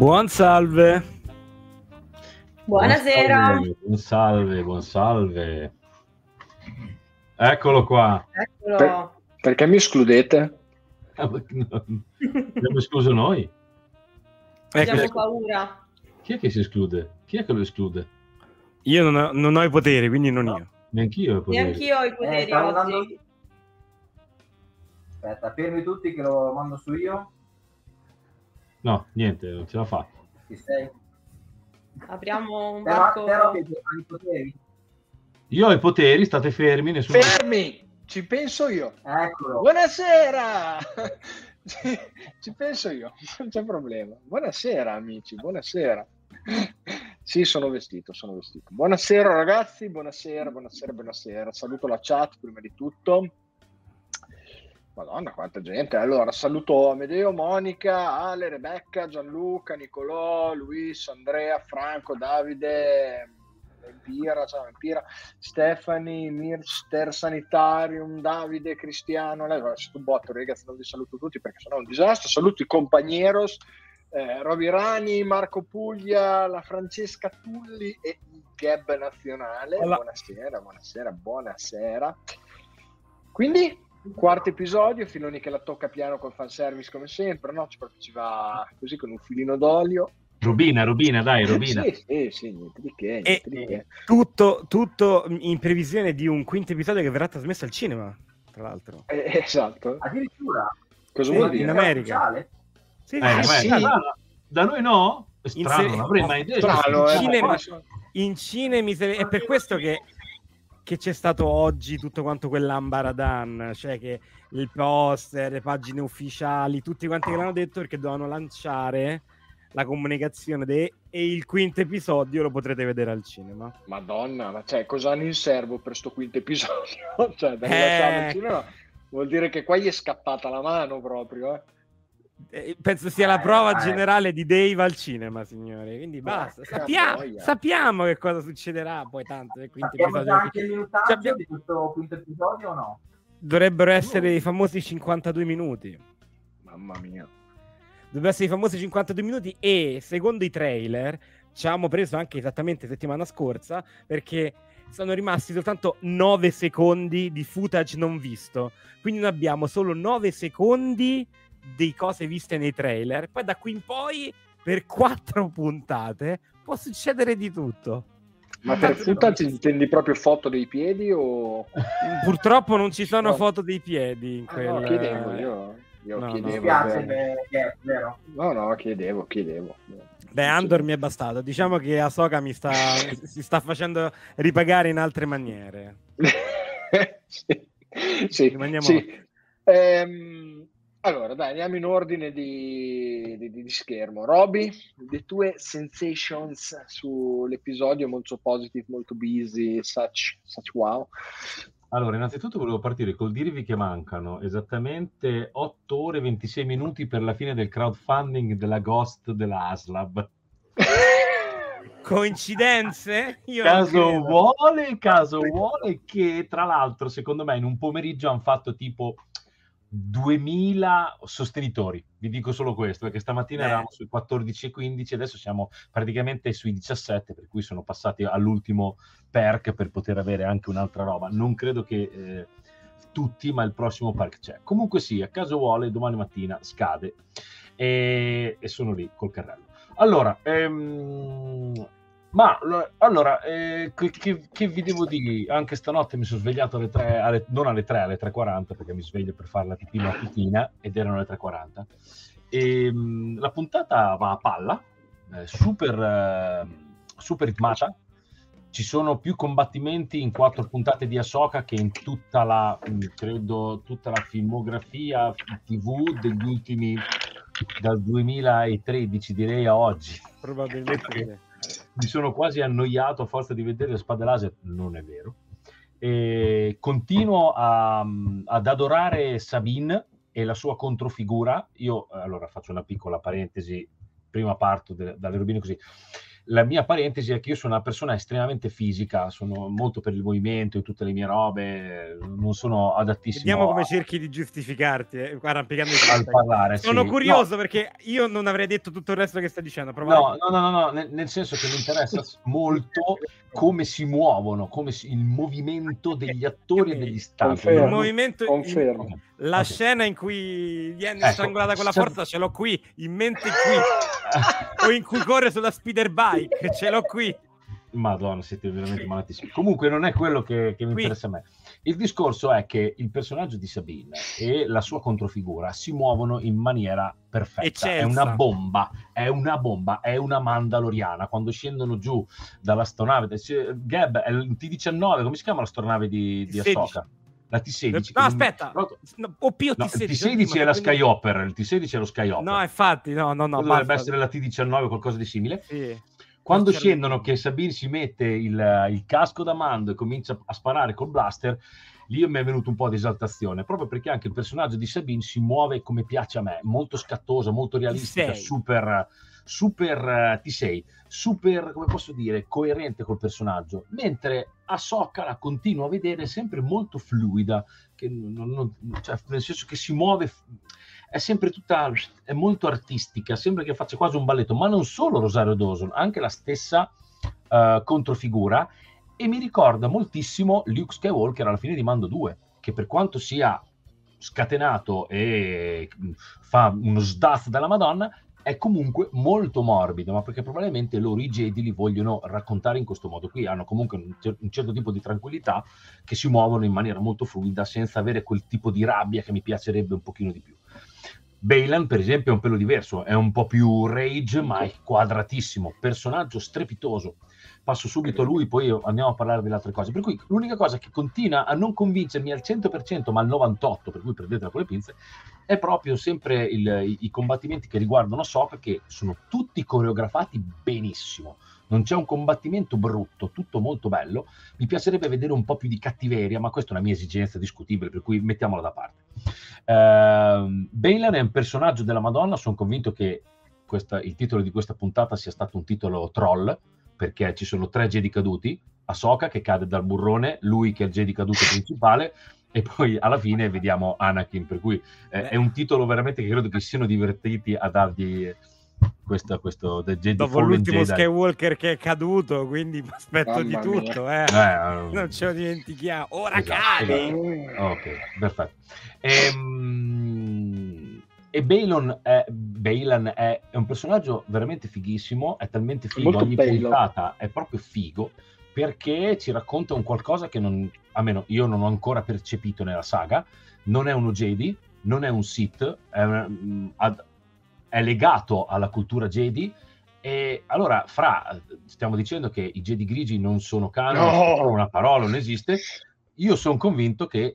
Buon salve. Buonasera. Buon salve, buon salve. Eccolo qua. Eccolo. Per- perché mi escludete? Abbiamo escluso noi. Abbiamo Ecco, paura. Chi è che si esclude? Chi è che lo esclude? io non ho, non ho i poteri, quindi non io. Neanch'io. ho poteri. Neanch'io ho i Eh, poteri stavo oggi. dando- Aspetta, fermi tutti che lo mando su io. No, niente, non ce la fa. Ci sei? Apriamo un Però, varco. però che hai i poteri. Io ho i poteri, state fermi, nessuno... Fermi! Ci penso io. Eccolo. Buonasera! Ci, ci penso io, non c'è problema. Buonasera amici, buonasera. Sì, sono vestito, sono vestito. Buonasera ragazzi, buonasera, buonasera, buonasera. Saluto la chat prima di tutto. Madonna, quanta gente. Allora, saluto Amedeo, Monica, Ale, Rebecca, Gianluca, Nicolò, Luis, Andrea, Franco, Davide, Empira, ciao Empira, Stefani, Mirster Sanitarium, Davide, Cristiano. Lei va un botto, ragazzi, non vi saluto tutti perché sennò è un disastro. Saluto i compagneros, eh, Roby Rani, Marco Puglia, la Francesca Tulli e il Gab Nazionale. Hola. Buonasera, buonasera, buonasera. Quindi, quarto episodio, Filoni che la tocca piano col fanservice come sempre, no? Ci, ci va così con un filino d'olio. Rubina, Rubina, dai, Rubina. Sì, sì, sì, niente di che, niente di che. Tutto, tutto in previsione di un quinto episodio che verrà trasmesso al cinema, tra l'altro. Eh, esatto. Addirittura. Cosa Sì, vuol in dire? America. Ufficiale? Sì, Eh, sì, vabbè, sì. da, da noi no? È In Strano, se- non avrei mai detto. Strano, eh, Cinema. in cinema è per questo che, che c'è stato oggi tutto quanto quell'ambaradan, cioè che il poster, le pagine ufficiali, tutti quanti che l'hanno detto perché dovevano lanciare la comunicazione de- e il quinto episodio lo potrete vedere al cinema. Madonna, ma cioè, cosa hanno in serbo per sto quinto episodio? cioè, Eh. al cinema, vuol dire che qua gli è scappata la mano proprio, eh. Eh, penso sia la Eh, prova eh. generale di Dave al cinema, signori. Quindi basta. Porca Sappiamo, che cosa succederà poi tanto Sappiamo già episodio. anche il minutaggio abbiamo- di questo quinto episodio o no? Dovrebbero essere i famosi 52 minuti. Mamma mia. Dovrebbero essere i famosi 52 minuti e secondo i trailer ci avevamo preso anche esattamente settimana scorsa perché sono rimasti soltanto 9 secondi di footage non visto. Quindi noi abbiamo solo 9 secondi di cose viste nei trailer. Poi da qui in poi per 4 puntate può succedere di tutto. Ma per footage intendi proprio foto dei piedi o... Purtroppo non ci sono No. foto dei piedi in Ah, quel... no, chiedevo io. Io No, no. Chiedevo. è vero. No, no, chiedevo, chiedevo. Beh, Andor mi è bastato. Diciamo che Ahsoka mi sta, si sta facendo ripagare in altre maniere. sì, sì, Rimaniamo- sì. Ehm, allora, dai, andiamo in ordine di, di- di- di schermo. Roby, le tue sensations sull'episodio molto positive, molto busy, such, such wow. Allora, innanzitutto volevo partire col dirvi che mancano esattamente 8 ore e 26 minuti per la fine del crowdfunding della Ghost della Aslab. Coincidenze? Io Caso vuole, caso vuole che tra l'altro secondo me in un pomeriggio hanno fatto tipo 2000 sostenitori. Vi dico solo questo, perché stamattina Beh. eravamo sui 14 e 15, adesso siamo praticamente sui 17, per cui sono passati all'ultimo perk per poter avere anche un'altra roba. Non credo che eh, tutti, ma il prossimo perk c'è. Comunque sia, caso vuole, domani mattina scade e, e sono lì col carrello. Allora, ehm, ma lo- allora, eh, che, che- vi devo dire? Anche stanotte mi sono svegliato alle 3, alle- non alle 3, alle 3.40 perché mi sveglio per fare la pipì mattutina ed erano le 3.40. E, mh, la puntata va a palla, eh, super, eh, super ritmata. Ci sono più combattimenti in quattro puntate di Ahsoka che in tutta la, mh, credo, tutta la filmografia TV degli ultimi dal 2013 direi a oggi Probabilmente. Mi sono quasi annoiato a forza di vedere le spade laser, non è vero. E continuo a- ad adorare Sabine e la sua controfigura. Io allora faccio una piccola parentesi, prima parto de- dalle robine così. La mia parentesi è che io sono una persona estremamente fisica, sono molto per il movimento e tutte le mie robe, non sono adattissimo Vediamo come a, cerchi di giustificarti, eh, arrampicando i al parlare. Sono sì. curioso No, perché io non avrei detto tutto il resto che stai dicendo. No, no, no, no, no, nel, nel senso che mi interessa molto come si muovono, come si- il movimento degli attori e degli stanti. il Confermo. movimento, Confermo. il- la Ok. scena in cui viene Ecco, strangolata con la forza ce l'ho qui, in mente qui, o in cui corre sulla speeder bike, ce l'ho qui. Madonna, siete veramente malatissimi. Comunque non è quello che, che mi Qui. interessa a me. Il discorso è che il personaggio di Sabine e la sua controfigura si muovono in maniera perfetta. È Eccelsa. una bomba, è una bomba, è una mandaloriana. Quando scendono giù dall'astronave, se- Gab, è il T-19, come si chiama l'astronave di, di T16. La T-16. No, non- aspetta, no, o P o No, T16. il T-16 è la Skyhopper, il T-16 è lo Skyhopper. No, infatti, no, no, no. Quello dovrebbe basta. essere la T-19 o qualcosa di simile. Sì. Quando scendono, che Sabine si mette il, il casco da mando e comincia a sparare col blaster, lì mi è venuto un po' di esaltazione, proprio perché anche il personaggio di Sabine si muove come piace a me, molto scattosa, molto realistica, super, super, eh, ti sei, super, come posso dire, coerente col personaggio, mentre Ahsoka la continuo a vedere sempre molto fluida, non- non- cioè, nel senso che si muove è sempre tutta è molto artistica, sembra che faccia quasi un balletto, ma non solo Rosario Dawson, anche la stessa eh, controfigura e mi ricorda moltissimo Luke Skywalker alla fine di Mando 2, che per quanto sia scatenato e mh, fa uno sdaz dalla Madonna, è comunque molto morbido, ma perché probabilmente loro i Jedi li vogliono raccontare in questo modo qui, hanno comunque un, cer- un certo tipo di tranquillità che si muovono in maniera molto fluida senza avere quel tipo di rabbia che mi piacerebbe un pochino di più. Bailan, per esempio, è un pelo diverso, è un po' più rage, ma è quadratissimo, personaggio strepitoso. Passo subito a lui, poi andiamo a parlare delle altre cose. Per cui l'unica cosa che continua a non convincermi al 100%, ma al 98%, per cui prendetela con le pinze, è proprio sempre il- i, i combattimenti che riguardano Sokka, che sono tutti coreografati benissimo. Non c'è un combattimento brutto, tutto molto bello. Mi piacerebbe vedere un po' più di cattiveria, ma questa è una mia esigenza discutibile, per cui mettiamola da parte. Uh, Bailan è un personaggio della Madonna, sono convinto che questa- il titolo di questa puntata sia stato un titolo troll, perché ci sono tre Jedi caduti, Ahsoka che cade dal burrone, lui che è il Jedi caduto principale, e poi alla fine vediamo Anakin, per cui eh, è un titolo veramente che credo che si siano divertiti a dargli questo, questo The Jedi Dopo Fallen l'ultimo Jedi. Skywalker che è caduto, quindi mi aspetto di Mamma tutto, eh. Eh, Non ce lo dimentichiamo. Ora Esatto, cade! esatto. Ok, perfetto. Ehm, E, Balon è, Bailan è, è un personaggio veramente fighissimo, è talmente figo, Molto ogni bello. puntata è proprio figo, perché ci racconta un qualcosa che non, almeno io non ho ancora percepito nella saga, non è uno Jedi, non è un Sith, è, ad- è legato alla cultura Jedi, e allora, fra, stiamo dicendo che i Jedi grigi non sono canon, No! una parola non esiste, io sono convinto che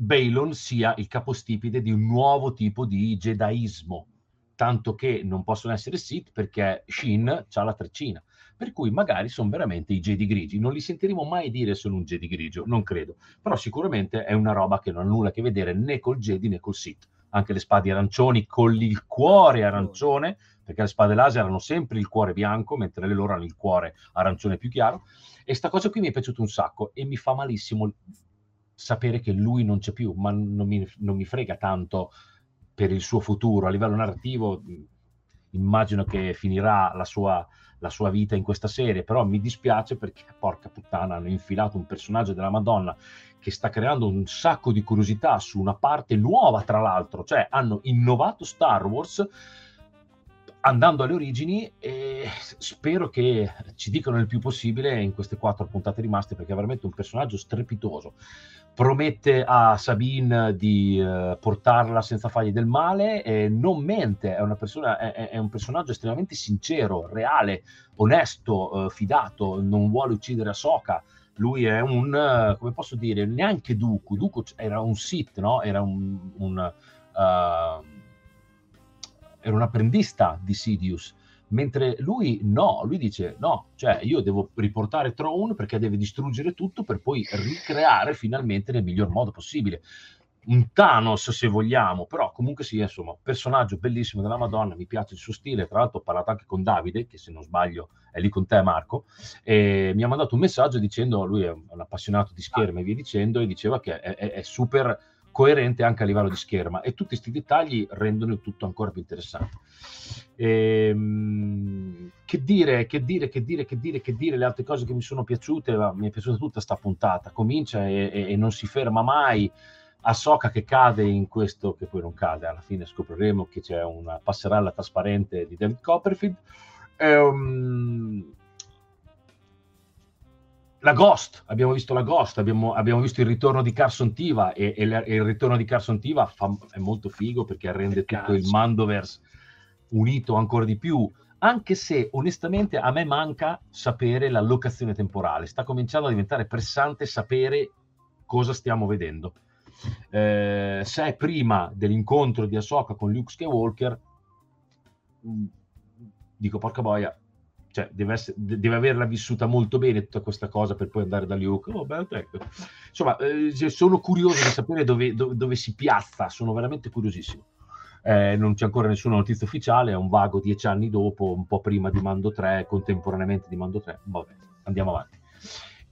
Balon sia il capostipite di un nuovo tipo di Jediismo, tanto che non possono essere Sith perché Shin ha la treccina. Per cui magari sono veramente i Jedi grigi. Non li sentiremo mai dire sono un Jedi grigio, non credo. Però sicuramente è una roba che non ha nulla a che vedere né col Jedi né col Sith. Anche le spade arancioni con il cuore arancione, perché le spade laser hanno sempre il cuore bianco, mentre le loro hanno il cuore arancione più chiaro. E sta cosa qui mi è piaciuta un sacco e mi fa malissimo sapere che lui non c'è più, ma non mi, non mi frega tanto per il suo futuro. A livello narrativo mh, immagino che finirà la sua, la sua vita in questa serie, però mi dispiace perché, porca puttana, hanno infilato un personaggio della Madonna che sta creando un sacco di curiosità su una parte nuova, tra l'altro, cioè hanno innovato Star Wars andando alle origini e spero che ci dicano il più possibile in queste quattro puntate rimaste perché è veramente un personaggio strepitoso. Promette a Sabine di eh, portarla senza fargli del male e non mente è, persona, è, è- un personaggio estremamente sincero, reale, onesto, eh, fidato, non vuole uccidere Ahsoka. Lui è un, eh, come posso dire, neanche Dooku, Dooku era un Sith, no? Era un, un, eh, era un apprendista di Sidious, mentre lui no, lui dice no, cioè io devo riportare Throne perché deve distruggere tutto per poi ricreare finalmente nel miglior modo possibile. un Thanos se vogliamo, però comunque sia, insomma, personaggio bellissimo della Madonna, mi piace il suo stile, tra l'altro ho parlato anche con Davide, che se non sbaglio è lì con te Marco, e mi ha mandato un messaggio dicendo, lui è un appassionato di scherma e via dicendo, e diceva che è, è, è super coerente anche a livello di scherma e tutti questi dettagli rendono il tutto ancora più interessante. Ehm, che dire, che dire, che dire, che dire, che dire, le altre cose che mi sono piaciute, mi è piaciuta tutta sta puntata, comincia e, e, e non si ferma mai. Ahsoka che cade in questo, che poi non cade, alla fine scopriremo che c'è una passerella trasparente di David Copperfield. Ehm, la Ghost, abbiamo visto la Ghost, abbiamo, abbiamo visto il ritorno di Carson Tiva e, e, e il ritorno di Carson Tiva fa, è molto figo perché rende tutto Cazzo. il Mandoverse unito ancora di più, anche se onestamente a me manca sapere la locazione temporale, sta cominciando a diventare pressante sapere cosa stiamo vedendo. Eh, se è prima dell'incontro di Ahsoka con Luke Skywalker, mh, dico porca boia, cioè deve, essere- de- deve averla vissuta molto bene tutta questa cosa per poi andare da Luke. Oh, beh, ecco. Insomma, eh, sono curioso di sapere dove, dove- dove si piazza, sono veramente curiosissimo. Eh, non c'è ancora nessuna notizia ufficiale, è un vago dieci anni dopo, un po' prima di Mando 3, contemporaneamente di Mando 3. Vabbè, andiamo avanti.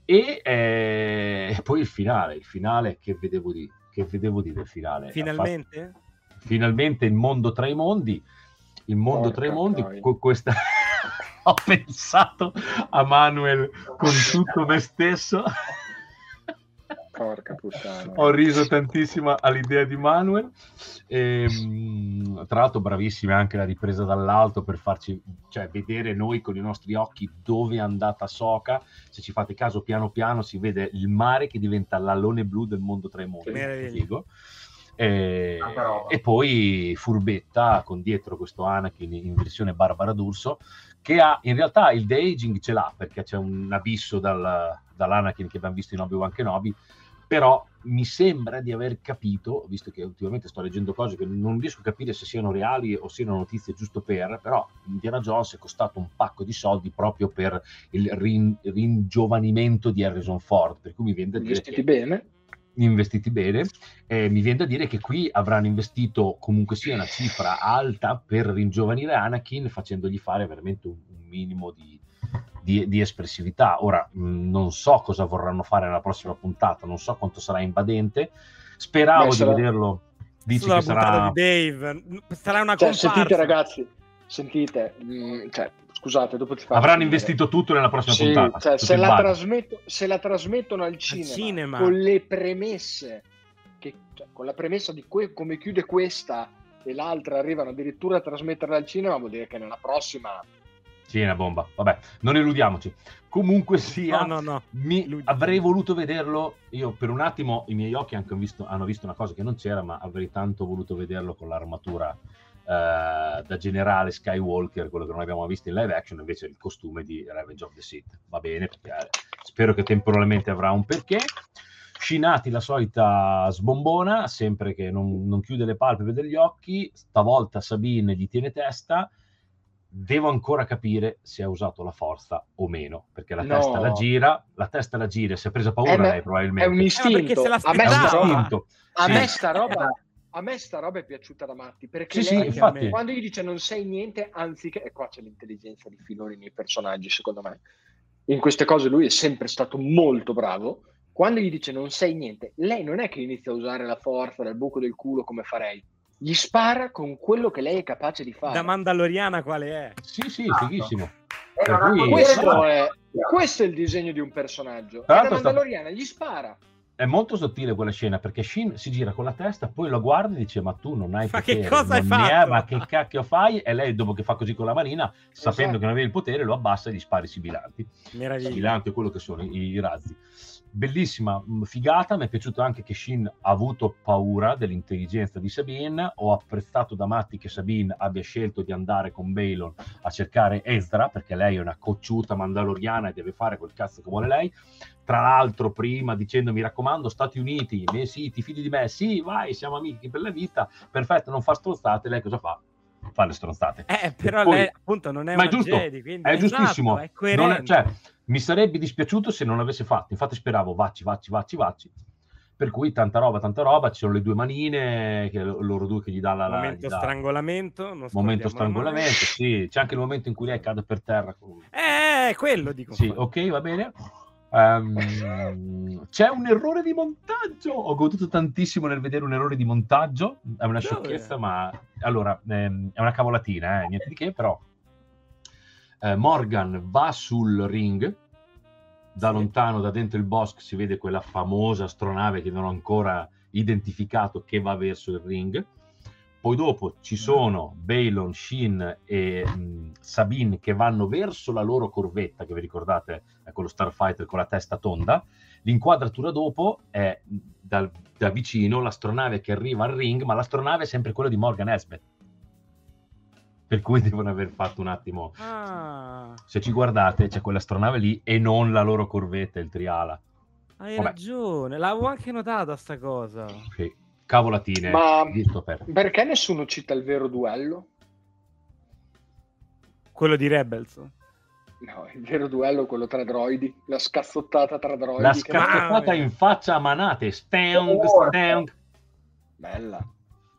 E eh, poi il finale, il finale che vedevo di, che vedevo di del finale. Finalmente? Finalmente il mondo tra i mondi, il mondo Porca tra i mondi, con questa... ho pensato a Manuel con tutto me stesso. Porca puttana. Ho riso tantissimo all'idea di Manuel. Ehm, tra l'altro, bravissima anche la ripresa dall'alto per farci cioè, vedere noi con i nostri occhi dove è andata Soca. Se ci fate caso, piano piano si vede il mare che diventa l'allone blu del mondo tra i mondi. Meraviglia. E, roba. e poi furbetta con dietro questo Anakin in versione Barbara d'Urso che ha in realtà il de aging ce l'ha perché c'è un abisso dal, dall'Anakin che abbiamo visto in Obi-Wan Kenobi però mi sembra di aver capito, visto che ultimamente sto leggendo cose che non riesco a capire se siano reali o siano notizie giusto per, però Indiana Jones è costato un pacco di soldi proprio per il rin- ringiovanimento di Harrison Ford, per cui mi viene da dire Vestiti che bene. Investiti bene, eh, mi viene da dire che qui avranno investito comunque sia una cifra alta per ringiovanire Anakin facendogli fare veramente un, un minimo di, di- di espressività. Ora mh, non so cosa vorranno fare nella prossima puntata, non so quanto sarà invadente. Speravo Beh, di sarà- vederlo. Dici Sulla che sarà Dave. Sarà una Cioè, comparsa. sentite ragazzi, sentite, mm, cioè, scusate, dopo ti faccio avranno finire. investito tutto nella prossima Sì, puntata. cioè, se, la trasmetto- se la trasmettono al cinema, cinema. con le premesse, che, cioè, con la premessa di que- come chiude questa e l'altra arrivano addirittura a trasmetterla al cinema, vuol dire che nella prossima Sì, è una bomba. Vabbè, non illudiamoci. Comunque sia, No, no, no. mi avrei voluto vederlo. Io per un attimo i miei occhi anche visto- hanno visto una cosa che non c'era, ma avrei tanto voluto vederlo con l'armatura eh, da generale Skywalker, quello che non abbiamo visto in live action, invece il costume di Revenge of the Sith. Va bene, perché eh, spero che temporalmente avrà un perché. Scinati la solita sbombona, sempre che non, non chiude le palpebre degli occhi, stavolta Sabine gli tiene testa, devo ancora capire se ha usato la forza o meno, perché la No. testa la gira, la testa la gira, si è presa paura Eh, lei probabilmente. è un perché istinto. se a me È un l'aspettava. sta roba, istinto. a Sì. me sta roba a me sta roba è piaciuta da matti perché Sì, sì, lei infatti. quando gli dice non sai niente anziché e qua c'è l'intelligenza di Filoni nei personaggi secondo me in queste cose lui è sempre stato molto bravo quando gli dice non sai niente lei non è che inizia a usare la forza dal buco del culo come farei gli spara con quello che lei è capace di fare Da Mandaloriana quale è? Sì, sì, Esatto. fighissimo. E potere, questo è, questo è il disegno di un personaggio la l'altro sta- Mandaloriana gli spara È molto sottile quella scena perché Shin si gira con la testa, poi lo guarda e dice: Ma tu non hai Ma che potere, cosa hai fatto?" ma che cacchio fai? E lei, dopo che fa così con la manina, sapendo Esatto. che non aveva il potere, lo abbassa e gli spara i sibilanti. Meraviglia. Sibilanti o quello che sono i, i razzi. Bellissima, mh, figata. Mi è piaciuto anche che Shin ha avuto paura dell'intelligenza di Sabine. Ho apprezzato da matti che Sabine abbia scelto di andare con Balon a cercare Ezra perché lei è una cocciuta mandaloriana e deve fare quel cazzo che vuole lei. Tra l'altro, prima dicendo mi raccomando, Stati Uniti, me, sì, ti fidi di me? Sì, vai, siamo amici per la vita. Perfetto, non fa stronzate. Lei cosa fa? Fa le stronzate. Eh, però Poi- lei appunto non è Ma è una giusto, Jedi, quindi è esatto, giustissimo. è Non coerente. è- cioè, mi sarebbe dispiaciuto se non l'avesse fatto. Infatti, speravo, vacci, vacci, vacci, vacci. Per cui tanta roba, tanta roba, ci sono le due manine, che loro due che gli dà la... momento dà- strangolamento. momento strangolamento, sì. C'è anche il momento in cui lei cade per terra. con- mano. Eh, quello dico. Sì, ok, va bene. Ehm, c'è un errore di montaggio. Ho goduto tantissimo nel vedere un errore di montaggio. È una Dove? sciocchezza, ma allora ehm, è una cavolatina, eh, niente di che, però. Eh, Morgan va sul ring. Da lontano, da dentro il bosco, si vede quella famosa astronave che non ho ancora identificato che va verso il ring. Poi dopo ci sono Balon, Shin e mh, Sabine che vanno verso la loro corvetta, che vi ricordate è quello Starfighter con la testa tonda. L'inquadratura dopo è mh, dal- da vicino l'astronave che arriva al ring, ma l'astronave è sempre quella di Morgan Esbeth. Per cui devono aver fatto un attimo... Ah, Se ci guardate c'è quell'astronave lì e non la loro corvetta, il Triala. hai Vabbè. ragione. L'avevo anche notata sta cosa. Sì, cavolatine, Ma-. Perché nessuno cita il vero duello? Quello di Rebels. No, il vero duello è quello tra droidi, la scazzottata tra droidi. La che- scappata in faccia a manate, stang, stang. Bella.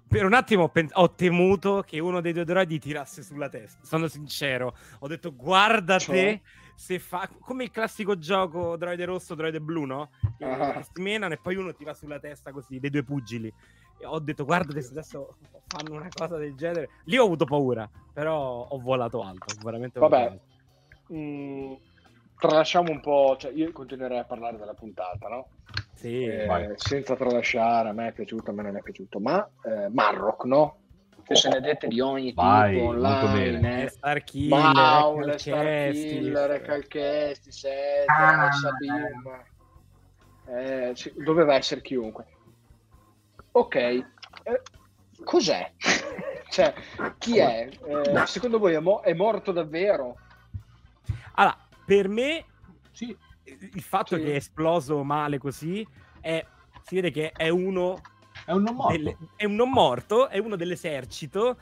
Per un attimo ho, temuto che uno dei due droidi tirasse sulla testa. Sono sincero. Ho detto, guarda te se fa come il classico gioco droide rosso, droide blu, no? Che Ah. si menano e poi uno tira sulla testa così, dei due pugili. E ho detto, guarda te se adesso fanno una cosa del genere. Lì ho avuto paura, però ho volato alto. Veramente Vabbè. alto. Mm, tralasciamo un po', cioè io continuerei a parlare della puntata, no? Sì, Eh, senza tralasciare, a me è piaciuto, a me non è piaciuto, ma eh, Marrock, no? Che se ne dette di ogni Vai, tipo online, è eh. Star Killer, Maul, è Star. Killer, Calchesti, Seth, Ah. Eh, sì, doveva essere chiunque. Ok, eh, cos'è? cioè, chi è? Eh, secondo voi è, mo- è morto davvero? Allora, per me Sì, il fatto Sì. che è esploso male così è, si vede che è uno è un non morto. delle- è un non morto, è uno dell'esercito,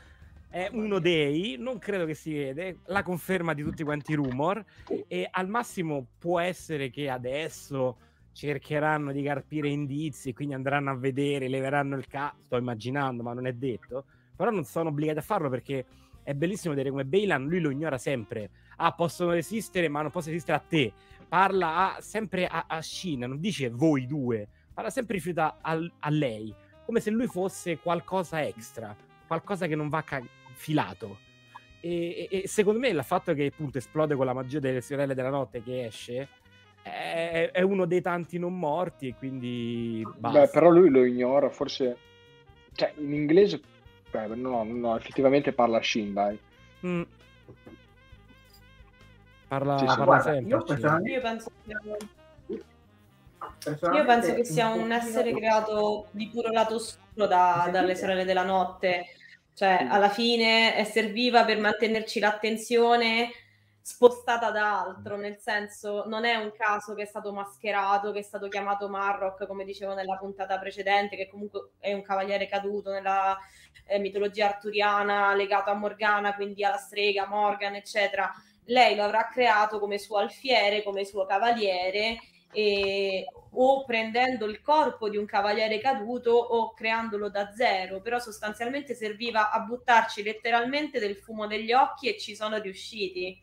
è uno dei, non credo che si vede, la conferma di tutti quanti i rumor e al massimo può essere che adesso cercheranno di carpire indizi, quindi andranno a vedere, leveranno il caso, sto immaginando, ma non è detto, però non sono obbligati a farlo perché è bellissimo vedere come Bailan lui lo ignora sempre. Ah, possono resistere, ma non possono resistere a te. Parla a- sempre a, a Shin, non dice voi due, parla sempre rifiuta al- a lei come se lui fosse qualcosa extra, qualcosa che non va ca- filato. E, e- e secondo me il fatto che appunto esplode con la magia delle sorelle della notte che esce è, è uno dei tanti non morti e quindi basta. Beh, però lui lo ignora, forse... Cioè, in inglese... Beh, no, no, effettivamente parla Shin, dai. Mm. Parla, Sì, sì, parla guarda, sempre. io personalmente- Io penso che, io Personalmente, penso che sia un essere creato di puro lato oscuro da- dalle sorelle della notte. Cioè, alla fine serviva per mantenerci l'attenzione spostata da altro, nel senso non è un caso che è stato mascherato, che è stato chiamato Marrock, come dicevo nella puntata precedente, che comunque è un cavaliere caduto nella eh, mitologia arturiana, legato a Morgana, quindi alla strega, Morgan, eccetera. Lei lo avrà creato come suo alfiere, come suo cavaliere, e- o prendendo il corpo di un cavaliere caduto o creandolo da zero, però sostanzialmente serviva a buttarci letteralmente del fumo negli occhi e ci sono riusciti.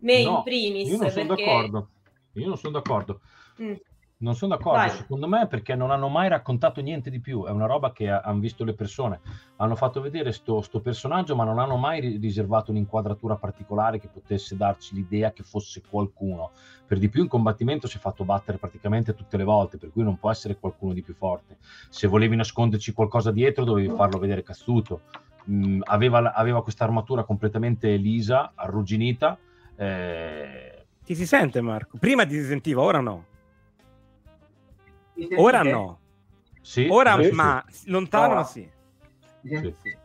Me No, in primis, Io non sono perché... d'accordo. Io non sono d'accordo. Mm. Non sono d'accordo, Vai. secondo me, perché non hanno mai raccontato niente di più. È una roba che ha- hanno visto le persone. Hanno fatto vedere sto, sto personaggio, ma non hanno mai ri- riservato un'inquadratura particolare che potesse darci l'idea che fosse qualcuno. Per di più, in combattimento si è fatto battere praticamente tutte le volte, per cui non può essere qualcuno di più forte. Se volevi nasconderci qualcosa dietro, dovevi farlo vedere cazzuto. Mm, aveva, aveva questa armatura completamente lisa, arrugginita. eh, Ti si sente Marco? Prima ti si sentiva, ora no. Ora no. sì, Ora sì, sì. ma lontano Ora. sì. Sentite? Sì.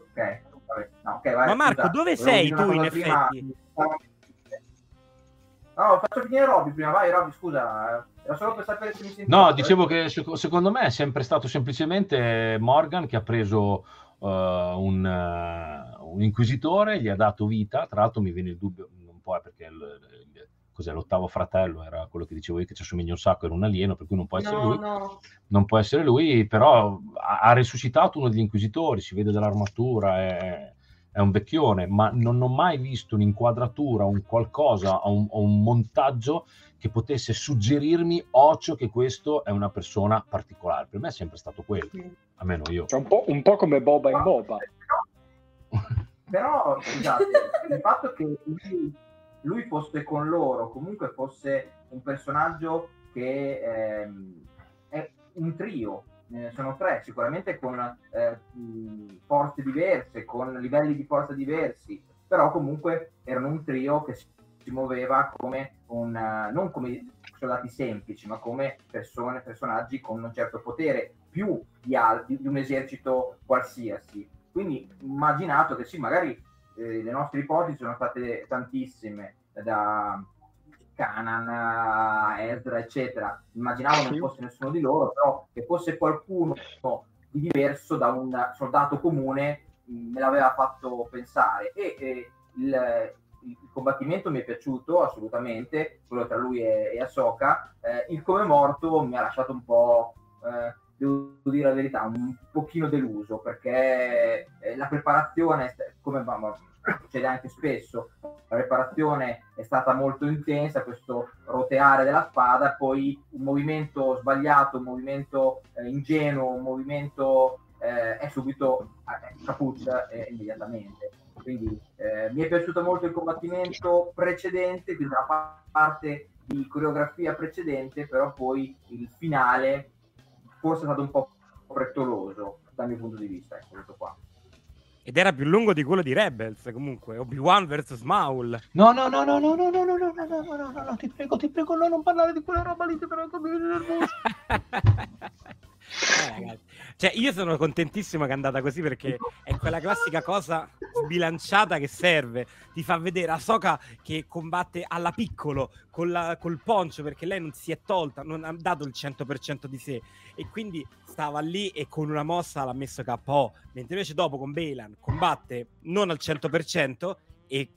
Ok, vabbè. No, ok, vai, Ma Marco, scusa, dove volevo sei tu, in prima. effetti? No, faccio finire Robby prima, vai Robby, scusa. eh, Era solo per sapere se mi sentite. No, dicevo che sec- secondo me è sempre stato semplicemente Morgan che ha preso uh, un, uh, un inquisitore, gli ha dato vita. Tra l'altro, mi viene il dubbio, un po' è perché il- cos'è, l'ottavo fratello, era quello che dicevo io che ci assomiglia un sacco, era un alieno, per cui non può essere No, lui. no. Non può essere lui, però ha, ha risuscitato uno degli inquisitori, si vede dall'armatura, è, è un vecchione, ma non ho mai visto un'inquadratura, un qualcosa, un, un montaggio che potesse suggerirmi occhio che questo è una persona particolare. Per me è sempre stato quello, almeno io. Cioè, un, po', un po' come Boba in Boba. Però, scusate, il fatto che lui, lui fosse con loro, comunque fosse un personaggio che ehm, è un trio, eh, sono tre, sicuramente con eh, forze diverse, con livelli di forza diversi, però comunque erano un trio che si, si muoveva come un, non come soldati semplici, ma come persone, personaggi con un certo potere, più di, al- di un esercito qualsiasi. Quindi immaginato che sì, magari eh, le nostre ipotesi sono state tantissime, da Canan a Ezra, eccetera. Immaginavo non fosse nessuno di loro, però che fosse qualcuno di diverso da un soldato comune mh, me l'aveva fatto pensare. E, e il, il combattimento mi è piaciuto assolutamente, quello tra lui e, e Ahsoka. Eh, il come morto mi ha lasciato un po'. eh, devo dire la verità, un pochino deluso perché eh, la preparazione, come succede anche spesso, la preparazione è stata molto intensa, questo roteare della spada, poi un movimento sbagliato, un movimento eh, ingenuo, un movimento eh, è subito eh, caput eh, immediatamente. Quindi eh, mi è piaciuto molto il combattimento precedente, quindi la pa- parte di coreografia precedente, però poi il finale forse è stato un po' frettoloso dal mio punto di vista, ecco questo qua. Ed era più lungo di quello di Rebels, comunque. Obi-Wan vs Maul. No, no, no, no, no, no, no, no, no, no, no, no, no, no, ti prego, ti prego, no, non parlare di quella roba lì, ti prego, mi viene nervoso. Eh, ragazzi. Cioè, io sono contentissimo che è andata così perché è quella classica cosa sbilanciata che serve. Ti fa vedere Ahsoka che combatte alla piccolo con la- col poncio perché lei non si è tolta, non ha dato il 100% di sé e quindi stava lì e con una mossa l'ha messo KO. Mentre invece dopo con Bailan combatte non al 100% e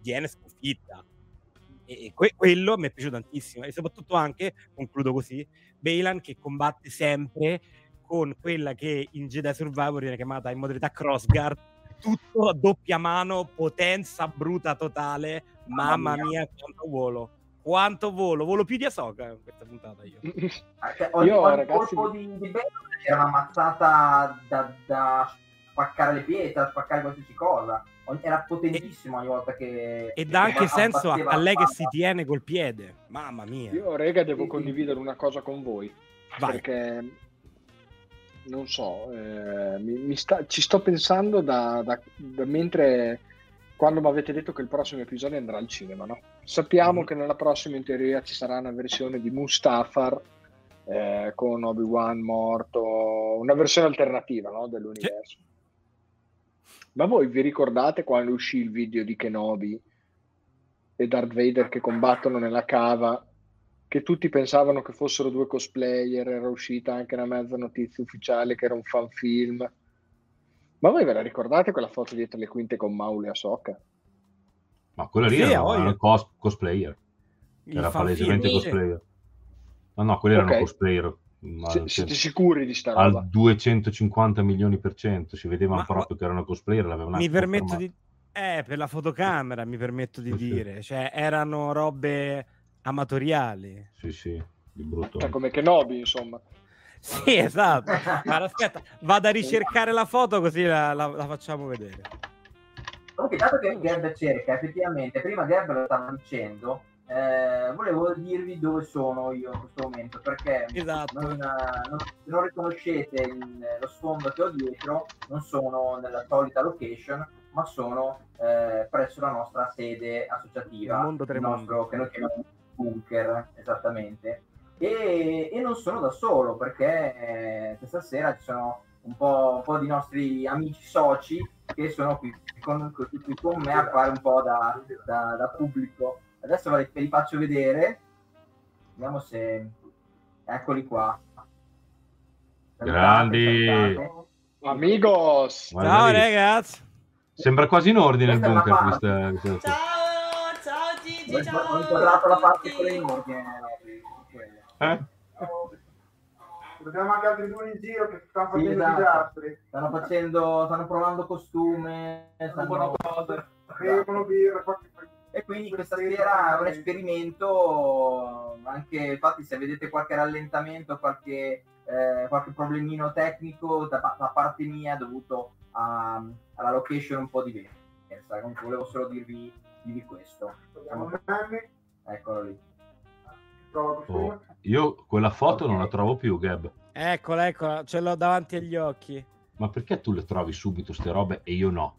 viene sconfitta. E e que- quello mi è piaciuto tantissimo. E soprattutto anche, concludo così, Bailan che combatte sempre con quella che in Jedi Survivor viene chiamata in modalità crossguard, tutto a doppia mano, potenza bruta totale. Mamma mia, quanto volo! Quanto volo! Volo più di Ahsoka in questa puntata io. Cioè, ogni, Io, ragazzi- colpo di, di Bale era una mazzata da, da spaccare le pietre, da spaccare qualsiasi cosa. Era potentissimo ogni volta che... E dà anche senso a, a lei che si tiene col piede. Mamma mia. Io, rega, devo Sì, sì. condividere una cosa con voi. Vai. Perché non so, eh, mi, mi sta- ci sto pensando da, da- da mentre quando mi avete detto che il prossimo episodio andrà al cinema, no? Sappiamo Mhm. che nella prossima in teoria ci sarà una versione di Mustafar eh, con Obi-Wan morto, una versione alternativa no, dell'universo. Ma voi vi ricordate quando uscì il video di Kenobi e Darth Vader che combattono nella cava, che tutti pensavano che fossero due cosplayer, era uscita anche una mezza notizia ufficiale che era un fan film. Ma voi ve la ricordate quella foto dietro le quinte con Maul e Ahsoka? Ma quello lì Sì, era, era cos- cosplayer, Il era palesemente film. cosplayer. No, no, quelli erano Ok. cosplayer. ma siete cento- sicuri di sta roba? al 250 milioni per cento, si vedevano Ma- proprio che erano cosplayer, mi permetto confermato. di eh per la fotocamera mi permetto di Sì, sì. dire cioè erano robe amatoriali Sì, sì, di brutto. Cioè, come Kenobi, insomma. sì esatto ma aspetta vado a ricercare la foto così la, la- la facciamo vedere Comunque, dato che Gab cerca, effettivamente, prima Gab lo stava dicendo, eh, volevo dirvi dove sono io in questo momento, perché Esatto. non, non- se non riconoscete il- lo sfondo che ho dietro, non sono nella solita location, ma sono eh, presso la nostra sede associativa, Il mondo il nostro, che noi chiamiamo bunker, esattamente. E, e non sono da solo, perché eh, questa sera ci sono un po', un po' di nostri amici soci che sono qui con, qui con me a fare un po' da, da- da pubblico. Adesso ve li, faccio vedere. Vediamo se... Eccoli qua. Grandi. salutate. Amigos! Ciao ragazzi Sembra quasi in ordine il Questa una bunker. Questa, questa- Ciao, Ho ciao! ho inquadrato la parte con le ordine. Eh? Abbiamo anche altri due in giro che stanno Sì, facendo esatto. disastri. Stanno facendo, stanno provando costume, stanno... Bevono birra, E quindi questa sera è un esperimento, anche infatti se vedete qualche rallentamento, qualche, eh, qualche problemino tecnico da, da parte mia dovuto a- alla location un po' diversa. Comunque volevo solo dirvi, dirvi questo. Eccolo lì. Oh, io quella foto non la trovo più, Gab. Eccola, eccola, ce l'ho davanti agli occhi. Ma perché tu le trovi subito ste robe e io no?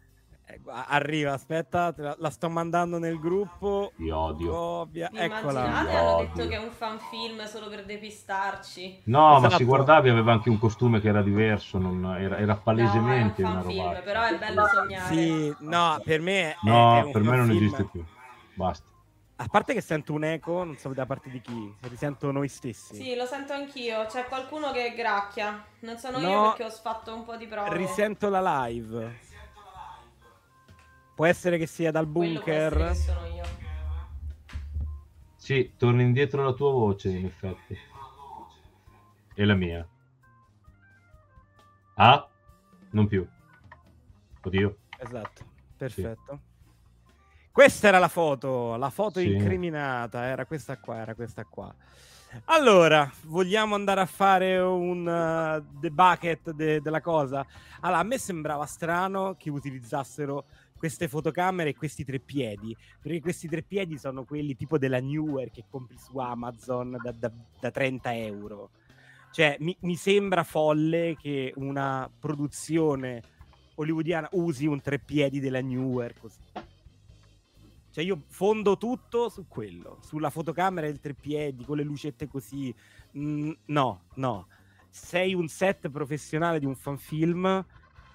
Eh, gu- arriva, aspetta, la, la sto mandando nel gruppo. Ti odio. Copia, Vi eccola. immaginate? Hanno Odio. detto che è un fan film solo per depistarci. No, ma Esatto. si guardavi aveva anche un costume che era diverso, non- era, era palesemente No, è un una fan roba. film, però è bello sognare. Sì, no, per me è, No, è un per me non film. esiste più. Basta. A parte che sento un eco, non so da parte di chi, se risento noi stessi. Sì, lo sento anch'io. C'è qualcuno che gracchia. Non sono No. io perché ho sfatto un po' di prove. Risento la live. Può essere che sia dal bunker. che sono io. Sì, torna indietro la tua voce, in effetti. E la mia. Ah? Non più. Oddio. Esatto, perfetto. Questa era la foto, la foto Sì. incriminata, era questa qua, era questa qua. Allora, vogliamo andare a fare un uh, the bucket de- della cosa? Allora, a me sembrava strano che utilizzassero queste fotocamere e questi tre piedi, perché questi tre piedi sono quelli tipo della Newer che compri su Amazon da, da- da 30 euro. Cioè, mi, mi sembra folle che una produzione hollywoodiana usi un treppiedi della Newer così. Cioè io fondo tutto su quello, sulla fotocamera del treppiedi, con le lucette così. Mm, no, no. Sei un set professionale di un fanfilm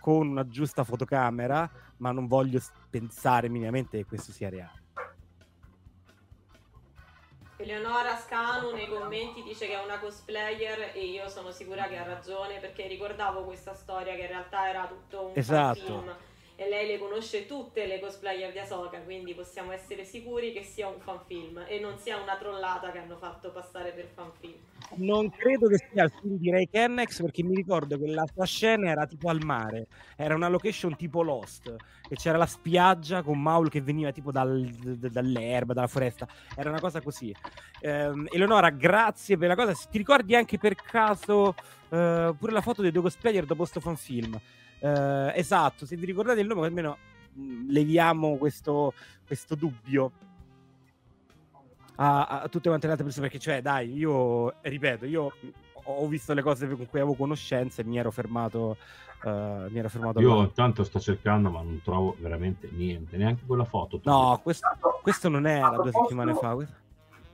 con una giusta fotocamera, ma non voglio pensare minimamente che questo sia reale. Eleonora Scanu nei commenti dice che è una cosplayer e io sono sicura che ha ragione perché ricordavo questa storia che in realtà era tutto un Esatto. film e lei le conosce tutte le cosplayer di Asoka, quindi possiamo essere sicuri che sia un fanfilm e non sia una trollata che hanno fatto passare per fanfilm. Non credo che sia il film di Ray Kennex perché mi ricordo che la sua scena era tipo al mare, era una location tipo Lost, che c'era la spiaggia con Maul che veniva tipo dal- d- dall'erba, dalla foresta, era una cosa così. Ehm, Eleonora, grazie per la cosa, ti ricordi anche per caso eh, pure la foto dei due cosplayer dopo sto fanfilm? Eh, esatto, se vi ricordate il nome almeno mh, leviamo questo, questo dubbio a, a tutte quante le altre persone perché cioè dai io ripeto io ho visto le cose con cui avevo conoscenza e mi ero fermato eh, mi ero fermato Io là. intanto sto cercando, ma non trovo veramente niente, neanche quella foto. no questo, questo non era due settimane fa questo-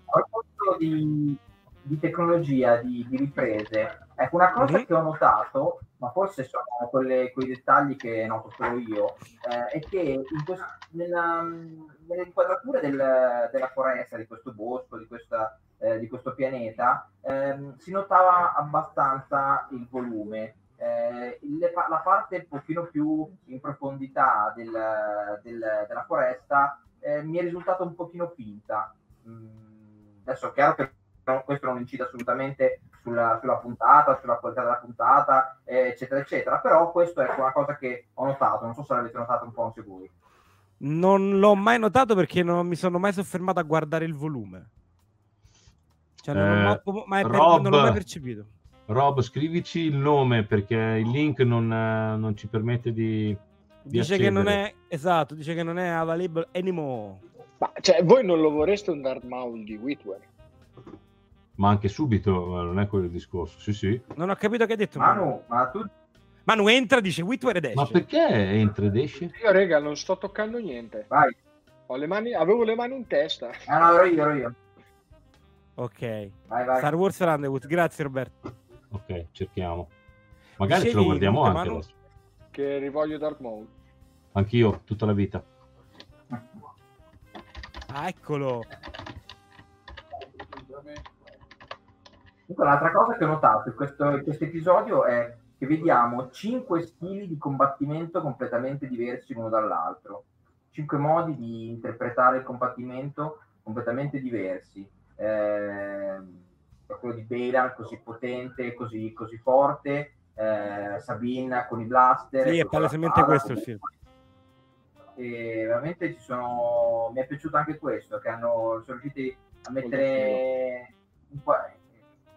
A proposito di, di tecnologia, di, di riprese, ecco una cosa Mhm. che ho notato, ma forse sono quelle- quei dettagli che noto solo io, eh, è che in quest- nella, nelle inquadrature del- della foresta, di questo bosco, di, questa, eh, di questo pianeta, ehm, si notava abbastanza il volume. Eh, le la parte un pochino più in profondità del- del- della foresta eh, mi è risultata un pochino finta. Mm, adesso è chiaro che questo non incide assolutamente sulla, sulla puntata, sulla qualità della puntata, eh, eccetera, eccetera, però questo è una cosa che ho notato, non so se l'avete notato un po' anche voi. non l'ho mai notato perché non mi sono mai soffermato a guardare il volume cioè non, Eh, l'ho mai Rob- non l'ho mai percepito Rob, scrivici il nome perché il link non, non ci permette di... di dice che non accedere. è esatto dice che non è available anymore Ma cioè, voi non lo vorreste un Darth Maul di Whitwer? Ma anche subito, non è quello il discorso. Sì, sì. non ho capito che ha detto Manu, Manu, ma tu Manu entra dice Whitwer ed esce Ma perché entra ed esce? Io, rega, non sto toccando niente. vai. Ho le mani, avevo le mani in testa. Ah, no, ero io, ero io. ok Vai, vai. Star Wars Underwood grazie Roberto Ok, cerchiamo. Magari ce Scegli lo guardiamo anche Manu. adesso. Che rivoglio Darth Maul. Anch'io, tutta la vita. ah eccolo Comunque, l'altra cosa che ho notato in questo, in questo episodio è che vediamo cinque stili di combattimento completamente diversi l'uno dall'altro. Cinque modi di interpretare il combattimento completamente diversi. Eh, quello di Bela così potente, così, così forte, eh, Sabina con i blaster. Sì, è palesemente questo il film. E veramente ci sono... mi è piaciuto anche questo, che hanno, sono riusciti a mettere in, qua-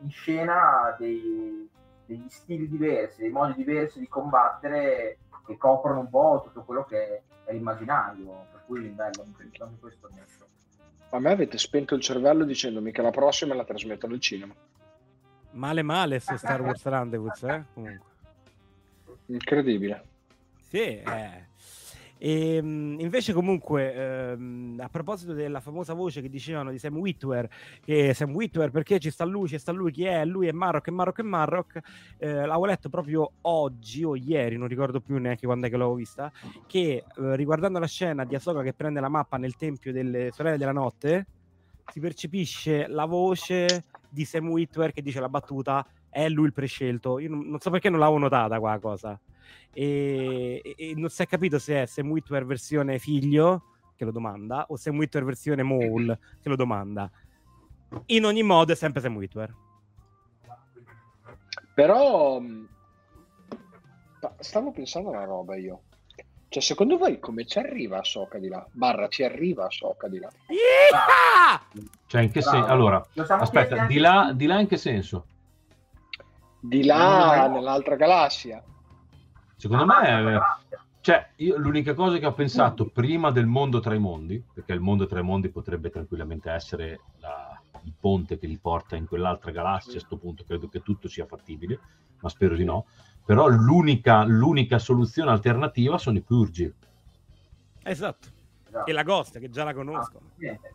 in scena dei, degli stili diversi, dei modi diversi di combattere che coprono un po' tutto quello che è l'immaginario, per cui bello, anche questo molto. A me avete spento il cervello dicendomi che la prossima la trasmettono al cinema. Male male su Star Wars Rendezvous, eh? Comunque. Incredibile. Sì, eh. E, mh, invece comunque ehm, a proposito della famosa voce che dicevano di Sam Witwer che Sam Witwer perché ci sta lui ci sta lui chi è? Lui è Marrock è Marrock è Marrock eh, l'avevo letto proprio oggi o ieri non ricordo più neanche quando è che l'avevo vista che eh, riguardando la scena di Ahsoka che prende la mappa nel tempio delle sorelle della notte si percepisce la voce di Sam Witwer che dice la battuta è lui il prescelto io non, non so perché non l'avevo notata qua cosa e, e- non si è capito se è Sam Witwer versione figlio che lo domanda o Sam Witwer versione Maul che lo domanda in ogni modo è sempre Sam Witwer Però mh, ma stavo pensando a una roba io. Cioè, secondo voi come ci arriva a Soca di là? Barra, ci arriva a Soca di là? Yeah! Cioè, in che senso? Allora, aspetta, di là, di là in che senso? Di là, nell'altra galassia. Secondo Ah, me, eh, cioè, io l'unica cosa che ho pensato prima del mondo tra i mondi, perché il mondo tra i mondi potrebbe tranquillamente essere la- il ponte che li porta in quell'altra galassia, a questo punto credo che tutto sia fattibile, ma spero di no. Però l'unica, l'unica soluzione alternativa sono i purgi. esatto Esatto. e la Ghost che già la conosco Niente.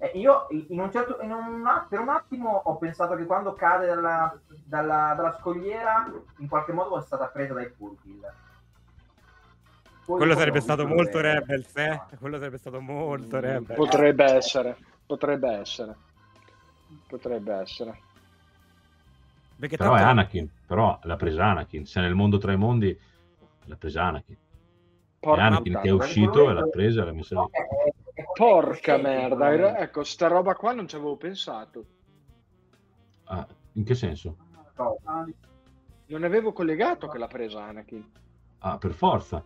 Eh, io in un certo, in un per un attimo ho pensato che quando cade dalla, dalla- dalla scogliera in qualche modo è stata presa dai Purkill. Poi quello sarebbe stato molto dove- Rebels eh? quello sarebbe stato molto Mm, Rebels Potrebbe essere. Potrebbe essere. Potrebbe essere. perché Però è tanto- Anakin, però l'ha presa Anakin. Se nel mondo tra i mondi l'ha presa Anakin. È Porca, Anakin che è uscito e l'ha presa e l'ha messa lì. Porca merda. sicuramente. Ecco, sta roba qua non ci avevo pensato. Ah, in che senso? No, Non avevo collegato che l'ha presa Anakin. Ah, per forza.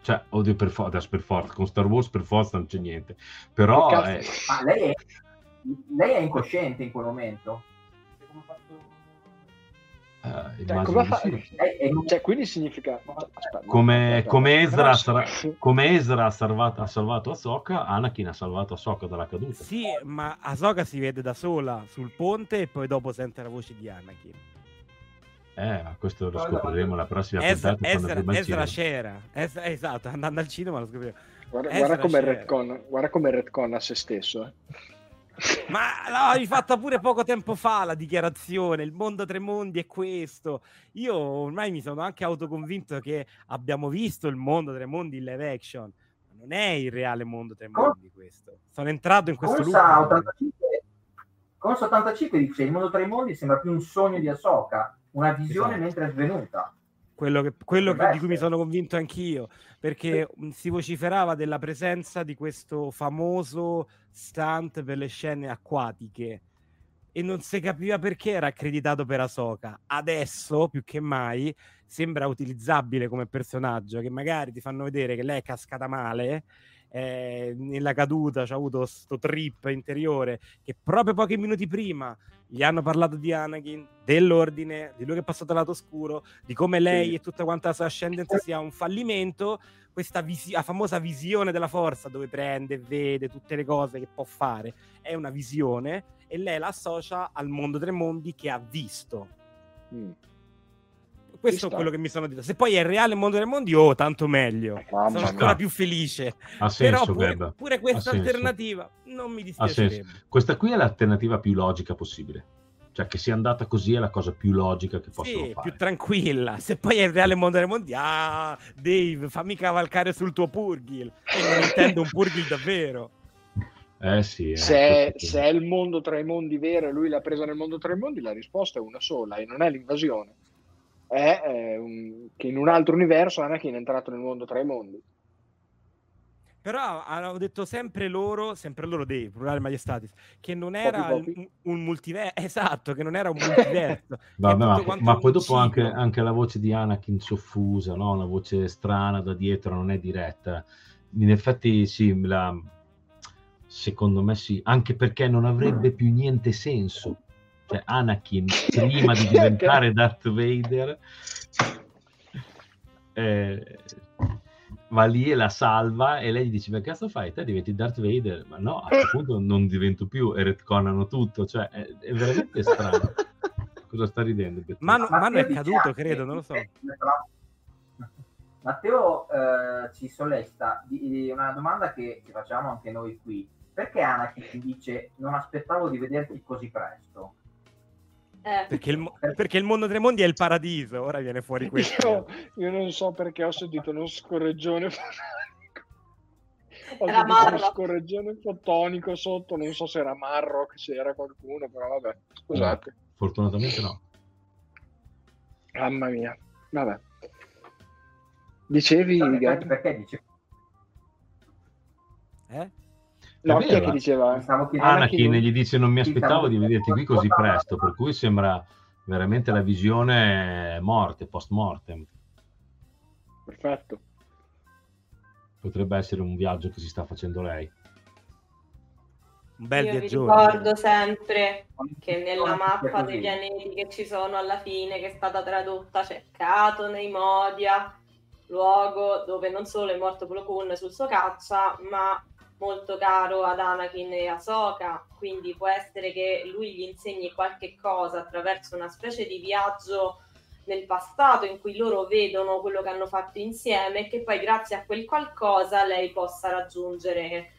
Cioè, oddio, per, for- adesso per forza. Con Star Wars per forza non c'è niente. Però... Che cazzo- eh, Ma lei è, lei è incosciente in quel momento. Eh, Cioè, sì. Lei è Cioè, quindi significa... aspetta, Come, come Ezra, Però- ha sar- come Ezra ha, salvato, ha salvato Ahsoka, Anakin ha salvato Ahsoka dalla caduta. Sì, ma Ahsoka si vede da sola sul ponte e poi dopo sente la voce di Anakin. Eh, ma questo lo scopriremo la prossima Ezra, puntata Ezra, Ezra c'era. Ezra- esatto, andando al cinema lo scopriremo. Guarda, guarda come retcon, guarda come retcon a se stesso. eh. Ma l'avevi fatta pure poco tempo fa la dichiarazione, il mondo Tremondi è questo. Io ormai mi sono anche autoconvinto che abbiamo visto il mondo Tremondi in live action. Ma non è il reale mondo Tremondi questo. Sono entrato in questo Consa loop. 85, Consa 85 dice il mondo tra i mondi sembra più un sogno di Ahsoka, una visione Esatto. mentre è svenuta. Quello, che, quello che- di cui mi sono convinto anch'io, perché si vociferava della presenza di questo famoso stunt per le scene acquatiche e non si capiva perché era accreditato per Ahsoka. Adesso, più che mai, sembra utilizzabile come personaggio, che magari ti fanno vedere che lei è cascata male, eh, nella caduta c'ha avuto sto trip interiore, che proprio pochi minuti prima gli hanno parlato di Anakin, dell'ordine, di lui che è passato al lato oscuro, di come lei Sì. e tutta quanta la sua ascendenza sia un fallimento, questa visi- la famosa visione della forza dove prende e vede tutte le cose che può fare, è una visione e lei la associa al mondo tre mondi che ha visto. Mm. Questo è quello che mi sono detto. Se poi è il reale mondo dei mondi, oh, tanto meglio. Mamma Sono ancora più felice. Ha Però senso, pure, Gab. pure questa Ha senso. alternativa non mi senso. Questa qui è l'alternativa più logica possibile. Cioè, che sia andata così è la cosa più logica che possono Sì, fare. più tranquilla. Se poi è il reale mondo dei mondi, ah, Dave, fammi cavalcare sul tuo Purgil. E non intendo un Purgil davvero. Eh sì. eh, Se se è il mondo tra i mondi vero e lui l'ha presa nel mondo tra i mondi, la risposta è una sola e non è l'invasione. È eh, un- che in un altro universo Anakin è entrato nel mondo tra i mondi. Però hanno detto sempre loro, sempre loro dei plurale Majestatis, che non era Poppy, un, un multiverso, esatto, che non era un multiverso. Vabbè, ma, ma un poi dopo anche, anche la voce di Anakin soffusa, no? una voce strana da dietro, non è diretta. In effetti sì, la- secondo me sì, anche perché non avrebbe più niente senso. Cioè Anakin, prima di diventare Darth Vader, eh, va lì e la salva e lei gli dice, ma che cazzo fai? Te diventi Darth Vader? Ma no, a questo punto non divento più e retconano tutto. Cioè, è, è veramente strano. Cosa sta ridendo? Manu, Manu è caduto, anche- credo, non lo so. Matteo eh, ci sollesta di, di una domanda che ci facciamo anche noi qui. Perché Anakin dice non aspettavo di vederti così presto? Eh, Perché il, perché il mondo Tremondi è il paradiso, ora viene fuori questo. Io, io non so perché ho sentito uno scorreggione fotonico. Ho Era sentito uno Marrock. scorreggione fotonico sotto, non so se era Marrock, se era qualcuno, però vabbè, scusate. Fortunatamente no. Mamma mia, vabbè. Dicevi, Perché, Gab? perché dice? Eh? No, chi è che eh. diceva? Stavo chiedendo Anakin non- gli dice non mi aspettavo di vederti qui così presto, per cui sembra veramente la visione morte, post mortem. Perfetto. Potrebbe essere un viaggio che si sta facendo lei. Un bel io vi viaggione. ricordo sempre che nella mappa dei pianeti che ci sono alla fine, che è stata tradotta, c'è Cato nei Modia, luogo dove non solo è morto Plo Koon sul suo caccia, ma molto caro ad Anakin e Ahsoka, quindi può essere che lui gli insegni qualche cosa attraverso una specie di viaggio nel passato in cui loro vedono quello che hanno fatto insieme e che poi grazie a quel qualcosa lei possa raggiungere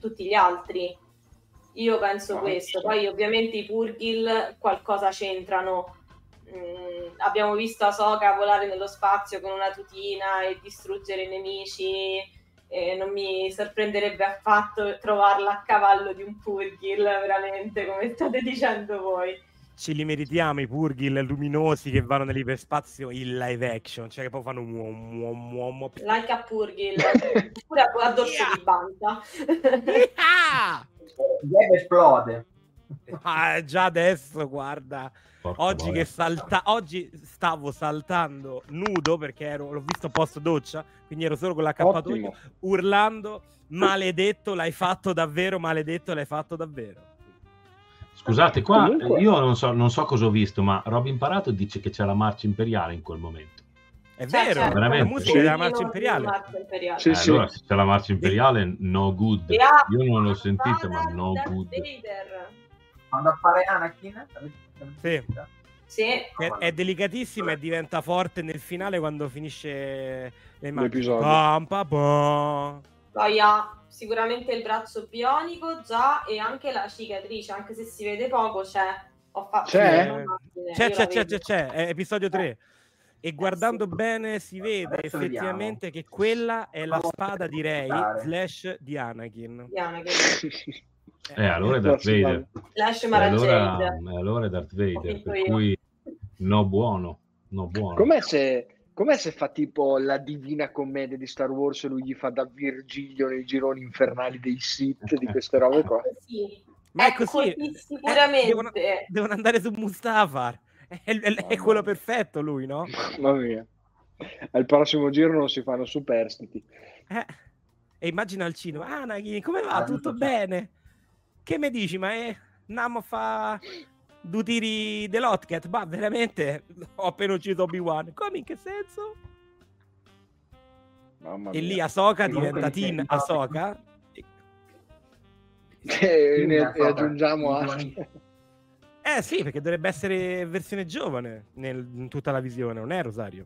tutti gli altri. Io penso Ah, questo, sì. poi ovviamente i Purgil qualcosa c'entrano. Mm, abbiamo visto Ahsoka volare nello spazio con una tutina e distruggere i nemici. E non mi sorprenderebbe affatto trovarla a cavallo di un Purgil, veramente, come state dicendo voi. Ce li meritiamo i Purgil luminosi che vanno nell'iperspazio in live action, cioè che poi fanno un uomo, uomo, uomo. Like a Purgil, oppure a, dorso Yeah. di banta. Ah! Gab esplode. Ah, già adesso, guarda. Oggi che salta, oggi stavo saltando nudo perché ero, l'ho visto post doccia, quindi ero solo con l'accappatoio, urlando maledetto, l'hai fatto davvero, maledetto, l'hai fatto davvero. Scusate, qua Comunque- io non so, non so cosa ho visto, ma Rob Imparato dice che c'è la marcia imperiale in quel momento. È Cioè, vero, c'è veramente. la musica della marcia imperiale. marcia imperiale. Sì, Eh, sì. Allora, se c'è la marcia imperiale, no good. Io non l'ho sentita, ma no Darth good. Vader. Quando appare Anakin? avete Sì. Sì, È, è delicatissima e diventa forte nel finale quando finisce le immagini. L'episodio. Poi ha sicuramente il braccio bionico già e anche la cicatrice, anche se si vede poco, c'è. Ho fatto C'è? C'è, c'è, c'è, c'è, c'è, è episodio 3. E guardando bene si vede Adesso effettivamente che quella è la spada di Rey slash di Anakin. Diana, che- Eh, allora è Darth Vader. Mara allora, e allora è Darth Vader, per io. cui no buono, no buono. Com'è se, com'è se fa tipo la divina commedia di Star Wars e lui gli fa da Virgilio nei gironi infernali dei Sith, di queste robe qua? Sì, Ma è Ecco, così. sì, Eh, sicuramente. devono, devono andare su Mustafar. È, è- è quello perfetto lui, no? Mamma mia. Al prossimo giro non si fanno superstiti. Eh, E immagina al cinema, Anakin, come va? Ah, Tutto tutto bene? Che mi dici? Ma è... andiamo a fa due tiri dell'Hotcat? Ma veramente ho appena ucciso Obi-Wan. Come in che senso? Mamma E lì comunque diventa Teen Ahsoka. E, ne- aggiungiamo altri. Eh sì, perché dovrebbe essere versione giovane nel- in tutta la visione, non è Rosario?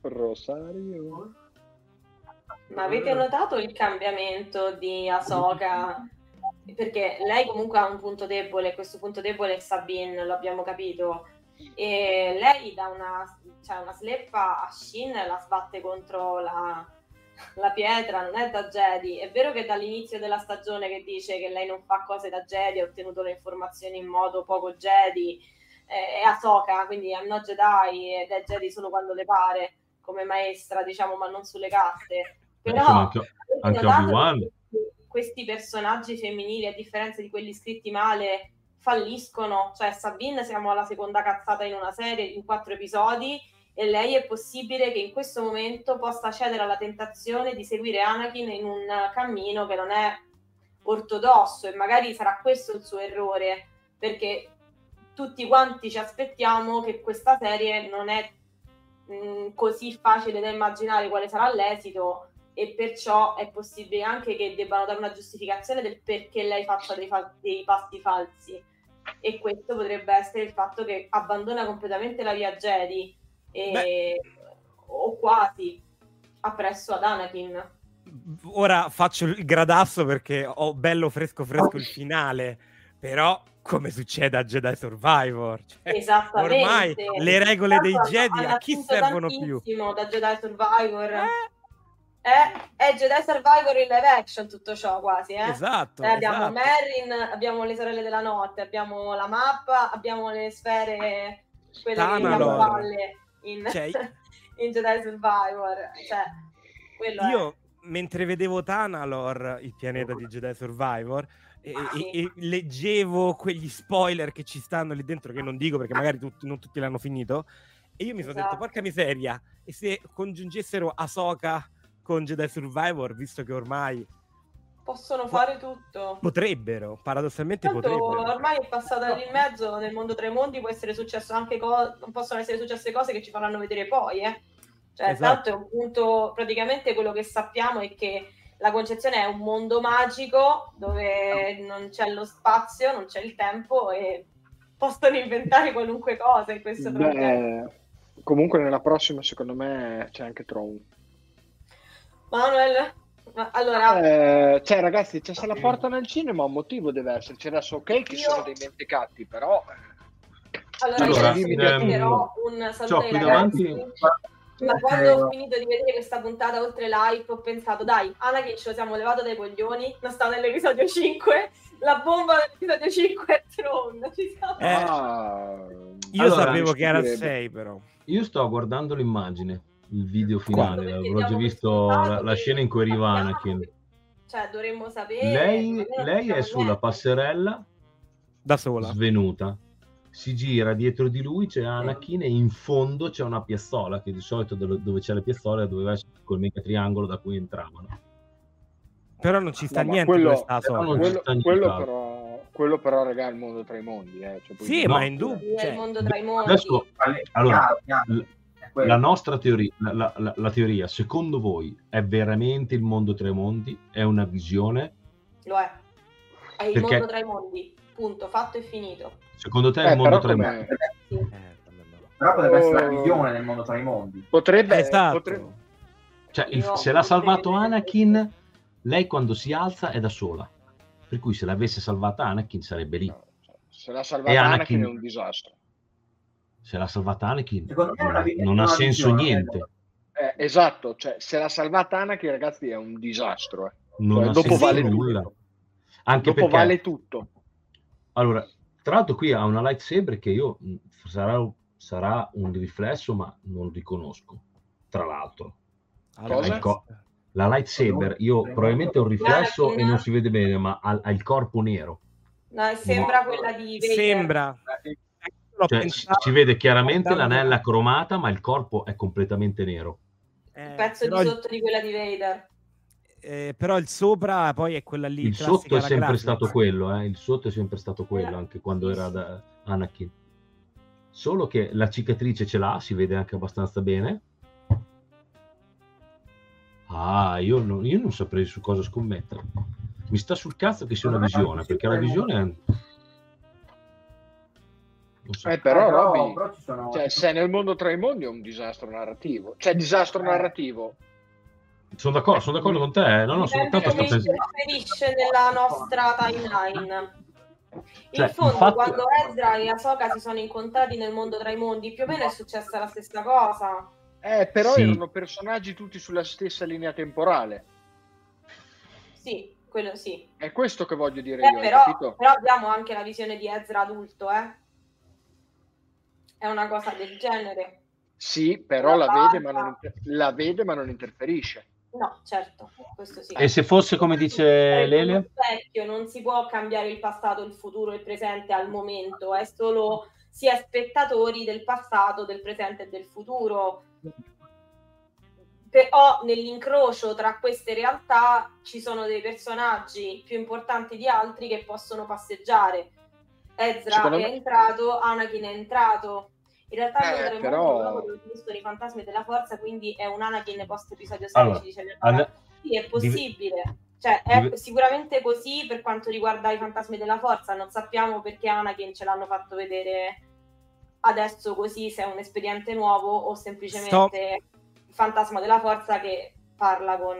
Rosario. Ma avete notato il cambiamento di Ahsoka? Perché lei comunque ha un punto debole, e questo punto debole è Sabine, lo abbiamo capito. E lei da una, cioè una sleppa a Shin la sbatte contro la, la pietra, non è da Jedi. È vero che dall'inizio della stagione che dice che lei non fa cose da Jedi, ha ottenuto le informazioni in modo poco Jedi, eh, è Ahsoka, quindi è no Jedi ed è Jedi solo quando le pare, come maestra, diciamo, ma non sulle carte Però anche, anche notato Obi-Wan. che questi personaggi femminili, a differenza di quelli scritti male, falliscono. Cioè, Sabine siamo alla seconda cazzata in una serie in quattro episodi e lei è possibile che in questo momento possa cedere alla tentazione di seguire Anakin in un cammino che non è ortodosso e magari sarà questo il suo errore, perché tutti quanti ci aspettiamo che questa serie non è mh, così facile da immaginare quale sarà l'esito e perciò è possibile anche che debbano dare una giustificazione del perché lei faccia dei, fa- dei passi falsi. E questo potrebbe essere il fatto che abbandona completamente la via Jedi e- o quasi appresso ad Anakin. Ora faccio il gradasso perché ho bello fresco fresco il finale, però come succede a Jedi Survivor? Cioè, esattamente. ormai le regole dei Jedi a chi servono più? da Jedi Survivor. Eh, è, è Jedi Survivor in live action tutto ciò quasi eh? esatto, Eh, abbiamo esatto. Merrin, abbiamo le sorelle della notte, abbiamo la mappa, abbiamo le sfere, quelle che Tanalor. palle in, Cioè, in Jedi Survivor. Cioè, quello Io mentre vedevo Tanalor, il pianeta di Jedi Survivor, e, Ah, sì. e- e leggevo quegli spoiler che ci stanno lì dentro, che non dico perché magari tutti- non tutti l'hanno finito, e io mi sono detto, Esatto. porca miseria, e se congiungessero Ahsoka con Jedi Survivor, visto che ormai. Possono fare tutto. potrebbero, paradossalmente Tanto potrebbero. ormai è passata lì in mezzo nel mondo tra i mondi, può essere successo anche cose, possono essere successe cose che ci faranno vedere poi, eh. Cioè, Esatto. tanto è un punto, praticamente quello che sappiamo è che la concezione è un mondo magico dove non c'è lo spazio, non c'è il tempo e possono inventare qualunque cosa in questo. Beh, comunque nella prossima secondo me c'è anche Tron. Manuel, ma- allora, Eh, cioè ragazzi, cioè, se la portano al cinema un motivo deve esserci. Adesso ok che Io- sono dei mentecatti, però... allora, allora, io ehm, un saluto c'ho ai qui ragazzi. davanti- Ma quando ho finito di vedere questa puntata oltre live, ho pensato, dai, Anakin ce lo siamo levato dai coglioni, non sta nell'episodio 5, la bomba dell'episodio 5 è Tron. Eh, Ah, Io allora, sapevo che era il stupirebbe. 6, però. Io sto guardando l'immagine, il video finale, l'avrò già visto la, la scena in cui arriva Anakin. che- Cioè, dovremmo sapere... Lei, lei è sulla niente. passerella Da sola. svenuta. Si gira dietro di lui, c'è Anakin e in fondo c'è una piazzola, che di solito dove dove c'è le piazzole doveva essere quel mega triangolo da cui entravano. Però non ci sta No, ma niente quello- sta quello, sta niente quello però, quello però, raga, è il mondo tra i mondi. Eh. Cioè, Sì, No. ma in dubbio. È il Cioè, mondo tra i mondi. Adesso, allora, Quello. la nostra teoria, la, la- la- la teoria, secondo voi, è veramente il mondo tra i mondi? È una visione? Lo è. È il Perché- mondo tra i mondi. Punto. Fatto e finito. Secondo te è Eh, il mondo tra i mondi? Sì. eh. Però potrebbe essere la Oh. visione del mondo tra i mondi. Potrebbe, Esatto. potrebbe- Cioè, il- se l'ha salvato Anakin, lei quando si alza è da sola. Per cui se l'avesse salvata Anakin sarebbe lì. no, cioè, se l'ha salvata Anakin... Anakin- è un disastro. Se l'ha salvata Anakin Secondo me è non, non ha senso visione, niente. Eh, esatto, cioè, se l'ha salvata Anakin, ragazzi, è un disastro. eh. Non Cioè, ha dopo senso vale nulla. tutto. Anche Dopo perché, vale tutto. allora, tra l'altro qui ha una lightsaber che io mh, sarà, sarà un riflesso, ma non riconosco. Tra l'altro, Allora, co- la lightsaber, io probabilmente è un riflesso e non si vede bene, ma ha, ha il corpo nero. No, sembra quella di Vader. Sembra. Cioè, pensato, si vede chiaramente l'anella cromata, ma il corpo è completamente nero. eh, Il pezzo però, di il, sotto di quella di Vader. eh, però il sopra poi è quella lì. Il sotto è sempre graphics. stato quello, eh, il sotto è sempre stato quello, anche quando era da Anakin. Solo che la cicatrice ce l'ha, si vede anche abbastanza bene. Ah, io non, io non saprei su cosa scommettere. Mi sta sul cazzo che sia una visione, perché la visione è... So. Eh, però, Eh, Robby, però ci sono... cioè, se è nel mondo tra i mondi è un disastro narrativo. Cioè, disastro Eh. narrativo. Sono d'accordo, sono d'accordo con te, eh. no, no, sono sto come pensando... inserisce nella nostra timeline. Cioè, in fondo, infatti- quando Ezra e Ahsoka si sono incontrati nel mondo tra i mondi, più o meno è successa la stessa cosa. Eh, però Sì. erano personaggi tutti sulla stessa linea temporale. Sì, quello sì. È questo che voglio dire Eh, io, però, capito? però abbiamo anche la visione di Ezra adulto, eh. È una cosa del genere. Sì, però la La vede, ma non, la vede ma non interferisce. No, certo, questo sì. E se fosse come dice Lele? specchio, non si può cambiare il passato, il futuro, il presente al momento, è solo si è spettatori del passato, del presente e del futuro. Però nell'incrocio tra queste realtà ci sono dei personaggi più importanti di altri che possono passeggiare. Ezra Secondo è me- entrato, Anakin è entrato. In realtà Eh, io andrei però- molto dopo che ho visto i fantasmi della forza, quindi è un Anakin post episodio 6, Allora, dice ad-. Sì, è possibile. Cioè, è Div- sicuramente così per quanto riguarda i fantasmi della forza. Non sappiamo perché Anakin ce l'hanno fatto vedere adesso così, se è un espediente nuovo o semplicemente il fantasma della forza che parla con,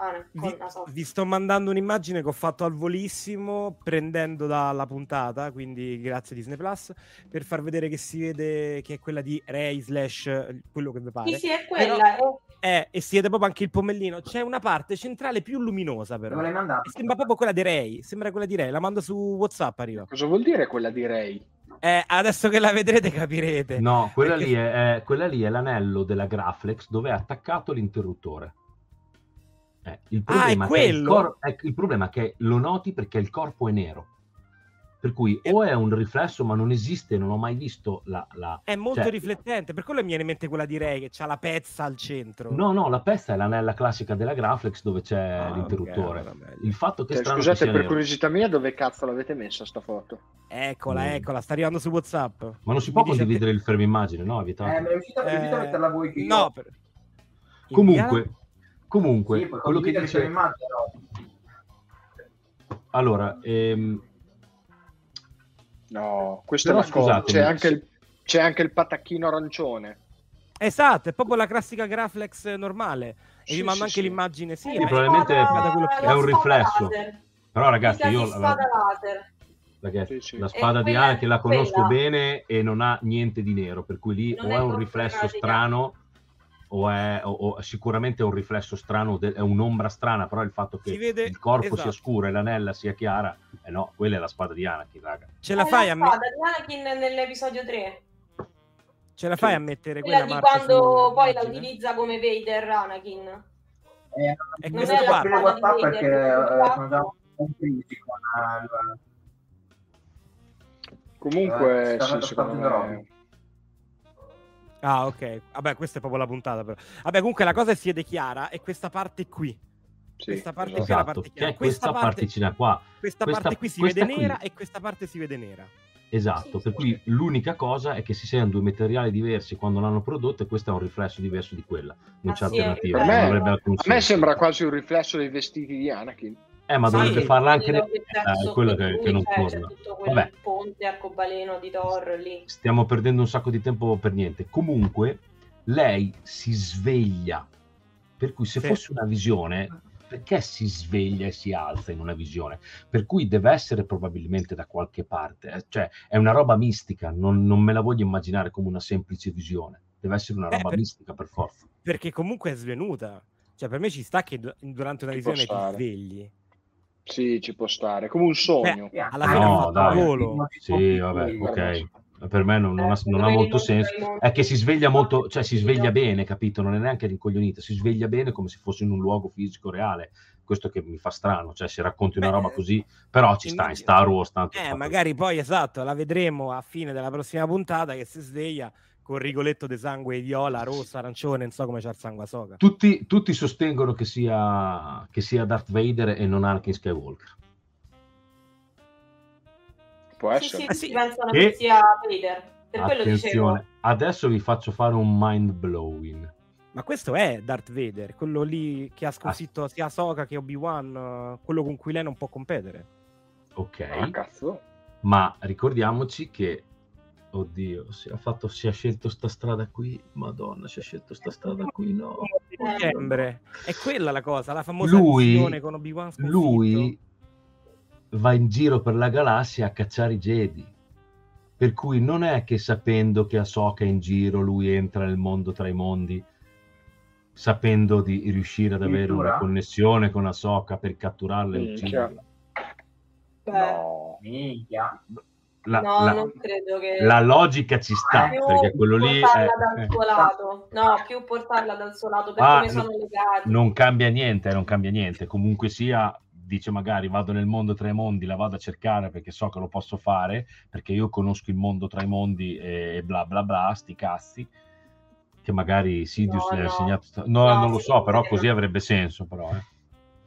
Ana- con Vi, vi sto mandando un'immagine che ho fatto al volissimo prendendo dalla puntata, quindi grazie Disney Plus, per far vedere che si vede che è quella di Ray slash quello che vi pare. Sì, sì, è quella. è- Eh, e si vede proprio anche il pomellino. C'è una parte centrale più luminosa però. Sembra proprio quella di Ray. Sembra quella di Ray. La mando su WhatsApp arriva. Cosa vuol dire quella di Ray? Eh, adesso che la vedrete capirete. No, quella Perché- lì è, è- quella lì è l'anello della Graflex dove è attaccato l'interruttore. Eh, il, Ah, è problema che il, cor- è- il problema è che lo noti perché il corpo è nero. Per cui o è un riflesso, ma non esiste, non ho mai visto la... la- È molto cioè- riflettente, per quello mi viene in mente quella di Ray che ha la pezza al centro. No, no, la pezza è l'anella classica della Graflex dove c'è Ah, l'interruttore. ok, allora meglio. il fatto che Cioè, che scusate, sia per nero. curiosità mia, dove cazzo l'avete messa sta foto? Eccola, Mm. eccola, sta arrivando su WhatsApp. Ma non si può Mi dice- condividere il fermo immagine, no? È vietato. Eh, ma riuscito a Eh, metterla voi che io... No, per... Comunque, comunque Sì, quello che dice... le immagini, no? Allora, ehm, No, questo Però è scusatemi, C'è anche, il, c'è anche il patacchino arancione. Esatto, è proprio la classica Graflex normale. E Sì, vi mando sì, anche sì. l'immagine, sì. è Sì, la probabilmente la è un riflesso. laser. però ragazzi, io la, spada laser. ragazzi, Sì, sì. la spada di Ana che la conosco quella- bene e non ha niente di nero, per cui lì Non o è è un riflesso strano o è o- o sicuramente è un riflesso strano, de- è un'ombra strana, però il fatto che vede- il corpo esatto. sia scuro e l'anella sia chiara, eh no, quella è la spada di Anakin, raga. Ce la È fai a la me- spada di Anakin nell'episodio 3. ce la fai Sì. a mettere Quella quella di quando poi la utilizza come Vader Anakin. Eh, E Non questo è la spada di Vader, perché eh, sono già un eh, Comunque, Eh, sì, secondo me... Ah, ok. Vabbè, questa è proprio la puntata però. Vabbè, comunque la cosa si vede chiara è questa parte qui. Sì, Questa parte esatto. qui è la Esatto, parte che chiara. è questa Questa parte- particina qua. Questa, Questa- parte qui si vede qui. nera e questa parte si vede nera. Esatto, Sì, per sì. cui l'unica cosa è che si siano due materiali diversi quando l'hanno prodotto e questo è un riflesso diverso di quella. Non Ah, c'è sì, alternativa, per me- A me sembra quasi un riflesso dei vestiti di Anakin. Eh, ma Sì, dovrebbe farla anche Quello ne- che c'è eh, quello di che, lui, che non cioè, torna. tutto quel Vabbè, ponte arcobaleno di Thor lì. stiamo perdendo un sacco di tempo per niente. Comunque, lei si sveglia. Per cui se Sì. fosse una visione, perché si sveglia e si alza in una visione? Per cui deve essere probabilmente da qualche parte. eh, Cioè, è una roba mistica, non, non me la voglio immaginare come una semplice visione. Deve essere una Eh, roba per- mistica per forza. Perché comunque è svenuta. Cioè, per me ci sta che du- durante una visione ti svegli. Sì, ci può stare. Come un sogno. Sì, Alla anche fine No, dai. volo. Sì, vabbè, ok. Per me non, non ha, non ha molto senso. È che si sveglia molto, cioè si sveglia bene, capito? Non è neanche rincoglionita, si sveglia bene come se fosse in un luogo fisico reale. Questo che mi fa strano, cioè se racconti una Beh, roba così, però ci sta in Star Wars tanto. Eh, magari poi esatto, la vedremo a fine della prossima puntata che si sveglia con rigoletto di sangue viola, rosso, arancione, non so come c'ha il sangue a soca. Tutti, tutti sostengono che sia, che sia Darth Vader e non Anakin Skywalker. Può Sì, essere. sì, Eh, sì. pensano E- che sia Vader. Per. Attenzione, adesso vi faccio fare un mind blowing. Ma questo è Darth Vader, quello lì Ah, che ha sconfitto sia Soka che Obi-Wan, quello con cui lei non può competere. Ok, Ah, cazzo. ma ricordiamoci che oddio, si, ha fatto, si è scelto sta strada qui. Madonna, si è scelto sta strada qui. No, Dicembre. È quella la cosa, la famosa Lui- visione con Obi-Wan sconfitto. lui va in giro per la galassia a cacciare i Jedi. Per cui non è che sapendo che Ahsoka è in giro, lui entra nel mondo tra i mondi, sapendo di riuscire ad avere una connessione con Ahsoka per catturarla e ucciderla. No. Minchia. La, no, la- non credo che... la logica ci sta, più perché quello lì è- dal suo lato. No, più portarla dal suo lato, per Ah, come sono legati. non cambia niente, non cambia niente. Comunque sia, dice magari vado nel mondo tra i mondi, la vado a cercare perché so che lo posso fare, perché io conosco il mondo tra i mondi e bla bla bla, sti cazzi. Che magari Sidious No, le ha no. insegnato. No, No, non lo so, però così avrebbe senso, però. eh.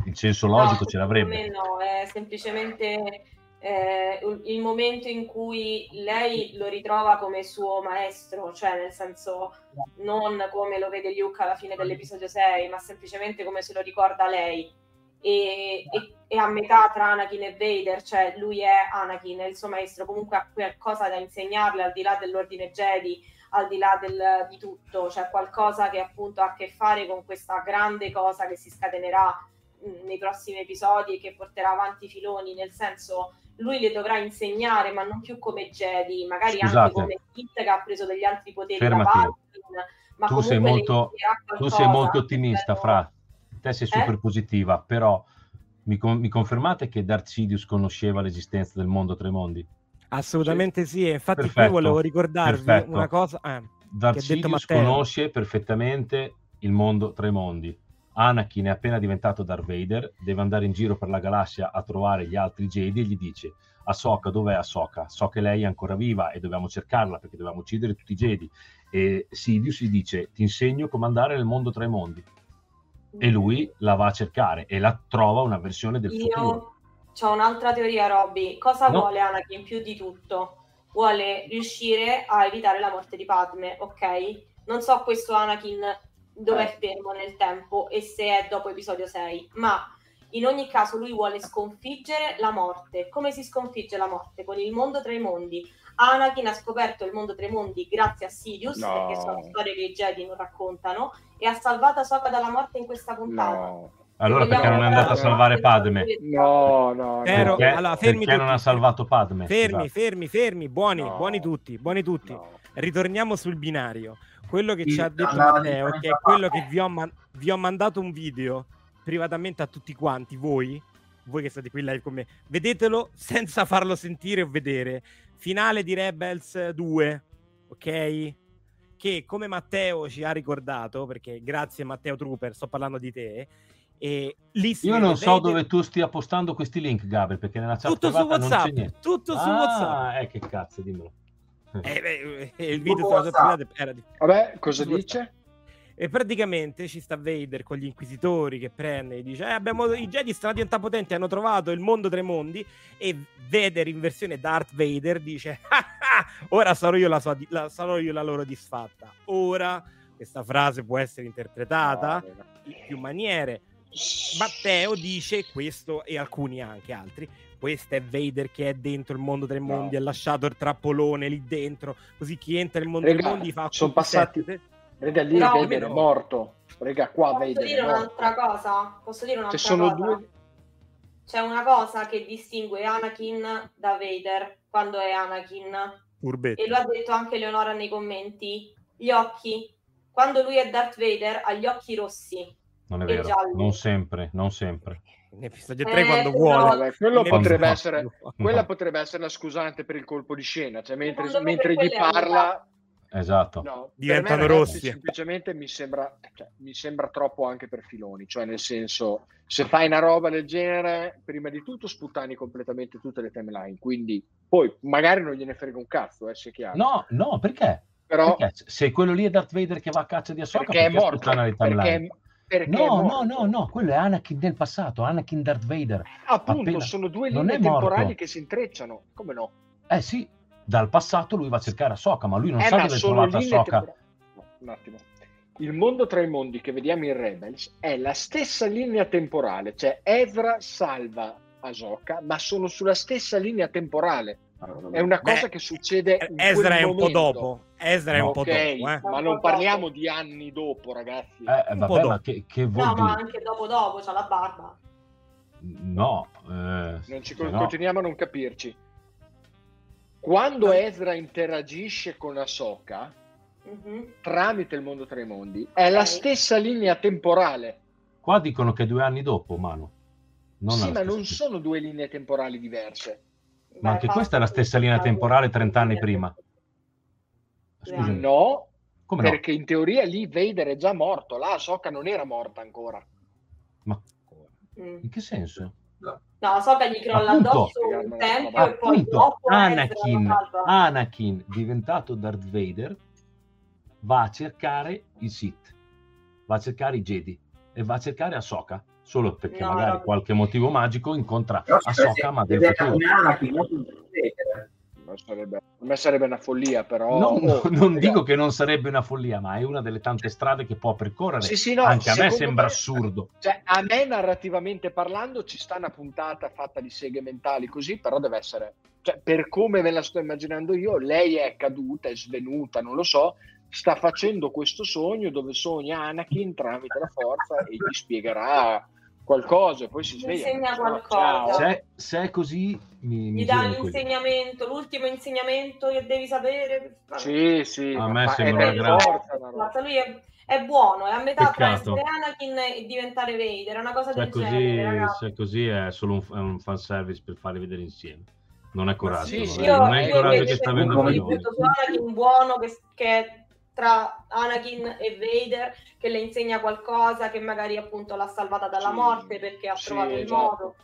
Il senso logico ce l'avrebbe. no, è semplicemente eh, il momento in cui lei lo ritrova come suo maestro, cioè nel senso non come lo vede Luke alla fine dell'episodio 6, ma semplicemente come se lo ricorda lei. E, e- e a metà tra Anakin e Vader, cioè lui è Anakin, è il suo maestro, comunque ha qualcosa da insegnarle al di là dell'ordine Jedi, al di là del- di tutto, cioè qualcosa che appunto ha a che fare con questa grande cosa che si scatenerà mh, nei prossimi episodi e che porterà avanti i filoni, nel senso lui le dovrà insegnare, ma non più come Jedi, magari Scusate. anche come Kit che ha preso degli altri poteri Fermati. da Palpatine, ma Tu sei molto- Tu sei molto ottimista, per- Fra. Te sei Eh? super positiva, però mi, con- mi confermate che Darth Sidious conosceva l'esistenza del mondo tra i mondi? Assolutamente sì, e infatti qui Perfetto, volevo ricordarvi perfetto. una cosa. eh, Matteo. conosce perfettamente il mondo tra i mondi. Anakin è appena diventato Darth Vader, deve andare in giro per la galassia a trovare gli altri Jedi e gli dice Ahsoka, dov'è Ahsoka? So che lei è ancora viva e dobbiamo cercarla perché dobbiamo uccidere tutti i Jedi. E Sidious gli dice ti insegno come andare nel mondo tra i mondi. E lui la va a cercare e la trova una versione del futuro. Io ho un'altra teoria, Robby. Cosa No. vuole Anakin più di tutto? Vuole riuscire a evitare la morte di Padme, ok? Non so questo Anakin dove è fermo nel tempo e se è dopo episodio 6, ma in ogni caso lui vuole sconfiggere la morte. Come si sconfigge la morte? Con il mondo tra i mondi. Anakin ha scoperto il mondo tra i mondi grazie a Sirius, No. perché sono storie che i Jedi non raccontano, e ha salvato Ahsoka dalla morte in questa puntata. No, Allora perché non è andata a salvare Padme? no, no. Però-. Perché, allora, fermi perché non tutti. ha salvato Padme? Fermi, Scusate. fermi, fermi, buoni, No. buoni tutti, buoni tutti. no. Ritorniamo sul binario. Quello che ci ha detto Matteo, che è quello che vi ho, man- vi ho mandato un video privatamente a tutti quanti, voi, voi che state qui live con me, vedetelo senza farlo sentire o vedere. Finale di Rebels 2, ok? Che come Matteo ci ha ricordato, perché grazie Matteo Trooper, sto parlando di te, e lì Io non so dove tu stia postando questi link, Gabriel, perché nella chat tutto su WhatsApp, tutto su ah, WhatsApp. eh, che cazzo, dimmelo. Eh, beh, eh, il video WhatsApp. privata era di Vabbè, cosa dice? E praticamente ci sta Vader con gli inquisitori che prende e dice: eh, abbiamo, I Jedi stanno diventando potenti, hanno trovato il mondo tra i mondi. E Vader in versione Darth Vader dice: "Ah, ah, Ora sarò io la, sua, la- sarò io la loro disfatta. Ora questa frase può essere interpretata in più maniere. Matteo dice questo e alcuni anche altri. Questo è Vader che è dentro il mondo tra i No. mondi, ha lasciato il trappolone lì dentro, così chi entra nel mondo Raga, tra i mondi fa son tutti i passati- set. Raga, lì No, Vader almeno- è morto. Raga, qua Posso Vader dire è morto. un'altra cosa? Posso dire un'altra sono cosa? due... C'è una cosa che distingue Anakin da Vader quando è Anakin, Furbetto. e lo ha detto anche Leonora nei commenti, gli occhi. Quando lui è Darth Vader ha gli occhi rossi. Non è vero, gialli. non sempre, non sempre. In episodio Eh, 3 quando però- vuole. Vabbè, quello In Quando- potrebbe episodio- essere... Quella No. potrebbe essere la scusante per il colpo di scena, cioè mentre, mentre gli quella parla... Esatto. No, Diventano me, ragazzi, rossi. Semplicemente mi sembra, cioè, mi sembra troppo anche per filoni, cioè nel senso, se fai una roba del genere, prima di tutto sputtani completamente tutte le timeline, quindi poi magari non gliene frega un cazzo, eh, sia chiaro. No, no, perché? Però Perché se quello lì è Darth Vader che va a caccia di Ahsoka, perché è morto, sputtana le timeline? perché, perché No, no, no, no, quello è Anakin del passato, Anakin Darth Vader. Appunto, Appena- sono due linee è morto. temporali che si intrecciano, come no? Eh sì, dal passato lui va a cercare Ahsoka, ma lui non eh, sa dove è trovata Ahsoka. temporali. No, un attimo. Il mondo tra i mondi che vediamo in Rebels è la stessa linea temporale, cioè Ezra salva Ahsoka, ma sono sulla stessa linea temporale. È una Beh, cosa che succede Ezra è un po' dopo. Ezra è un po' dopo, eh. ma non parliamo di anni dopo, ragazzi. Eh, Un po' vabbè, dopo. ma che, che vuol No, ma dire? anche dopo dopo c'ha la barba. No, eh, Non ci no- continuiamo a non capirci. Quando Ezra interagisce con Ahsoka Mhm. tramite il mondo tra i mondi, è la stessa linea temporale. Qua dicono che due anni dopo, Manu. Non sì, ma non sono due linee temporali diverse. Ma anche questa è la stessa linea temporale 30 anni prima. Scusami. No, Come no? perché in teoria lì Vader è già morto, là Ahsoka non era morta ancora. Ma Mm. in che senso? No, so che gli crolla Appunto. addosso un tempio e poi Appunto, dopo Ezra Anakin. Anakin diventato Darth Vader va a cercare i Sith, va a cercare i Jedi e va a cercare Ahsoka solo perché No, magari no. qualche motivo magico incontra Però Ahsoka ma del futuro. non. Non sarebbe- A me sarebbe una follia, però. No, oh, no, non raga, dico che non sarebbe una follia, ma è una delle tante strade che può percorrere. Sì, sì, no, Anche a me sembra me- assurdo. Cioè, a me narrativamente parlando ci sta una puntata fatta di seghe mentali così, però deve essere, cioè, per come me la sto immaginando io, lei è caduta, è svenuta, non lo so, sta facendo questo sogno dove sogna Anakin tramite la forza e gli spiegherà qualcosa e poi si Gli sveglia. insegna qualcosa. Se, se è così, mi, mi dà l'insegnamento, l'ultimo insegnamento che devi sapere. Sì, sì, A me sembra forza una roba. Guarda, lui è, è buono, è a metà tra Peccato. essere Anakin e diventare Vader, è una cosa Se del così, genere, ragazzi. se è così è solo un, è un fanservice per farli vedere insieme. Non è coraggio, sì, non, sì, non è il io coraggio che sta avendo Anakin buono che, che è tra Anakin e Vader che le insegna qualcosa che magari appunto l'ha salvata dalla Sì, morte perché ha sì, trovato il esatto. modo.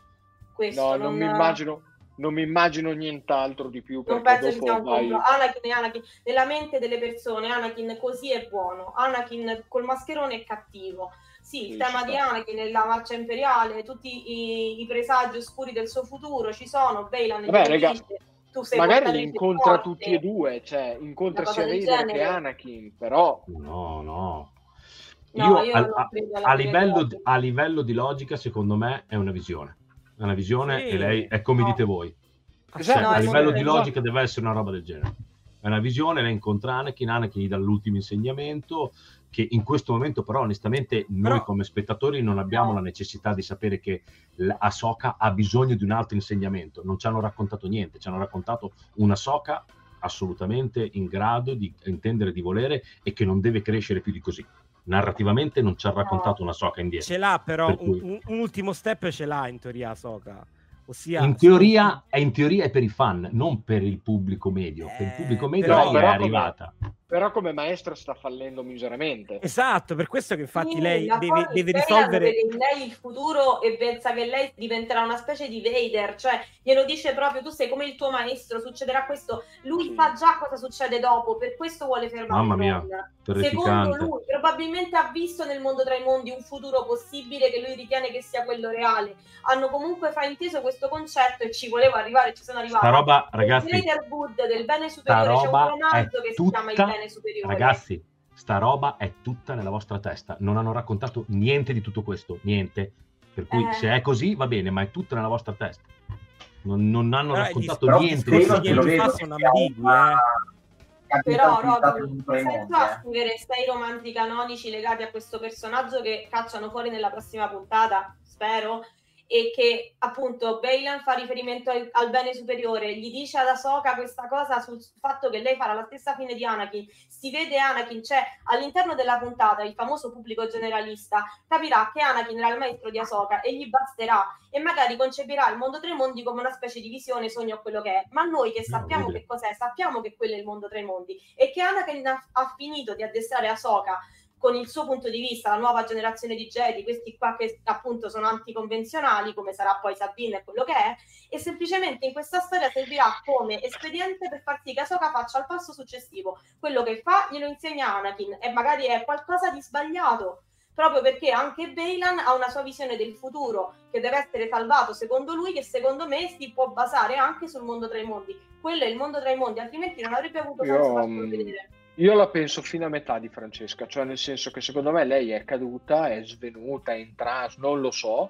Questo No, non, non mi immagino, non mi immagino nient'altro di più non penso ci sia un vai... Anakin Anakin. Nella mente delle persone Anakin così è buono. Anakin col mascherone è cattivo. Sì, il Sì, tema ci di. Anakin la marcia imperiale tutti i, i presagi oscuri del suo futuro ci sono Bailan Vabbè, glielo raga, dice, tu sei magari li incontra forte. tutti e due, cioè incontra sia Vader che. Anakin, però No, no. No, io, io a, a- a livello, di- a livello di logica, secondo me, è una visione. È una visione Sì. e lei è come No. dite voi. Esatto, Cioè, no, a livello di logica deve essere una roba del genere. È una visione, lei incontra Anakin, Anakin gli dà l'ultimo insegnamento, che in questo momento però onestamente noi Però- come spettatori non abbiamo la necessità di sapere che Ahsoka ha bisogno di un altro insegnamento. Non ci hanno raccontato niente, ci hanno raccontato una Ahsoka assolutamente in grado di intendere di volere e che non deve crescere più di così. Narrativamente non ci ha raccontato una Ahsoka indietro. Ce l'ha però, Per cui- un, un- ultimo step ce l'ha in teoria Soka. Ossia, in teoria, è in teoria è per i fan, non per il pubblico medio. Per il Eh, pubblico medio però- lei però è come- arrivata. però come maestra sta fallendo miseramente. Esatto, per questo che infatti Sì, lei deve, deve risolvere... vede in lei il futuro e pensa che lei diventerà una specie di Vader, cioè glielo dice proprio tu sei come il tuo maestro, succederà questo. Lui Sì. sa già cosa succede dopo, per questo vuole fermare Mamma mia, Secondo lui, probabilmente ha visto nel mondo tra i mondi un futuro possibile che lui ritiene che sia quello reale. Hanno comunque frainteso questo concetto e ci volevo arrivare, ci sono arrivati. Sta roba, Il ragazzi, Greater Good del bene superiore, c'è un roba romanzo è che si chiama Il tutta- bene superiore. ragazzi, sta roba è tutta nella vostra testa. Non hanno raccontato niente di tutto questo, niente. Per cui Eh. se è così va bene, ma è tutta nella vostra testa. Non, non hanno Però gli raccontato Però niente. questo. eh. Però utilizzato Robby, in tra i sai mondi, già eh. scrivere sei romanzi canonici legati a questo personaggio che cacciano fuori nella prossima puntata, spero, e che appunto Bailan fa riferimento al, al bene superiore, gli dice ad Ahsoka questa cosa sul fatto che lei farà la stessa fine di Anakin, si vede Anakin, c'è all'interno della puntata il famoso pubblico generalista, capirà che Anakin era il maestro di Ahsoka e gli basterà e magari concepirà il mondo tra i mondi come una specie di visione, sogno o quello che è, ma noi che No, sappiamo orribile. che cos'è, sappiamo che quello è il mondo tra i mondi e che Anakin ha, ha finito di addestrare Ahsoka con il suo punto di vista, la nuova generazione di Jedi, questi qua che appunto sono anticonvenzionali, come sarà poi Sabine e quello che è, e semplicemente in questa storia servirà come espediente per far sì che Ahsoka faccia il passo successivo. Quello che fa glielo insegna Anakin e magari è qualcosa di sbagliato, proprio perché anche Bailan ha una sua visione del futuro che deve essere salvato secondo lui, che secondo me si può basare anche sul mondo tra i mondi. Quello è il mondo tra i mondi, altrimenti non avrebbe avuto Io, senso farlo mm, vedere. Io la penso fino a metà di Francesca, cioè nel senso che secondo me lei è caduta, è svenuta, è in trance, non lo so.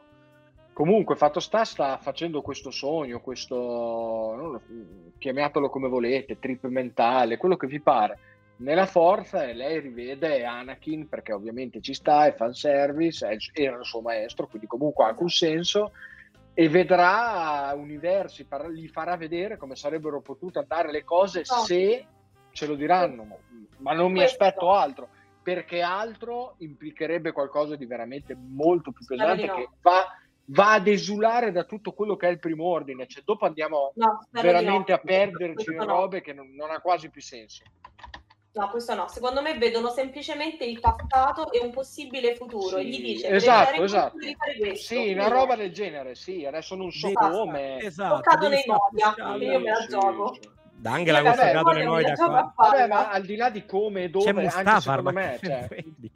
Comunque, fatto sta, sta facendo questo sogno, questo, non lo- chiamatelo come volete, trip mentale, quello che vi pare, nella forza e lei rivede Anakin perché ovviamente ci sta, è fanservice, è- era il suo maestro, quindi comunque ha alcun senso e vedrà universi, gli farà vedere come sarebbero potute andare le cose No. se ce lo diranno, ma non mi aspetto altro, perché altro implicherebbe qualcosa di veramente molto più pesante di no. che va va ad esulare da tutto quello che è il primo ordine. Cioè, dopo andiamo No, di veramente no. a perderci in no. robe che non, non ha quasi più senso. No, questo no. Secondo me vedono semplicemente il passato e un possibile futuro. e Sì, gli dice, esatto, "Devi fare esatto. devi fare questo". Sì, una roba del genere, sì, adesso non so come. Esatto, Toccato nei media, io me la Sì, gioco. sì. Da Angela vabbè, nei la Moi da qua. Vabbè, ma al di là di come e dove, C'è anche Mustafa, secondo me, cioè,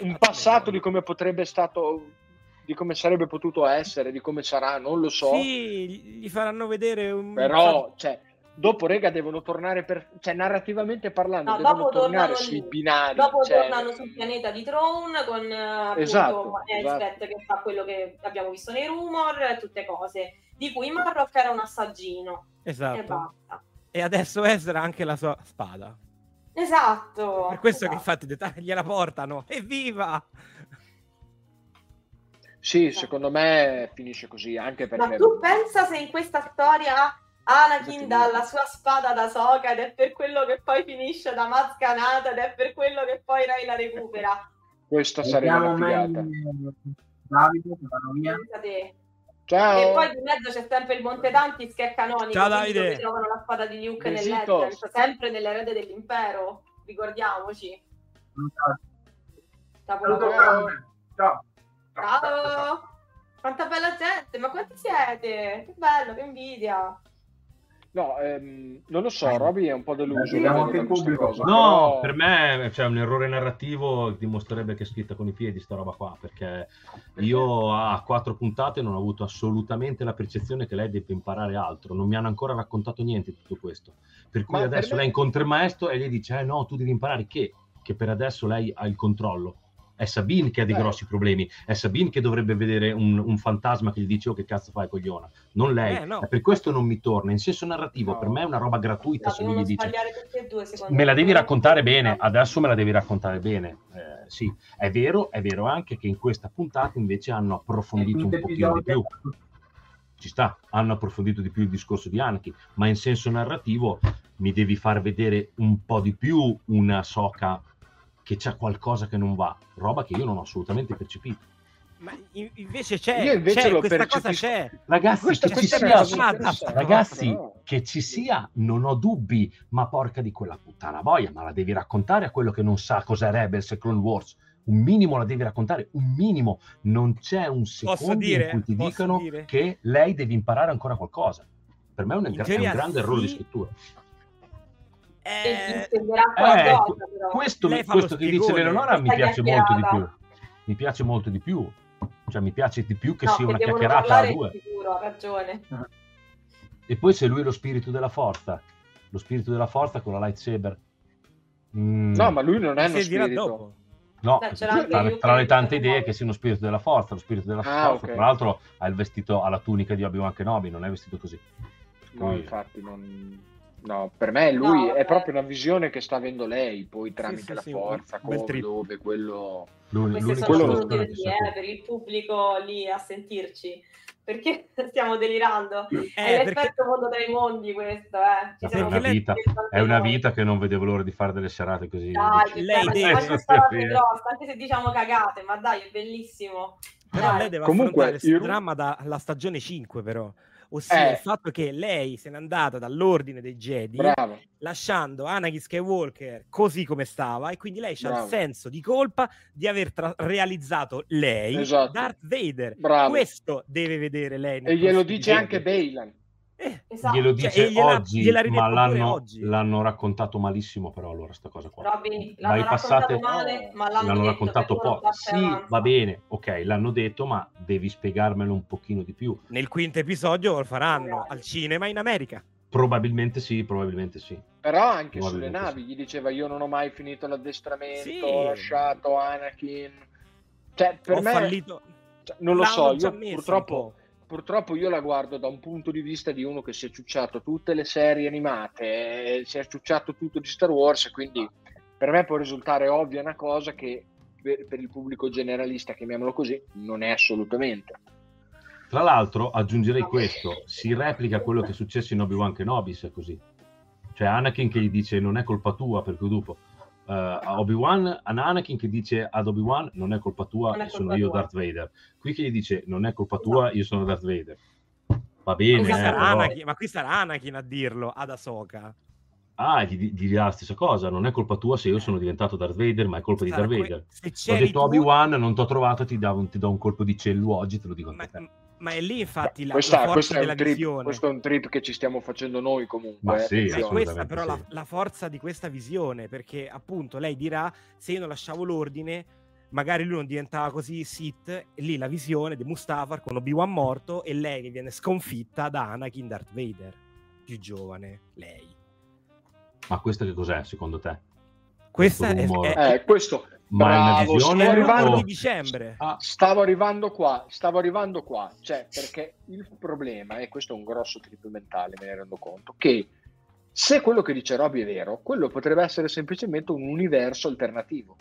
un passato di come potrebbe stato, di come sarebbe potuto essere, di come sarà, non lo so. Sì, gli faranno vedere un... Però, cioè, dopo, rega, devono tornare per... Cioè, narrativamente parlando, No, devono dopo tornare tornano sui lì. binari. Dopo cioè- tornano sul pianeta di Throne con eh, appunto Esatto, esatto. che fa quello che abbiamo visto nei rumor, e tutte cose di cui Marrock era un assaggino e Esatto. basta. E adesso Ezra ha anche la sua spada. Esatto. Per questo che esatto. infatti i dettagli gliela portano. Evviva! Sì, secondo me finisce così, anche Ma perché... tu pensa se in questa storia Anakin dà la sua spada da Soka ed è per quello che poi finisce da Mazcanata ed è per quello che poi Ray la recupera. Questa sarebbe una figata. Davide che via. Ciao! E poi di mezzo c'è sempre il Monte Tantis che è canonico. Ciao, Davide. dove trovano la spada di Luke nel Besitos. Legends, sempre nell'erede dell'impero. Ricordiamoci. Capolavoro. per- Ciao. Ciao! Quanta bella gente, ma quanti siete? Che bello, che invidia. No, ehm, non lo so, Roby è un po' deluso pubblico. cosa, No, però- per me c'è un errore narrativo dimostrerebbe che è scritta con i piedi sta roba qua, perché io a quattro puntate non ho avuto assolutamente la percezione che lei debba imparare altro, non mi hanno ancora raccontato niente di tutto questo. Per cui Ma per adesso me- lei incontra il maestro e gli dice "Eh no, tu devi imparare che che per adesso lei ha il controllo. È Sabine che ha dei Eh. grossi problemi, è Sabine che dovrebbe vedere un, un fantasma che gli dice oh che cazzo fai cogliona, non lei. Eh, no. Per questo non mi torna. In senso narrativo No. per me è una roba gratuita No, se lui gli dice e due, secondo me la devi raccontare bene, adesso me la devi raccontare bene. Eh, sì, è vero, è vero anche che in questa puntata invece hanno approfondito un quinto pochino di più. Ci sta, hanno approfondito di più il discorso di Anakin, ma in senso narrativo mi devi far vedere un po' di più una soca che c'è qualcosa che non va, roba che io non ho assolutamente percepito. Ma in- invece c'è, Io invece c'è, lo questa cosa percepisco. c'è. Ragazzi, Questa che ci sia, cosa ragazzi, che ci sia, non ho dubbi, ma porca di quella puttana boia, ma la devi raccontare a quello che non sa cos'è Rebels e Clone Wars. Un minimo la devi raccontare, un minimo. Non c'è un secondo dire? in cui ti dicono dire? che lei deve imparare ancora qualcosa. Per me è un, è un grande errore di sì. scrittura. Eh, Eh, qualcosa, però. questo, questo che dice. Eleonora mi piace molto di più. Mi piace molto di più. Cioè, mi piace di più che No, sia una chiacchierata a due. sicuro, ha ragione. E poi se lui è lo spirito della forza, lo spirito della forza con la lightsaber. Mm, No, ma lui non è uno spirito. no, Beh, c'era tra, tra le- tante idee che sia uno spirito della forza, lo spirito della Ah, forza. ok. Tra l'altro ha il vestito, ha la tunica di Obi-Wan Kenobi, non è vestito così. No, infatti, non... no, per me lui No, è proprio una visione che sta avendo lei, poi tramite sì, la sì, un forza, bel come, dove, quello... Queste sono quello- sia eh, per il pubblico lì a sentirci. Perché stiamo delirando? è Eh, perché l'effetto mondo dei mondi questo, eh. Ci È una vita, è una vita che non vedevo l'ora di fare delle serate così. Dai, dici. Lei deve- è grossa, anche se diciamo cagate, ma dai, è bellissimo. Però Dai. lei deve Comunque, affrontare il il- dramma dalla stagione 5, però. Ossia Eh. il fatto che lei se n'è andata dall'ordine dei Jedi, Bravo. lasciando Anakin Skywalker così come stava, e quindi lei ha il senso di colpa di aver tra- realizzato lei, Esatto. Darth Vader. Bravo. Questo deve vedere lei. E glielo dice anche. Bailan. Eh, Esatto. Glielo Cioè, dice e gliela- oggi, gliela ma l'hanno, oggi. l'hanno raccontato malissimo però allora sta cosa qua. Robby, l'hanno Bypassate- raccontato male, ma l'hanno, l'hanno detto, raccontato per loro po'. parte Sì, va bene, ok, l'hanno detto, ma devi spiegarmelo un pochino di più. Nel quinto episodio lo faranno al cinema in America. Probabilmente sì, probabilmente sì. Però anche sulle navi gli diceva io non ho mai finito l'addestramento, Sì. ho lasciato Anakin. Cioè, per Ho me, fallito. cioè, non lo L'hanno so, io purtroppo, po'. Purtroppo io la guardo da un punto di vista di uno che si è ciucciato tutte le serie animate, eh, si è ciucciato tutto di Star Wars, quindi per me può risultare ovvia una cosa che per, il pubblico generalista, chiamiamolo così, non è assolutamente. Tra l'altro, aggiungerei questo, si replica quello che è successo in Obi-Wan Kenobi, se è così. Cioè Anakin che gli dice non è colpa tua perché dopo... eh, a Obi-Wan, a Anakin che dice ad Obi-Wan non è colpa tua, è sono colpa io tua. Darth Vader. Qui che gli dice non è colpa tua, io sono Darth Vader. Va bene, Qui eh, Anakin- ma qui sarà Anakin a dirlo ad Ahsoka. Ah, gli, gli dirà la stessa cosa, non è colpa tua se io sono diventato Darth Vader, ma è colpa di Darth que- Vader. se Ho detto tu- Obi-Wan, non ti ho trovato, ti, davo- ti do un colpo di cello oggi, te lo dico ma, te. Ma è lì infatti la, Questa- la forza questo, è della trip, visione. questo è un trip che ci stiamo facendo noi comunque. Ma eh, sì, è questa però la, sì. la forza di questa visione, perché appunto lei dirà se io non lasciavo l'ordine, magari lui non diventava così Sith, e lì la visione di Mustafar con Obi-Wan morto e lei che viene sconfitta da Anakin Darth Vader, più giovane, lei. Ma questo che cos'è secondo te? Questa è, Questo rumore. è- Eh, questo è Bravo, visione sto arrivando o- di dicembre. Ah, stavo arrivando qua, stavo arrivando qua, cioè perché il problema, e questo è un grosso trip mentale, me ne rendo conto, che se quello che dice Roby è vero, quello potrebbe essere semplicemente un universo alternativo.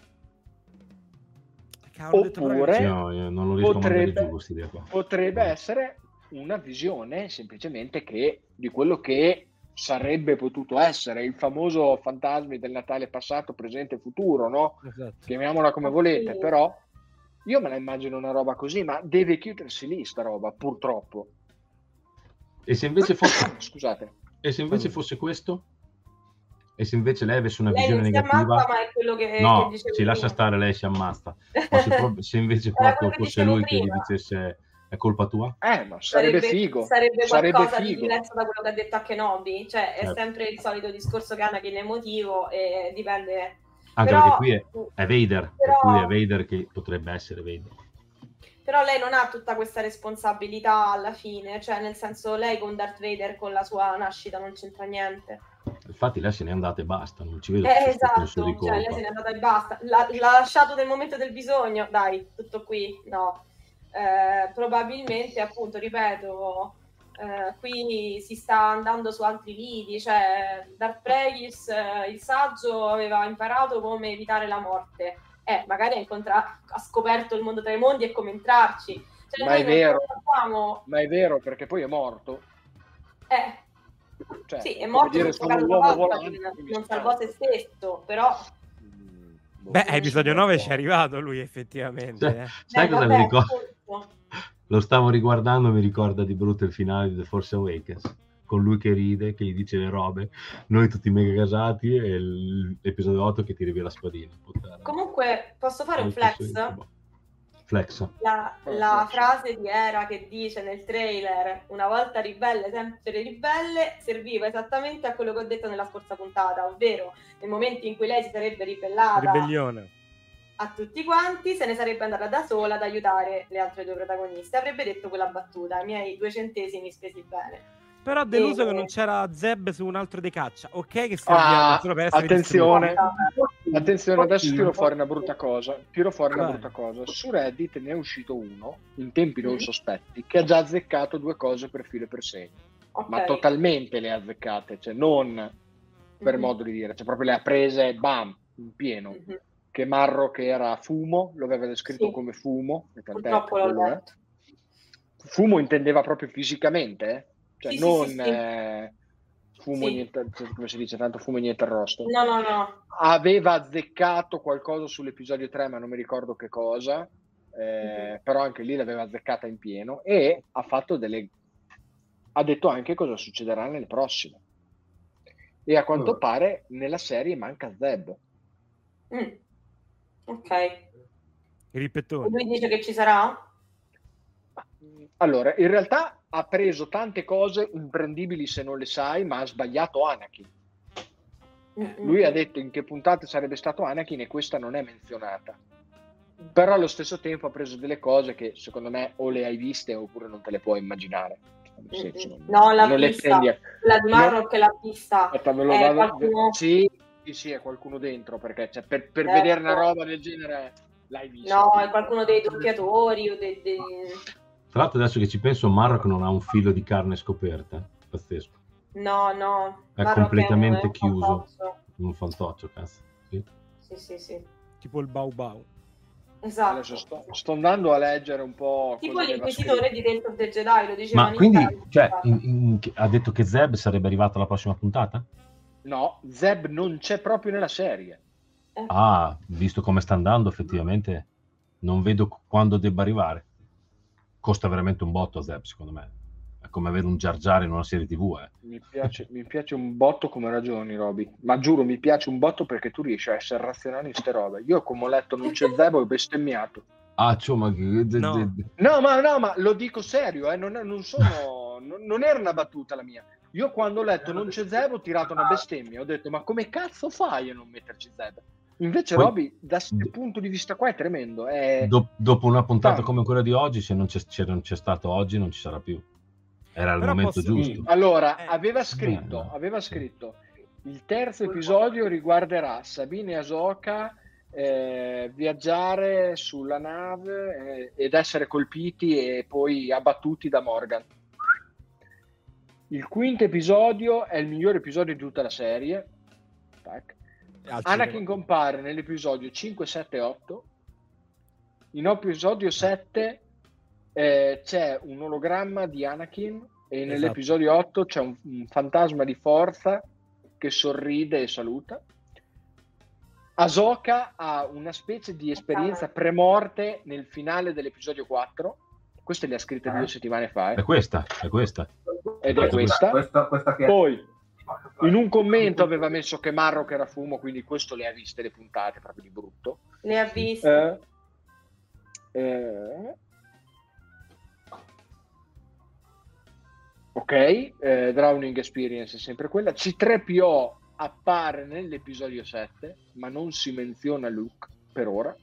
Cavolo, Oppure- no, potrebbe- qua. Potrebbe essere una visione semplicemente che di quello che sarebbe potuto essere il famoso fantasmi del Natale passato, presente e futuro, no? Esatto. chiamiamola come volete, Sì. però io me la immagino una roba così, ma deve chiudersi lì sta roba, purtroppo. E se invece fosse, Scusate. e se invece fosse questo? E se invece lei avesse una Lei visione negativa? ammazza, ma è quello che, no, che si lascia prima. stare, lei si ammazza. Ma se, se invece proprio fosse lui che gli prima. dicesse è colpa tua? Eh, ma sarebbe, figo. Sarebbe Sarebbe qualcosa di figo. diverso da quello che ha detto a Kenobi. Cioè, è Certo. sempre il solito discorso che Anakin è emotivo e dipende... Anche Però- perché qui è, è Vader, per però- cui è Vader che potrebbe essere Vader. Però lei non ha tutta questa responsabilità alla fine, cioè nel senso lei con Darth Vader con la sua nascita non c'entra niente. Infatti lei se n'è andata e basta, non ci vedo Eh, esatto, di cioè lei se n'è andata e basta. L'ha, l'ha lasciato nel momento del bisogno, dai, tutto qui, no. Eh, probabilmente, appunto, ripeto, eh, qui si sta andando su altri lidi, cioè Darth Plagueis, eh, il saggio, aveva imparato come evitare la morte. Eh, magari ha, incontra- ha scoperto il mondo tra i mondi e come entrarci. Cioè, Ma noi è non vero. sappiamo- Ma è vero perché poi è morto. Eh, Cioè, sì, è morto dire, sono casa un uomo volta, volante, non, salvò se stesso, però... Beh, episodio so. 9 ci è arrivato lui effettivamente. Cioè, eh. Sai Eh, cosa vabbè, mi ricorda? Lo stavo riguardando, mi ricorda di brutto il finale di The Force Awakens. Con lui che ride, che gli dice le robe, noi tutti mega gasati e l'episodio 8 che ti rivela la spadina. Puttana. Comunque, posso fare un flex? incubo. Flex. La, la flex. frase di Era che dice nel trailer una volta ribelle, sempre ribelle, serviva esattamente a quello che ho detto nella scorsa puntata, ovvero nel momento in cui lei si sarebbe ribellata Ribellione. A tutti quanti, se ne sarebbe andata da sola ad aiutare le altre due protagoniste. Avrebbe detto quella battuta, i miei due centesimi spesi bene. Però deluso E- che non c'era Zeb su un altro dei caccia. Ok che serviva Ah, solo per essere attenzione. distribuito. Attenzione, adesso tiro fuori una brutta cosa. Tiro fuori una brutta cosa. Su Reddit ne è uscito uno, in tempi non Mm. sospetti, che ha già azzeccato due cose per filo e per segno. Ok. Ma totalmente le ha azzeccate, cioè non per Mhm. modo di dire, cioè proprio le ha prese, bam, in pieno. Mhm. Che Marro che era fumo, lo aveva descritto Sì. come fumo. e tant'è Purtroppo l'ho letto. Fumo intendeva proprio fisicamente, eh? cioè Sì, non sì, sì. eh, fumo Sì. niente, come si dice, tanto fumo e niente arrosto. No, no, no. Aveva azzeccato qualcosa sull'episodio 3, ma non mi ricordo che cosa, eh, Mhm. però anche lì l'aveva azzeccata in pieno e ha fatto delle... ha detto anche cosa succederà nelle prossime. E a quanto Oh. pare nella serie manca Zeb. Mm. Ok. E I ripetoni. lui dice che ci sarà? Allora, in realtà ha preso tante cose imprendibili se non le sai, ma ha sbagliato Anakin. Lui ha detto in che puntate sarebbe stato Anakin e questa non è menzionata. Però allo stesso tempo ha preso delle cose che secondo me o le hai viste oppure non te le puoi immaginare. Senso, Mm-mm. non- No, l'ha non le vista. prendi a- La di Marrock la pista. Aspetta, ve lo Eh, vado- qualcuno- Sì, sì, sì, è qualcuno dentro perché cioè, per, per Certo. vedere una roba del genere l'hai vista. No, è qualcuno dei doppiatori o dei... dei- Tra l'altro adesso che ci penso, Marrock non ha un filo di carne scoperta. Pazzesco. No, no. È Marrock completamente un- un chiuso. fantoccio. Un fantoccio, cazzo. Sì. Sì, sì, sì. Tipo il Bau Bau. Esatto. Sto, sto andando a leggere un po'. Tipo l'inquisitore di Dentro the Jedi, lo diceva Ma quindi, cioè, in- in- ha detto che Zeb sarebbe arrivato alla prossima puntata? No, Zeb non c'è proprio nella serie. Ah, visto come sta andando, effettivamente non vedo qu- quando debba arrivare. Costa veramente un botto Zeb, secondo me. È come avere un Jar Jar in una serie TV, eh. Mi piace, mi piace un botto come ragioni, Roby. Ma giuro, mi piace un botto perché tu riesci a essere razionale in ste robe. Io, come ho letto, non c'è Zebo e ho bestemmiato. Ah, ciò, ma... No. No, ma, no, ma lo dico serio, eh, non, non sono, non, non era una battuta la mia. Io quando ho letto non c'è Zebo ho tirato una bestemmia, ho detto ma come cazzo fai a non metterci Zebo? Invece Poi- Roby, da questo punto di vista qua è tremendo. È... Do- dopo una puntata Ah. come quella di oggi, se non c'è, se non c'è stato oggi, non ci sarà più. Era il Però momento posso- giusto. Allora, Eh, aveva scritto, bello. aveva scritto, il terzo episodio riguarderà Sabine e Asoka eh, viaggiare sulla nave eh, ed essere colpiti e poi abbattuti da Morgan. Il quinto episodio è il migliore episodio di tutta la serie. Tac. Anakin compare nell'episodio 5, 7 e 8. In episodio 7 eh, c'è un ologramma di Anakin e nell'episodio 8 c'è un, un fantasma di forza che sorride e saluta. Ahsoka ha una specie di esperienza premorte nel finale dell'episodio 4. Queste le ha scritte due settimane fa, È eh, questa, è questa. Ed è questa. Questa, questa che Poi in un commento aveva messo che Marrock era fumo, quindi questo le ha viste le puntate proprio di brutto. Le ha viste. Eh, eh, ok, eh, Drowning Experience è sempre quella. C3PO appare nell'episodio 7, ma non si menziona Luke per ora.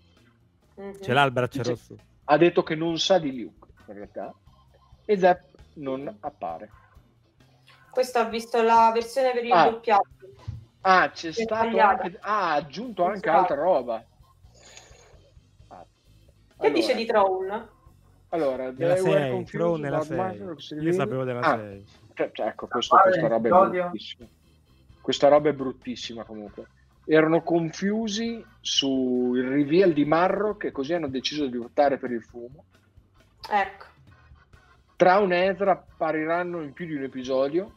Mhm. Ce l'ha il braccio C'è- rosso. Ha detto che non sa di Luke in realtà. E Zepp non appare. Questo ha visto la versione per il Ah. doppiato. Ah, c'è È stato sbagliata. anche. Ah, ha aggiunto anche Esatto. altra roba. Ah. Che dice Allora, di Throne? Allora, were 6, confused Throne nella about 6. Master of Io sapevo della Ah, 6. cioè, cioè, ecco, questo- Vale, questa roba è bruttissima. Questa roba è bruttissima comunque. Erano confusi sul reveal di Marrock e così hanno deciso di optare per il fumo. Ecco. Traun e Ezra appariranno in più di un episodio.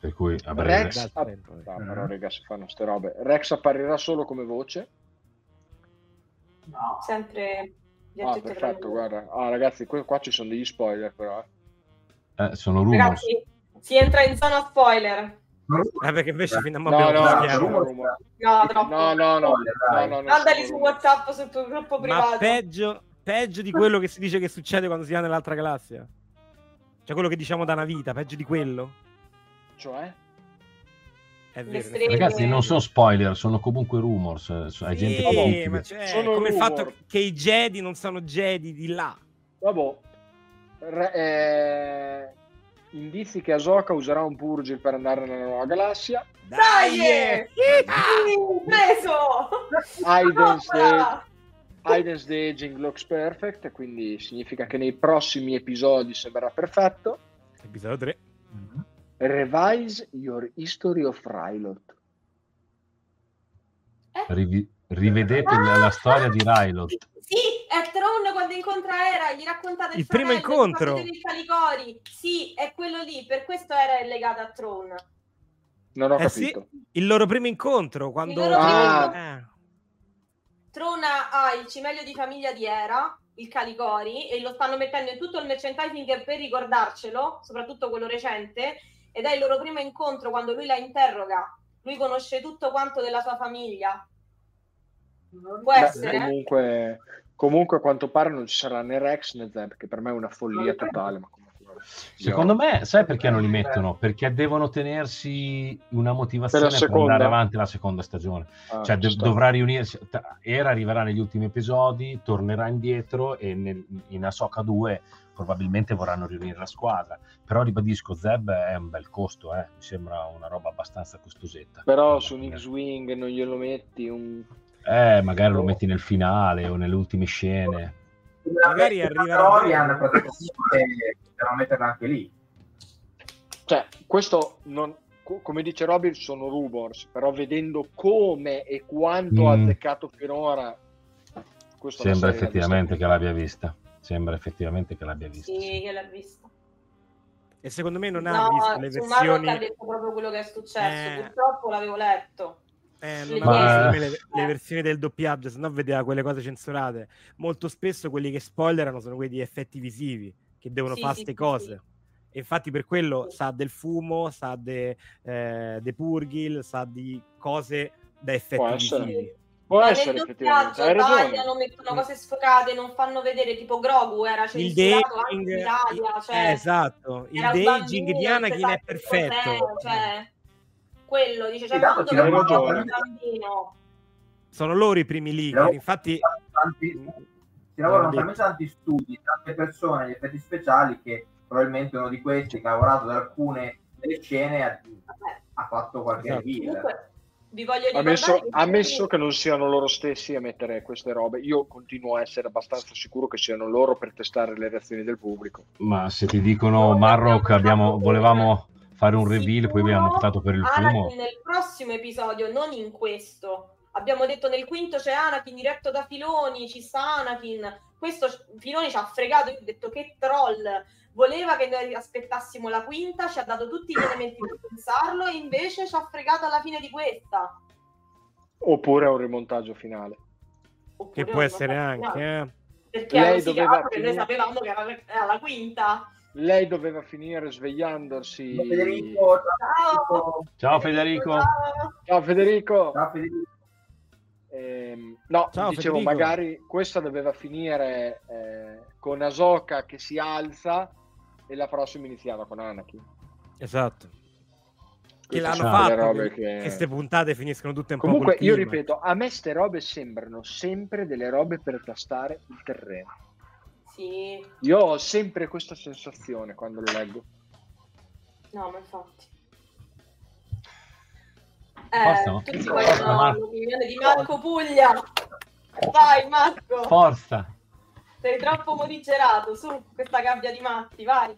Per cui a breve. Rex, eh. no, però raga, si fanno ste robe. Rex apparirà solo come voce. No. Sempre Ah, perfetto, guarda. Ah, ragazzi, qua, ci sono degli spoiler però. eh. Eh, sono rumors. Ragazzi, si entra in zona spoiler. Eh, perché invece fino a mo No, no. No, troppo. No, no, no. no, no, Mandali su. WhatsApp sul tuo gruppo privato. Ma peggio, peggio di quello che si dice che succede quando si va nell'altra galassia. Cioè quello che diciamo da una vita, peggio di quello. Cioè? È Le vero. Ragazzi, non sono spoiler, sono comunque rumors. eh, È gente Sì, che- ma c'è Sono come il rumor. fatto che i Jedi non sono Jedi di là. Vabbè. Re- eh, indizi che Ahsoka userà un Purgil per andare nella nuova galassia. Dai! eh! Sì, preso! Aiden's Coppola! Aiden's the aging looks perfect, quindi significa che nei prossimi episodi sembrerà perfetto. Episodio 3. Mhm. Revise your history of Rylot. rivi- rivedete la, la storia di Rylot. Sì, è Tron quando incontra Era, gli racconta del Il primo incontro. dei Caligori. Sì, è quello lì, per questo Era è legata a Tron. Non ho Eh sì, capito. il loro primo incontro quando... Il primo Ah. incontro. Eh. Tron ha il cimelio di famiglia di Era, il Caligori, e lo stanno mettendo in tutto il merchandising per ricordarcelo, soprattutto quello recente, ed è il loro primo incontro quando lui la interroga. Lui conosce tutto quanto della sua famiglia. Può Beh, essere? eh? comunque, comunque, a quanto pare non ci sarà né Rex né Zeb, che per me è una follia totale. Ma comunque. Secondo me, sai perché non li mettono? Perché devono tenersi una motivazione Per per, andare avanti la seconda stagione. Ah, cioè, sta. dovrà riunirsi. Era arriverà negli ultimi episodi, tornerà indietro e nel- in Ahsoka 2 probabilmente vorranno riunire la squadra. Però ribadisco, Zeb è un bel costo, eh. mi sembra una roba abbastanza costosetta. Però su un X-Wing non glielo metti un... Eh, magari lo metti nel finale o nelle ultime scene. Magari arriverà- Mandalorian praticamente possiamo metterla anche lì. Cioè, questo non... co- Come dice Robin, sono rumors, però vedendo come e quanto ha Mm. azzeccato finora, questo Sembra effettivamente che l'abbia vista. Sembra effettivamente che l'abbia vista. Sì, sì. che l'ha visto. E secondo me non ha No, visto le Marrock ha versioni... detto proprio quello che è successo. Eh. Purtroppo l'avevo letto. Eh, non Ma- le, le versioni del doppiaggio, sennò vedeva quelle cose censurate. Molto spesso quelli che spoilerano sono quelli di effetti visivi, che devono Sì, fare sì, queste sì, cose. E infatti per quello sa del fumo, sa de, eh, de purgil, sa di cose da effetti Può essere. visivi. Può Ma essere nel effettivamente, doppiaggio hai tagliano, mettono cose sfocate, non fanno vedere tipo Grogu era Il censurato anche in Italia, cioè eh, esatto, il daging di Anakin non è perfetto. cioè, quello dice, cioè, quando giovane. un bambino. Sono loro i primi leaker, No. infatti Tanti- si lavorano talmente tanti studi, tante persone, gli effetti speciali, che probabilmente uno di questi che ha lavorato ad alcune delle scene ha, ha fatto qualche Esatto. comunque vi voglio Ammesso, che ammesso che non siano loro stessi a mettere queste robe, io continuo a essere abbastanza sicuro che siano loro per testare le reazioni del pubblico. Ma se ti dicono Marrock abbiamo, volevamo fare un reveal, poi abbiamo optato per il fumo. Anakin nel prossimo episodio, non in questo. Abbiamo detto nel quinto c'è Anakin diretto da Filoni, ci sta Anakin. Questo Filoni ci ha fregato, io ho detto che troll. Voleva che noi aspettassimo la quinta, ci ha dato tutti gli elementi per pensarlo e invece ci ha fregato alla fine di questa. Oppure a un rimontaggio finale. Oppure che può essere anche... eh. Perché Lei doveva che noi finire- sapevamo che era, era la quinta. Lei doveva finire svegliandosi. Federico, Ciao! Ciao Federico. Ciao! Federico. ciao Federico. Ehm, no, Ciao, dicevo, Federico. magari questa doveva finire eh, con Asoka che si alza e la prossima iniziava con Anakin. Esatto. Che Queste l'hanno fatto, che che- queste puntate finiscono tutte un Comunque, po' col io ripeto, a me ste robe sembrano sempre delle robe per tastare il terreno. Sì, Io ho sempre questa sensazione quando lo leggo. no, ma infatti. Forza, Eh, no? tutti Forza, vogliono l'opinione di Marco Puglia. Vai Marco, Forza! sei troppo morigerato, su questa gabbia di matti, vai.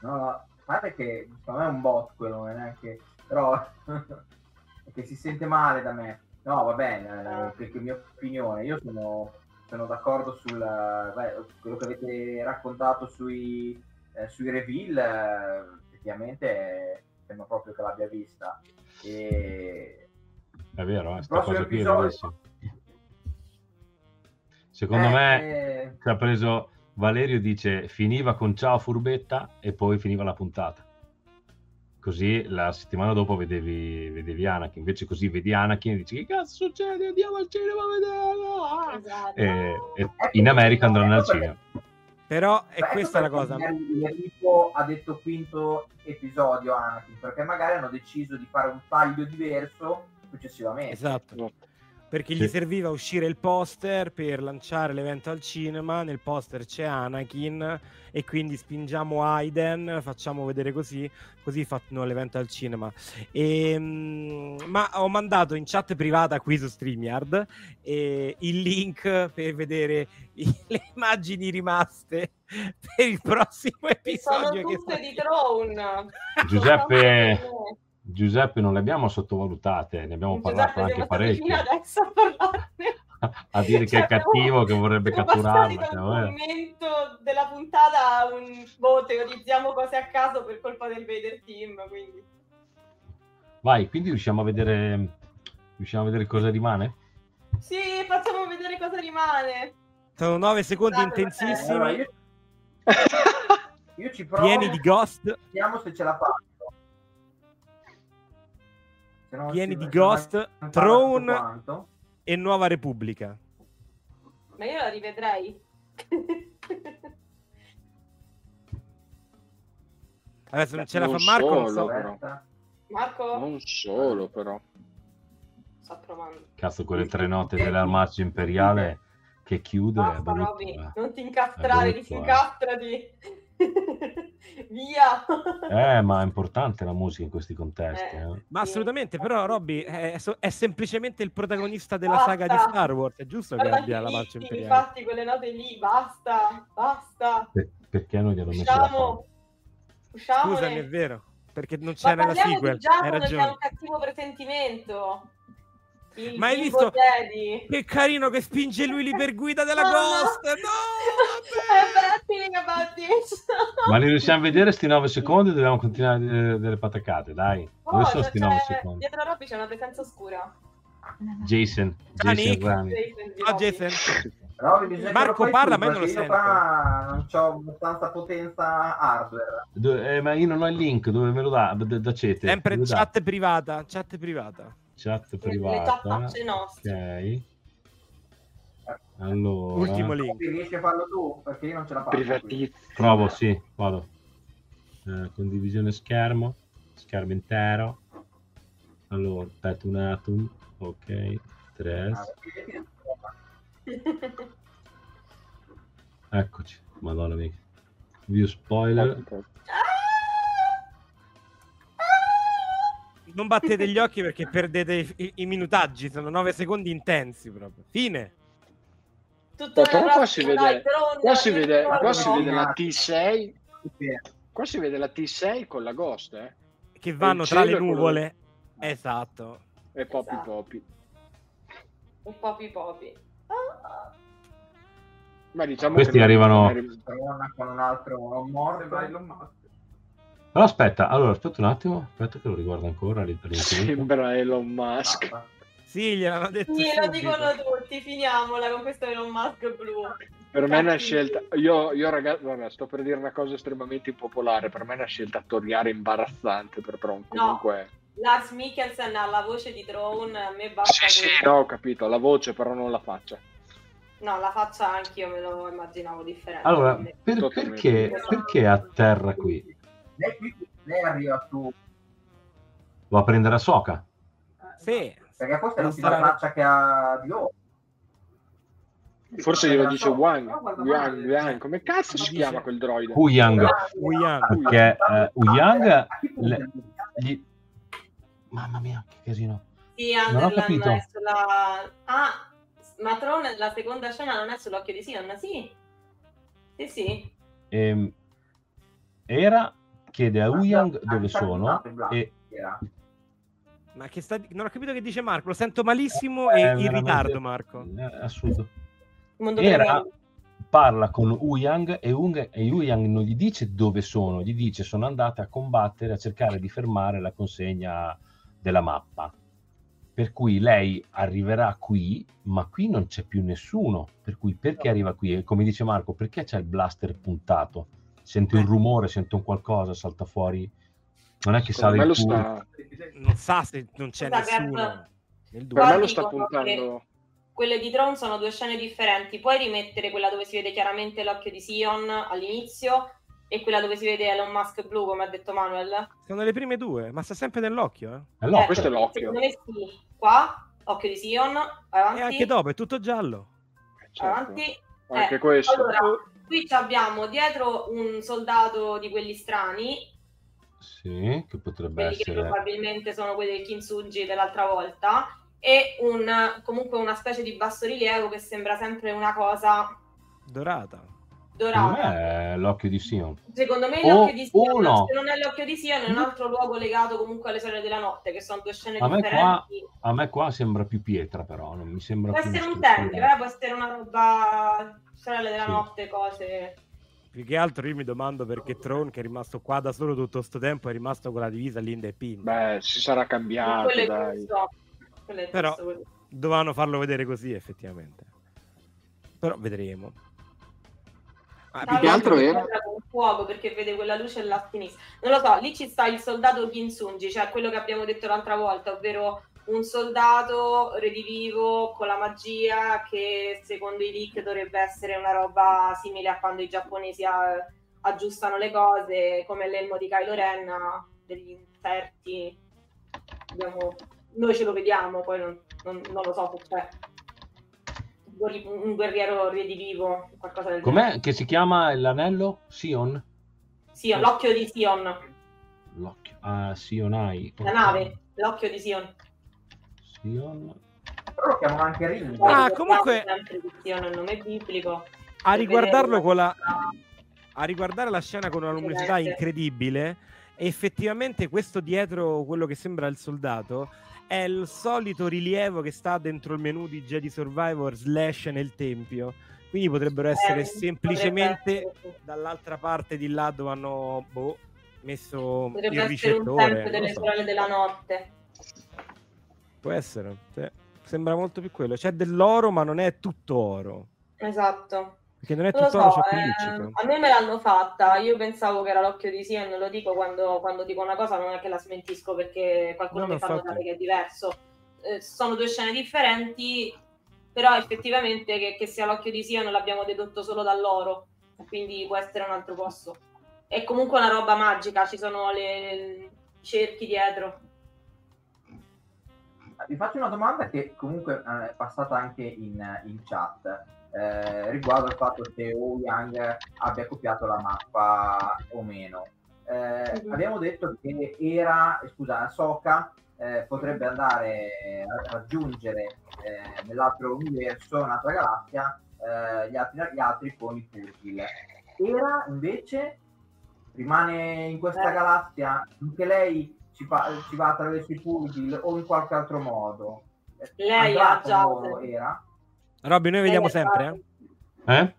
No, no, guarda che secondo me è un bot quello, non è neanche... però che si sente male da me. No, va bene, eh, perché è mia opinione. Io sono, sono d'accordo sul beh, quello che avete raccontato sui, eh, sui reveal, eh, effettivamente sembra proprio che l'abbia vista. E... È vero, eh, sta Prossimo cosa qui è episodio. verissimo. Secondo Eh, me eh, ha preso Valerio dice finiva con ciao furbetta e poi finiva la puntata. Così la settimana dopo vedevi, vedevi Anakin, invece così vedi Anakin e dici che cazzo succede? Andiamo al cinema a vederlo! Esatto. E, e in America andranno al cinema. Però è Beh, questa la cosa. Enrico ha detto quinto episodio Anakin, perché magari hanno deciso di fare un taglio diverso successivamente. Esatto. Perché Sì. gli serviva uscire il poster per lanciare l'evento al cinema. Nel poster c'è Anakin e quindi spingiamo Aiden, facciamo vedere così, così fanno l'evento al cinema. Ehm, ma ho mandato in chat privata qui su StreamYard eh, il link per vedere i- le immagini rimaste per il prossimo Che sono episodio. che tutte sta- di Throne. Giuseppe, Giuseppe non le abbiamo sottovalutate, ne abbiamo parlato Giuseppe, anche siamo stati parecchio. fino adesso a parlarne. A dire che è Cioè, cattivo, che vorrebbe catturarla. cioè, vabbè. commento della puntata a un boh, teorizziamo cose a caso per colpa del Vader Team. Quindi. Vai, quindi riusciamo a vedere riusciamo a vedere cosa rimane? Sì, facciamo vedere cosa rimane. Sono 9 secondi Scusate, intensissimi, Allora, io, io ci provo, pieni di ghost. vediamo se ce la faccio. Non pieni di non Ghost, Throne e Nuova Repubblica. Ma io la rivedrei. Adesso non ce la fa Non Marco, non solo. so. Aspetta. Marco Non solo, però. sta provando. Cazzo, quelle tre note dell'armaggio imperiale che chiude è Basta, eh. non ti incastrare, disincastrati. Via. Eh, ma è importante la musica in questi contesti. Eh. eh. Ma assolutamente, però Robby è, è semplicemente il protagonista della Basta. saga di Star Wars, è giusto che Guarda abbia la marcia imperiale. infatti quelle note lì, basta, basta. Per- perché non gliel'ho messo la Usciamo. Scusami, è vero, perché non nella parliamo sequel, di hai Giacomo che ha ragione. un cattivo presentimento. Il Ma hai visto? Jedi. Che carino che spinge lui l'iperguida della No, no. Ghost! Eh, No! about this. Ma li riusciamo a vedere sti 9 secondi dobbiamo continuare a dire delle patacate? Dai, dove Oh, sono c'è- sti 9 c'è- secondi? dietro a Robby c'è una presenza oscura. Jason, Ah, Jason. Jason Robby. Jason. Bisogna che Marco parla, ma io non lo sento. non ho abbastanza potenza hardware. Do- eh, ma io non ho il link, dove me lo dà? Da, da Cete. Sempre Dove dà? chat privata, chat privata. Le tappacce nostre. Ok. Allora, Ultimo link. Ti riesci a farlo tu? Perché io non ce la faccio. Privatizio. provo, sì, vado. Eh, condivisione schermo, schermo intero. Allora, aspetta un attimo. Ok, 3. Ah, Eccoci. Madonna mia. View spoiler. Non battete gli occhi perché perdete i, i- i minutaggi, sono 9 secondi intensi proprio. Fine. Tutto però qua si vede, qua si vede, qua si vede la no. T6, Sì. qua si vede la T6 con la Ghost, eh? Che vanno tra le è quello nuvole. Esatto. E Poppy Esatto. Poppy. Un popi popi. Ah, Ma diciamo Questi arrivano- con un altro. Sembra Elon Musk. Però aspetta, allora aspetta un attimo, aspetta che lo riguardo ancora. Sembra Elon Musk. Ah, Sì, gliel'hanno detto Sì, lo dicono tutti, finiamola con questo Elon Musk blu. Per me è una scelta. Io, io ragazzi, vabbè, sto per dire una cosa estremamente impopolare. Per me è una scelta attoriale imbarazzante. Per Tron. Comunque, Lars Mikkelsen ha la voce di drone, a me basta sì, sì, no, ho capito. La voce, però non la faccia. No, la faccia anch'io me lo immaginavo differente. Allora, per- perché, perché atterra qui? Lei, qui- lei arriva su. Va a prendere a Soca. Sì. Perché questa è l'ultima sarà- faccia che ha di loro. Forse glielo dice Wang. Wang. Wang. Come cazzo si chiama quel droide? Hu Yang. Wu Yang. Perché eh, Wu Yang A chi punta le- gli... Mamma mia, che casino. Sì, Non ho Underland capito. è sulla... Ah, ma Tron, la seconda scena non è sull'occhio di Sion, sì. Sì, sì. Ehm, era, chiede a Ma Wu Yang sta- dove sono in e. Ma che sta... Non ho capito che dice Marco, lo sento malissimo e Eh, in veramente- ritardo, Marco. È assurdo. Era, parla con Wu Yang e, Ung- e Wu Yang non gli dice dove sono, gli dice sono andate a combattere, a cercare di fermare la consegna della mappa. Per cui lei arriverà qui, ma qui non c'è più nessuno. Per cui perché arriva qui? E come dice Marco, perché c'è il blaster puntato? Sente un rumore, sente un qualcosa, salta fuori. Non è che sale il sta. Non sa se non c'è Scusa, nessuno. Nel Per me lo sta puntando. Quelle di Tron sono due scene differenti. Puoi rimettere quella dove si vede chiaramente l'occhio di Sion all'inizio e quella dove si vede Elon Musk blu, come ha detto Manuel. Sono le prime due, ma sta sempre nell'occhio, eh. È l'occhio. questo è l'occhio. Secondo me sì. Qua, occhio di Sion, vai E avanti. anche dopo è tutto giallo. Certo. avanti. Anche Eh, questo. Allora, qui abbiamo dietro un soldato di quelli strani, Sì, che potrebbe quelli che essere... probabilmente sono quelli del Kintsugi dell'altra volta, e un, comunque una specie di basso rilievo che sembra sempre una cosa Dorata. Dorata. me è l'occhio di Sion. Secondo me O- l'occhio di Sion, o no. se non è l'occhio di Sion, è un altro luogo legato comunque alle sorelle della notte, che sono due scene A me qua- differenti. A me qua sembra più pietra, però non mi sembra Può più essere un tempio, eh? può essere una roba sorelle della Sì. notte, cose. Più che altro io mi domando perché Tron, che è rimasto qua da solo tutto sto tempo, è rimasto con la divisa Linda e Pin. Beh, si sarà cambiato, è Però- giusto. Dovevano farlo vedere così, effettivamente. Però vedremo. Ah, più che altro- era? con fuoco perché vede quella luce là a sinistra. Non lo so, lì ci sta il soldato Kinsungi, cioè quello che abbiamo detto l'altra volta, ovvero un soldato redivivo con la magia che secondo i leak dovrebbe essere una roba simile a quando i giapponesi a- aggiustano le cose, come l'elmo di Kylo Ren, degli inserti. Abbiamo- Noi ce lo vediamo, poi non, non- non lo so se c'è un guerriero redivivo, qualcosa del genere. Com'è che si chiama l'anello? Sion? Sì, l'occhio di Sion, L'occhio. Ah, Sionai. la nave, l'occhio di Sion. Sion. Però lo chiamano anche Ring. Ah, Poi comunque- Sion è il nome biblico. a riguardarlo con la a riguardare la scena con una luminosità incredibile E effettivamente questo dietro quello che sembra il soldato è il solito rilievo che sta dentro il menu di Jedi Survivor slash nel tempio. Quindi potrebbero essere Eh, semplicemente potrebbe essere, dall'altra parte di là dove hanno boh, messo Potrebbe il essere un ricettore. tempio non delle so. sorelle della notte. Può essere. sì. Sembra molto più quello. C'è dell'oro, ma non è tutto oro. Esatto. Perché non è Non tutto so, eh, a me me l'hanno fatta, io pensavo che era l'occhio di Sion, lo dico quando, quando dico una cosa, non è che la smentisco perché qualcuno No, mi fa infatti. notare che è diverso. Eh, sono due scene differenti, però effettivamente che, che sia l'occhio di Sion l'abbiamo dedotto solo dall'oro, quindi può essere un altro posto. È comunque una roba magica, ci sono le i cerchi dietro. Vi faccio una domanda che comunque eh, è passata anche in, in chat eh, riguardo al fatto se O Yang abbia copiato la mappa o meno. Eh, Mhm. Abbiamo detto che era, eh, scusa, Soka potrebbe andare a raggiungere eh, nell'altro universo, un'altra galassia, eh, gli, altri, gli altri con i Purgil. Era invece rimane in questa Eh. galassia anche lei ci, pa- ci va attraverso i Purgil o in qualche altro modo Eh, Lei andrà ha già- era Robby, noi vediamo sempre, eh? Eh?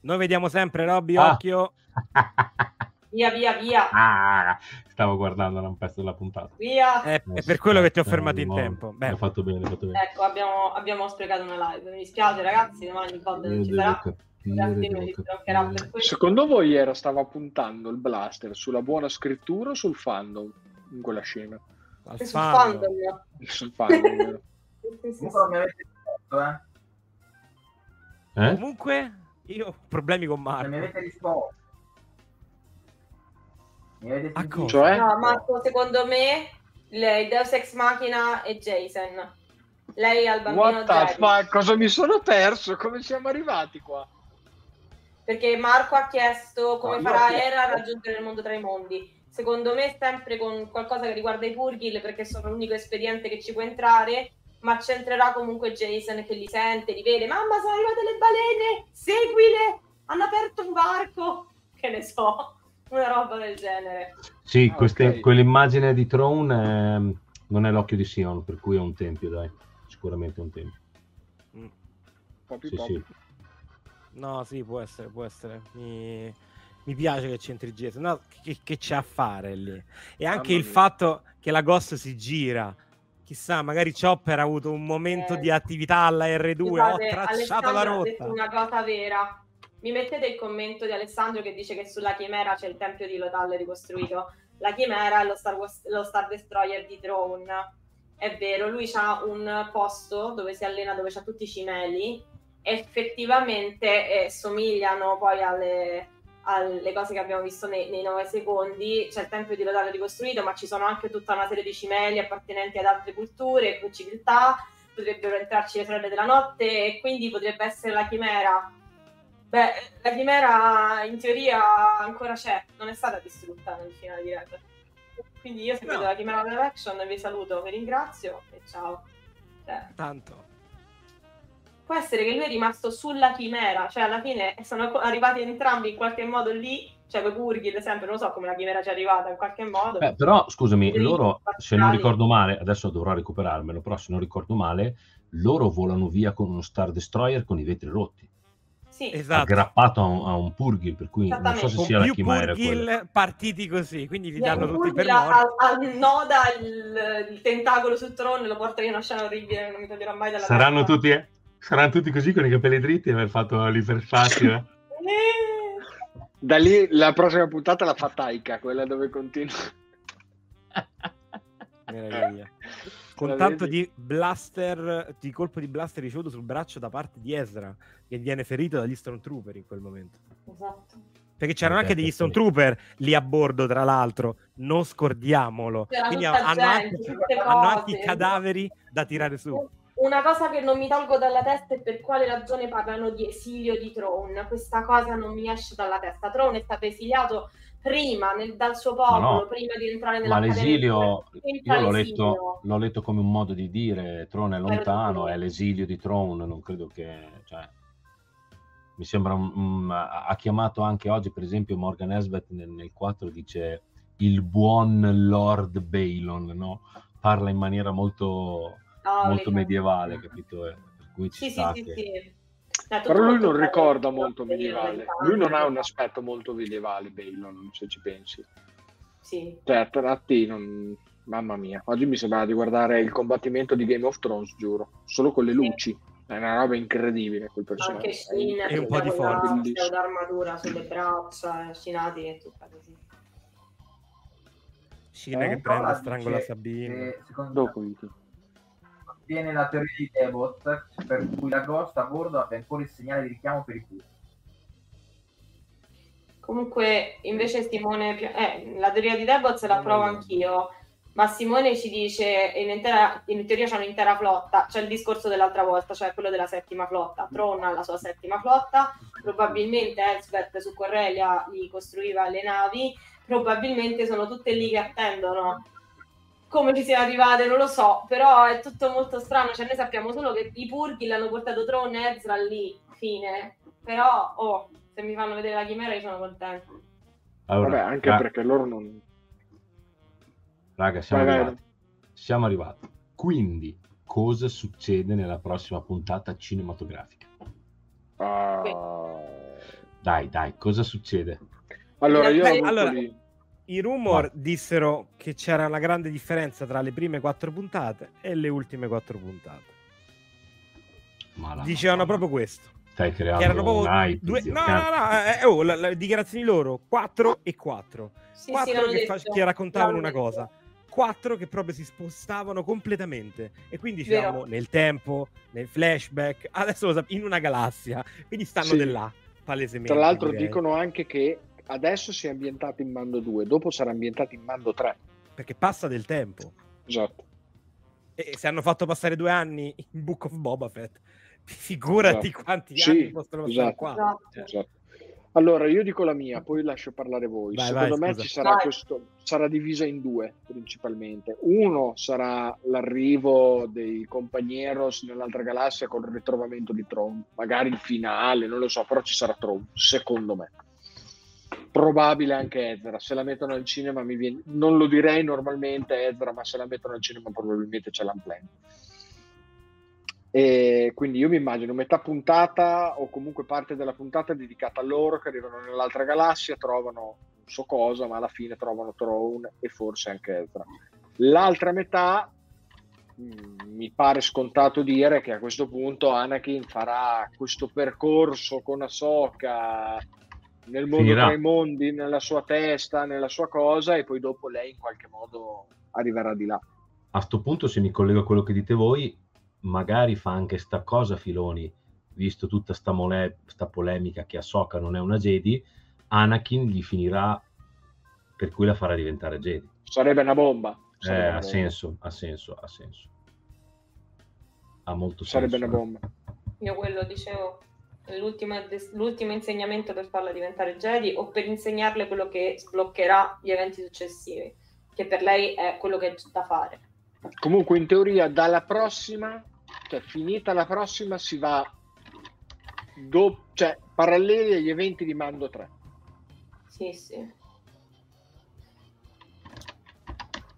Noi vediamo sempre, Robby, Ah. occhio. Via, via, via, Ah, stavo guardando un pezzo della puntata. via. È, è per quello che ti ho fermato in tempo. Hai Beh, fatto bene, hai fatto bene. Ecco, abbiamo, abbiamo sprecato una live. Mi dispiace, ragazzi, domani il VOD non ci sarà. Secondo voi era stava puntando il blaster sulla buona scrittura o sul fandom in quella scena? al E sul fandom. fandom. Sul fandom, vero? Sì, eh? Comunque, io ho problemi con non mi Marco. avete risposto mi avete sentito? Cioè? No, Marco, secondo me lei Deus Ex Machina e Jason. Lei al bambino What the fuck? Cosa mi sono perso? Come siamo arrivati qua? Perché Marco ha chiesto come No, io farà chiesto- Era a raggiungere il mondo tra i mondi. Secondo me sempre con qualcosa che riguarda i Purgil, perché sono l'unico espediente che ci può entrare, ma c'entrerà comunque Jason che li sente, li vede. Mamma, sono arrivate le balene! Seguile! Hanno aperto un varco! Che ne so, una roba del genere. Sì, Ah, queste- ok. quell'immagine di Throne ehm, non è l'occhio di Sion, per cui è un tempio, dai. Sicuramente è un tempio. Mm. Popi Sì, sì. No, sì, può essere, può essere. Mi, mi piace che c'entri Jason. No, che, che c'è a fare lì? E anche il fatto che la Ghost si gira. Chissà, magari Chopper ha avuto un momento Eh. di attività alla R2. Scusate, ho tracciato Alessandro la rotta. una cosa vera. Mi mettete il commento di Alessandro che dice che sulla Chimera c'è il tempio di Lothal ricostruito. La Chimera è lo Star, Wars- lo Star Destroyer di Throne. È vero, lui ha un posto dove si allena, dove c'ha tutti i cimeli. Effettivamente eh, somigliano poi alle, alle cose che abbiamo visto nei, nei nove secondi. C'è il tempio di Lothal ricostruito, ma ci sono anche tutta una serie di cimeli appartenenti ad altre culture e civiltà potrebbero entrarci le sorelle della notte e quindi potrebbe essere la chimera. Beh, la chimera in teoria ancora c'è, non è stata distrutta nel finale di Red. Quindi io se No. la chimera live action vi saluto, vi ringrazio e ciao. Cioè, Tanto. Può essere che lui è rimasto sulla chimera, cioè alla fine sono arrivati entrambi in qualche modo lì, cioè con Burgil sempre, non so come la chimera ci è arrivata in qualche modo. Beh, però, scusami, Dei loro, se non ricordo male, adesso dovrò recuperarmelo, però se non ricordo male, loro volano via con uno Star Destroyer con i vetri rotti, sì, Esatto. aggrappato a un, a un Purgil, per cui non so se sia la più chimera quella. Partiti così, quindi li danno tutti per morti. al- annoda il, il tentacolo sul trono e lo porta in una scena orribile, non mi toglierò mai dalla Saranno testa. tutti, saranno tutti così con i capelli dritti e aver fatto l'iperspazio. eh? Da lì la prossima puntata la fa Taika, quella dove continua. Meraviglia. Con La tanto vedi? di blaster, di colpo di blaster ricevuto sul braccio da parte di Ezra, che viene ferito dagli Stormtrooper in quel momento. Esatto. Perché c'erano anche degli sì. Stormtrooper lì a bordo, tra l'altro, non scordiamolo. C'era Quindi hanno, gente, anche, hanno anche i cadaveri da tirare su. Una cosa che non mi tolgo dalla testa è per quale ragione parlano di esilio di Throne. Questa cosa non mi esce dalla testa. Throne è stato esiliato prima nel- dal suo popolo, no. prima di entrare nella Ma l'esilio, io l'ho letto, l'ho letto come un modo di dire Tron è lontano, è l'esilio di Tron, non credo che... Cioè, mi sembra un- ha chiamato anche oggi, per esempio, Morgan Elsbeth nel, nel 4 dice il buon Lord Balon, no? Parla in maniera molto, molto vedi. medievale, capito? Eh, Per cui ci Sì, sta sì, che... sì. È tutto Però lui non ricorda molto medievale. Lui non ha un aspetto molto medievale, Balon, se ci pensi. Sì. Cioè, a tratti non... Mamma mia, oggi mi sembrava di guardare il combattimento di Game of Thrones, giuro. Solo con le luci. È una roba incredibile quel personaggio. Anche Shin E un po' di forza. Pseudo-armatura sulle braccia, Shinati e tutta così. Scina Eh? che prende, strangola Sabine. secondo Dopo, Viti. Viene la teoria di Devot per cui la Ghost a bordo abbia ancora il segnale di richiamo per i Q. Comunque, invece Simone, eh, la teoria di Deboz la provo anch'io, ma Simone ci dice in, intera- in teoria c'è un'intera flotta, c'è il discorso dell'altra volta, cioè quello della settima flotta, Tron ha la sua settima flotta, probabilmente Elsbeth su Corellia gli costruiva le navi, probabilmente sono tutte lì che attendono. Come ci siamo arrivate non lo so, però è tutto molto strano, cioè noi sappiamo solo che i purghi l'hanno portato Tron e Ezra lì, fine, però oh, se mi fanno vedere la chimera io sono contenta. Allora, Vabbè, anche ra- perché loro non... raga, siamo vai. arrivati. Siamo arrivati. Quindi, cosa succede nella prossima puntata cinematografica? Ah. Dai, dai, cosa succede? Allora, io allora- lì- I rumor Va. dissero che c'era una grande differenza tra le prime quattro puntate e le ultime quattro puntate. Ma la Dicevano Madonna, proprio questo. Stai creando Che erano un proprio hype, due... zio, No, no, no, eh, oh, la- le dichiarazioni loro 4 e 4. Sì, 4 sì, che, fa- che raccontavano una cosa. 4 che proprio si spostavano completamente e quindi siamo nel tempo, nel flashback, adesso lo sap- in una galassia, quindi stanno Sì. di là, palesemente. Tra l'altro direi. dicono anche che adesso si è ambientato in Mando 2, dopo sarà ambientato in Mando 3. Perché passa del tempo. Esatto. E se hanno fatto passare due anni in Book of Boba Fett, figurati Esatto. quanti Sì, anni possono passare esatto. qua. Esatto. esatto. Allora, io dico la mia, poi lascio parlare voi. Vai, Secondo vai, me ci sarà questo, sarà divisa in due principalmente. Uno sarà l'arrivo dei compagneros nell'altra galassia con il ritrovamento di Tron, magari il finale, non lo so, però ci sarà Tron, secondo me. Probabile anche Ezra, se la mettono al cinema mi viene, non lo direi normalmente Ezra, ma se la mettono al cinema probabilmente c'è l'unplanned. E quindi io mi immagino metà puntata o comunque parte della puntata dedicata a loro che arrivano nell'altra galassia, trovano non so cosa, ma alla fine trovano Throne e forse anche Ezra. L'altra metà mh, mi pare scontato dire che a questo punto Anakin farà questo percorso con Ahsoka nel mondo Finirà. tra i mondi, nella sua testa, nella sua cosa e poi dopo lei in qualche modo arriverà di là. A sto punto, se mi collego a quello che dite voi, magari fa anche sta cosa Filoni, visto tutta sta, mole- sta polemica che Ahsoka non è una Jedi, Anakin gli finirà per cui la farà diventare Jedi. Sarebbe una bomba. Eh, Sarebbe una ha bomba. senso, ha senso, ha senso. Ha molto Sarebbe senso. una eh. bomba. Io quello dicevo, l'ultimo, insegnamento per farla diventare Jedi o per insegnarle quello che sbloccherà gli eventi successivi, che per lei è quello che è da fare. Comunque, in teoria, dalla prossima, cioè finita la prossima, si va do- cioè, paralleli agli eventi di Mando 3. Sì, sì.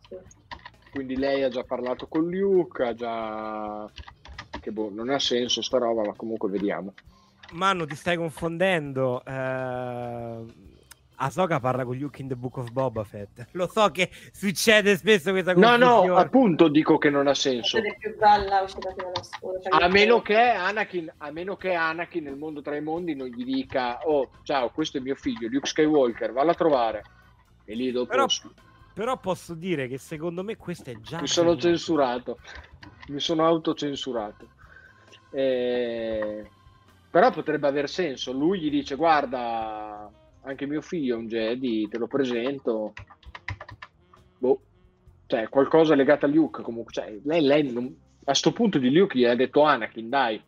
Sì. Quindi lei ha già parlato con Luke, ha già. che boh, non ha senso sta roba, ma comunque vediamo. Manu, ti stai confondendo. Eh... Ahsoka parla con Luke in The Book of Boba Fett. Lo so che succede spesso questa No, confusione. no, appunto dico che non ha senso. Cioè A meno che Anakin, a meno che Anakin nel mondo tra i mondi non gli dica: Oh, ciao, questo è mio figlio, Luke Skywalker, valla a trovare. E lì dopo Però- Però posso dire che secondo me questo è già... mi sono censurato, mi sono autocensurato. Eh, Però potrebbe aver senso. Lui gli dice: Guarda, anche mio figlio è un Jedi, te lo presento. Boh, cioè, qualcosa legato a Luke. Comunque, cioè, lei, lei non- a sto punto di Luke gli ha detto Anakin, dai.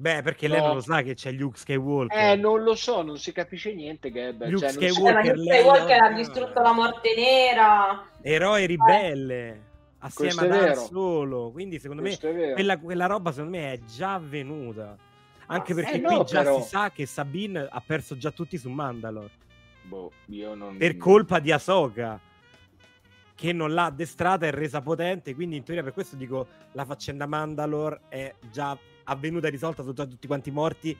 Beh, perché lei No. non lo sa che c'è Luke Skywalker. Eh, non lo so, non si capisce niente. Gab. Luke Cioè, non si- Eh, Skywalker, Luke lei Skywalker ha distrutto la morte nera. Eroe ribelle. Assieme Questo ad Han. Solo. Quindi secondo me Questo vero. quella, quella roba secondo me è già avvenuta. Anche perché eh, qui no, già però. si sa che Sabine ha perso già tutti su Mandalore. Boh, io non... per colpa di Ahsoka che non l'ha addestrata e resa potente quindi in teoria per questo dico la faccenda Mandalore è già avvenuta e risolta sono già tutti quanti morti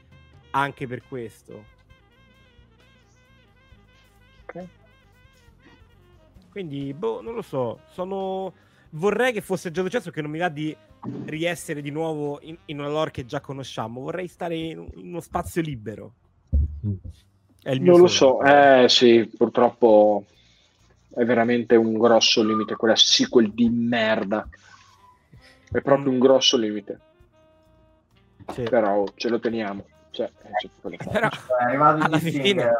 anche per questo Ok. quindi boh non lo so sono vorrei che fosse già successo che non mi va di riessere di nuovo in, in una lore che già conosciamo vorrei stare in, in uno spazio libero è il mio Non lo so, eh sì, purtroppo è veramente un grosso limite quella sequel di merda. È proprio un grosso limite, Sì. però ce lo teniamo. Cioè. Però È arrivato Alla fine.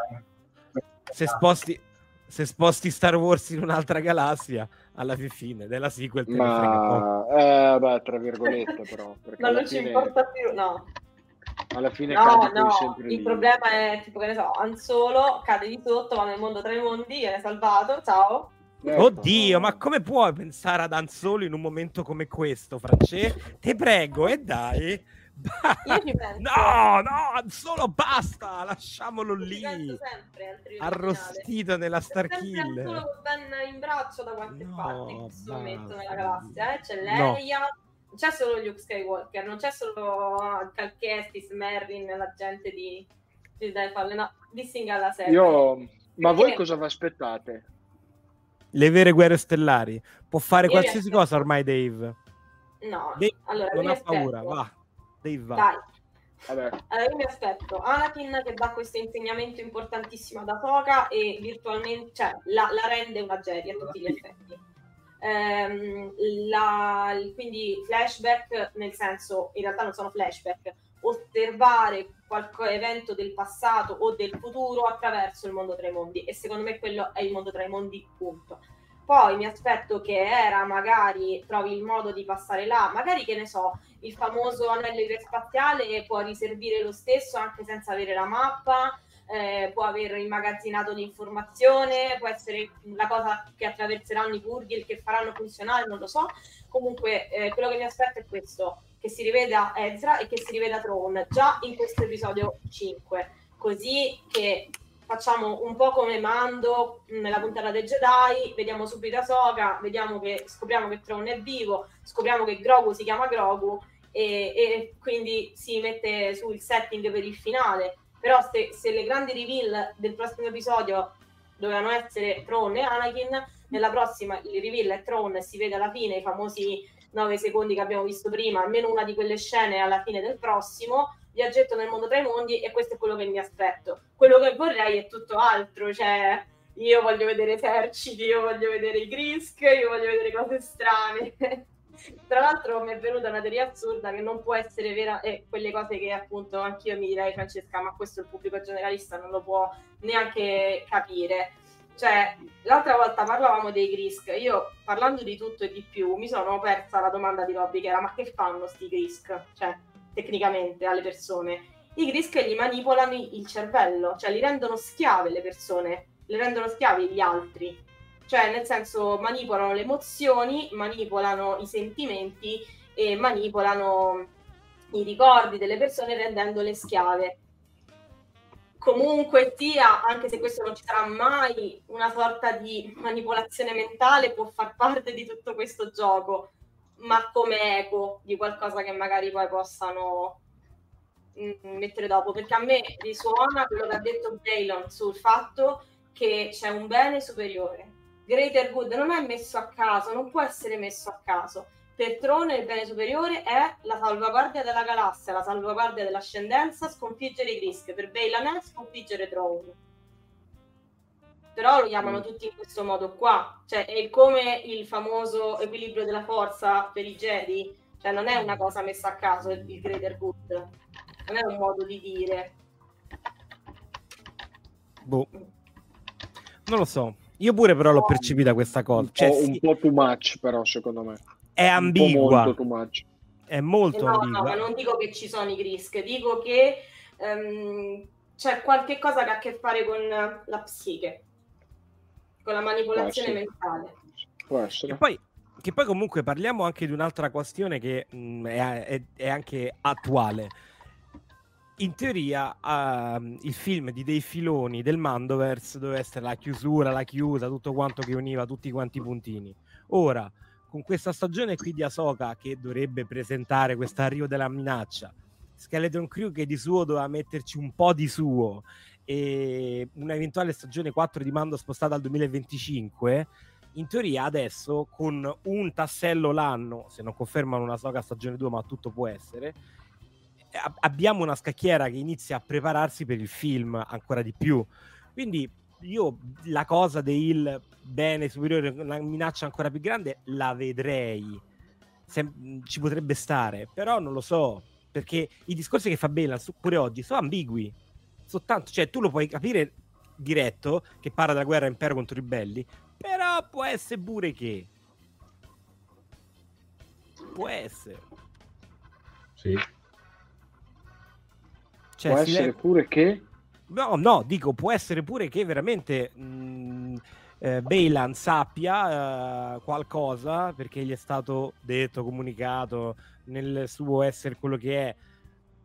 se sposti, se sposti Star Wars in un'altra galassia, alla fi- fine della sequel te. Ma, eh, beh, tra virgolette però, Ma non ci importa più, no. alla fine No, no, sempre il lì. problema è tipo che ne so, Han Solo cade di sotto, va nel mondo tra i mondi, viene salvato, ciao. Ecco, Oddio, no. ma come puoi pensare ad Han Solo in un momento come questo, France? Te prego, e dai. Io ci penso. No, no, Solo basta, lasciamolo Ci lì. penso sempre Arrostito nella Star Han Solo Ben in braccio da qualche No, parte in questo momento nella galassia, eh? C'è No. Leia, non c'è solo Luke Skywalker, non c'è solo Cal Kestis, Merrin, la gente di di Dai Falle, no, dissing alla serie. Io, ma voi cosa vi aspettate? Le vere guerre stellari. Può fare Io qualsiasi cosa ormai Dave. No, Dave allora, io non ha paura, aspetto- va. Dave va. Dai, Vabbè, Allora, io mi aspetto Anakin che dà questo insegnamento importantissimo ad Ahsoka e virtualmente, cioè, la, la rende una Jedi a tutti gli effetti. Ehm, la- quindi flashback, nel senso, in realtà non sono flashback, osservare qualche evento del passato o del futuro attraverso il mondo tra i mondi e secondo me quello è il mondo tra i mondi, punto. Poi mi aspetto che Era magari trovi il modo di passare là, magari che ne so, il famoso anello iperspaziale può riservire lo stesso anche senza avere la mappa, eh, può aver immagazzinato l'informazione, può essere la cosa che attraverseranno i Purgil, che faranno funzionare, non lo so. Comunque, eh, quello che mi aspetto è questo, che si riveda Ezra e che si riveda Throne già in questo episodio 5, così che facciamo un po' come Mando nella puntata dei Jedi, vediamo subito Ahsoka, vediamo che scopriamo che Throne è vivo, scopriamo che Grogu si chiama Grogu e, e quindi si mette sul setting per il finale. Però se, se le grandi reveal del prossimo episodio dovevano essere Throne e Anakin, nella prossima il reveal è Throne e si vede alla fine i famosi 9 secondi che abbiamo visto prima, almeno una di quelle scene alla fine del prossimo, viaggetto nel mondo tra i mondi e questo è quello che mi aspetto. Quello che vorrei è tutto altro, cioè io voglio vedere eserciti, io voglio vedere i Grisk, io voglio vedere cose strane. Tra l'altro mi è venuta una teoria assurda che non può essere vera e quelle cose che appunto anch'io mi direi Francesca, ma questo il pubblico generalista non lo può neanche capire. Cioè, l'altra volta parlavamo dei Grisk, io parlando di tutto e di più mi sono persa la domanda di Robby che era ma che fanno sti Grisk? Cioè, tecnicamente alle persone. I Grisk gli manipolano il cervello, cioè li rendono schiave le persone, le rendono schiavi gli altri cioè nel senso manipolano le emozioni, manipolano i sentimenti e manipolano i ricordi delle persone rendendole schiave. Comunque sia, anche se questo non ci sarà mai, una sorta di manipolazione mentale può far parte di tutto questo gioco, ma come eco di qualcosa che magari poi possano mm, mettere dopo, perché a me risuona quello che ha detto Balon sul fatto che c'è un bene superiore. Greater Good non è messo a caso, non può essere messo a caso. Per Trone il bene superiore è la salvaguardia della galassia, la salvaguardia dell'ascendenza, sconfiggere i Grisk. Per Bailan è sconfiggere Throne. Però lo chiamano Mm. tutti in questo modo qua. Cioè, è come il famoso equilibrio della forza per i Jedi. Cioè, non è una cosa messa a caso il il Greater Good. Non è un modo di dire. Boh. Non lo so. Io pure però l'ho percepita questa cosa. un, Cioè, po', sì, un po' too much però secondo me. È ambigua. molto. È Eh molto No, no, ambigua. ma non dico che ci sono i Grisk, dico che ehm, c'è qualche cosa che ha a che fare con la psiche, con la manipolazione mentale. Può Che poi, che poi comunque parliamo anche di un'altra questione che mh, è, è- è anche attuale. in teoria ehm, il film di dei filoni del Mandoverse doveva essere la chiusura, la chiusa, tutto quanto che univa tutti quanti i puntini. Ora, con questa stagione qui di Ahsoka che dovrebbe presentare questo arrivo della minaccia, Skeleton Crew che di suo doveva metterci un po' di suo e una eventuale stagione 4 di Mando spostata al 2025, in teoria adesso con un tassello l'anno, se non confermano una Soga stagione 2, ma tutto può essere, a- abbiamo una scacchiera che inizia a prepararsi per il film ancora di più. Quindi io la cosa del bene superiore, una minaccia ancora più grande, la vedrei. Sem- ci potrebbe stare, però non lo so, perché i discorsi che fa Bela pure oggi sono ambigui. Soltanto, cioè, tu lo puoi capire diretto che parla della guerra impero contro i ribelli, però può essere pure che. Può essere. Sì. Cioè, Può essere le- pure che... No, no, dico, può essere pure che veramente mh, eh, Bailan sappia eh, qualcosa perché gli è stato detto, comunicato nel suo essere quello che è,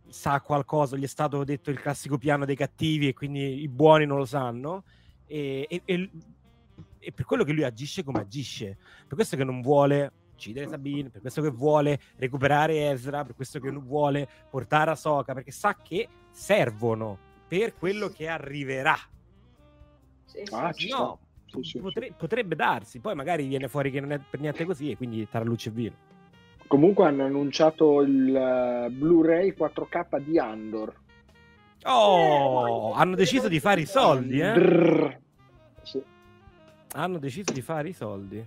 sa qualcosa, gli è stato detto il classico piano dei cattivi e quindi i buoni non lo sanno. E, e- e- e per quello che lui agisce come agisce, per questo che non vuole uccidere Sabine, per questo che vuole recuperare Ezra, per questo che non vuole portare a Soka, perché sa che servono per quello che arriverà. Sì, sì, Ah, sì. No, potre- potrebbe darsi, poi magari viene fuori che non è per niente così e quindi tra luce e vino. Comunque hanno annunciato il eh, Blu-ray 4K di Andor. Oh, hanno deciso di fare i soldi, eh? Hanno deciso di fare i soldi.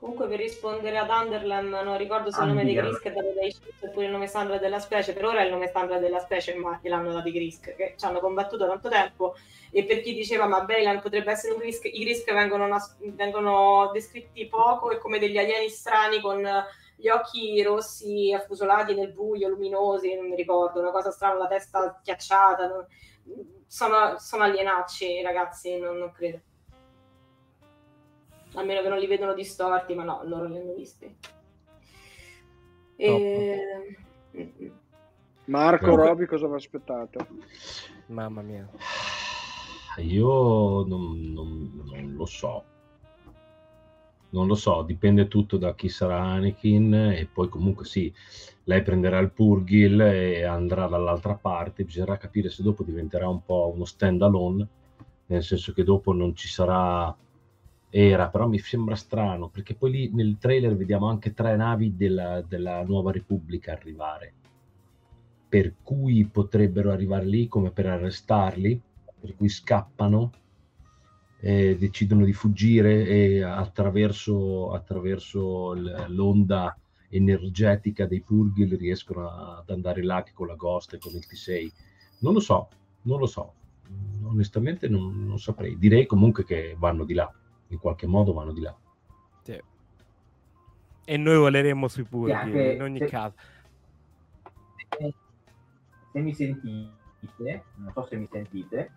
Comunque per rispondere ad Underlam, non ricordo se il nome di. Grisk è dato dai Chiefs oppure il nome standard della specie, per ora è il nome standard della specie, ma gliel'hanno dato i Grisk, che ci hanno combattuto tanto tempo, e per chi diceva ma Bailan potrebbe essere un Grisk, i Grisk vengono, nas- vengono descritti poco e come degli alieni strani con gli occhi rossi affusolati nel buio, luminosi, non mi ricordo, una cosa strana, la testa schiacciata, sono, sono alienacci ragazzi, non, non credo. A meno che non li vedono distorti, ma no, loro li hanno visti. E... mm, Marco Comunque- Roby, cosa vi aspettate? Mamma mia. Io non, non- non lo so. Non lo so, dipende tutto da chi sarà Anakin e poi comunque sì, lei prenderà il Purgil e andrà dall'altra parte, bisognerà capire se dopo diventerà un po' uno stand alone, nel senso che dopo non ci sarà era, però mi sembra strano perché poi lì nel trailer vediamo anche tre navi della, della Nuova Repubblica arrivare, per cui potrebbero arrivare lì come per arrestarli, per cui scappano e decidono di fuggire e attraverso, attraverso l'onda energetica dei Purgil riescono ad andare là con la Ghost e con il T6. Non lo so, non lo so. Onestamente non, non saprei. Direi comunque che vanno di là, in qualche modo vanno di là. Sì. E noi voleremo sui purghi, anche in ogni se- caso. se, se mi sentite, non so se mi sentite,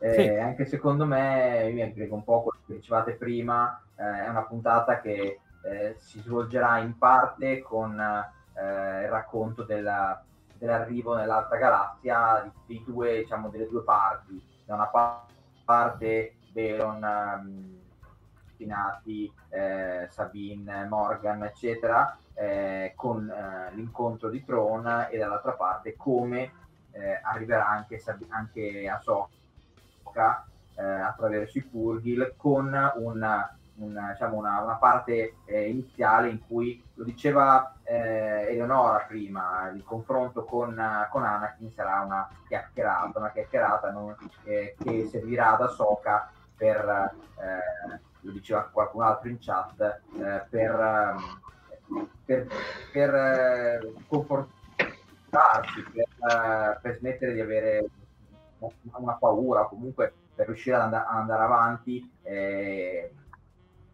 eh, Sì. anche secondo me, mi aggrego un po' quello che dicevate prima, eh, è una puntata che eh, si svolgerà in parte con eh, il racconto della- dell'arrivo nell'altra galassia di, di due, diciamo, delle due parti. Da una pa- parte Veron, ehm, Spinati, eh, Sabine, Morgan, eccetera, eh, con eh, l'incontro di Tron e dall'altra parte come eh, arriverà anche, anche Ahsoka eh, attraverso i Purgil con un, un, diciamo una, una parte eh, iniziale in cui lo diceva Eleonora prima, il confronto con, con Anakin sarà una chiacchierata, una chiacchierata non- che servirà ad Ahsoka per, eh, lo diceva qualcun altro in chat, eh, per, per, per eh, confortarsi, per, eh, per smettere di avere una, paura, comunque per riuscire ad, and- ad andare avanti eh,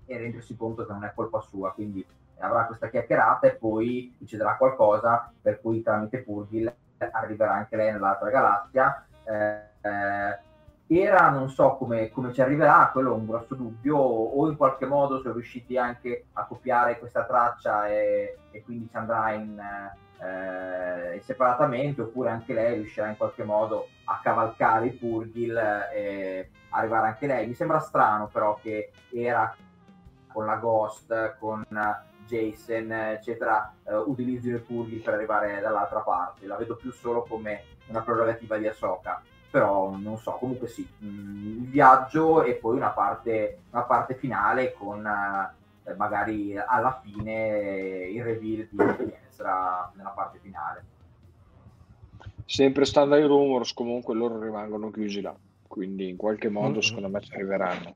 e rendersi conto che non è colpa sua. Quindi avrà questa chiacchierata e poi succederà qualcosa per cui tramite Purgil arriverà anche lei nell'altra galassia. eh, eh, era, non so come, come, ci arriverà, quello è un grosso dubbio, o in qualche modo sono riusciti anche a copiare questa traccia e, e quindi ci andrà in, eh, separatamente, oppure anche lei riuscirà in qualche modo a cavalcare i Purgil e arrivare anche lei. Mi sembra strano però che era con la Ghost, con Jason, eccetera, eh, utilizzino i Purgil per arrivare dall'altra parte. La vedo più solo come una prerogativa di Ahsoka però non so, comunque sì, mm, il viaggio e poi una parte, una parte finale con eh, magari alla fine il reveal di Ezra nella parte finale. Sempre stando ai rumors, comunque loro rimangono chiusi là, quindi in qualche modo mm-hmm. secondo me ci arriveranno.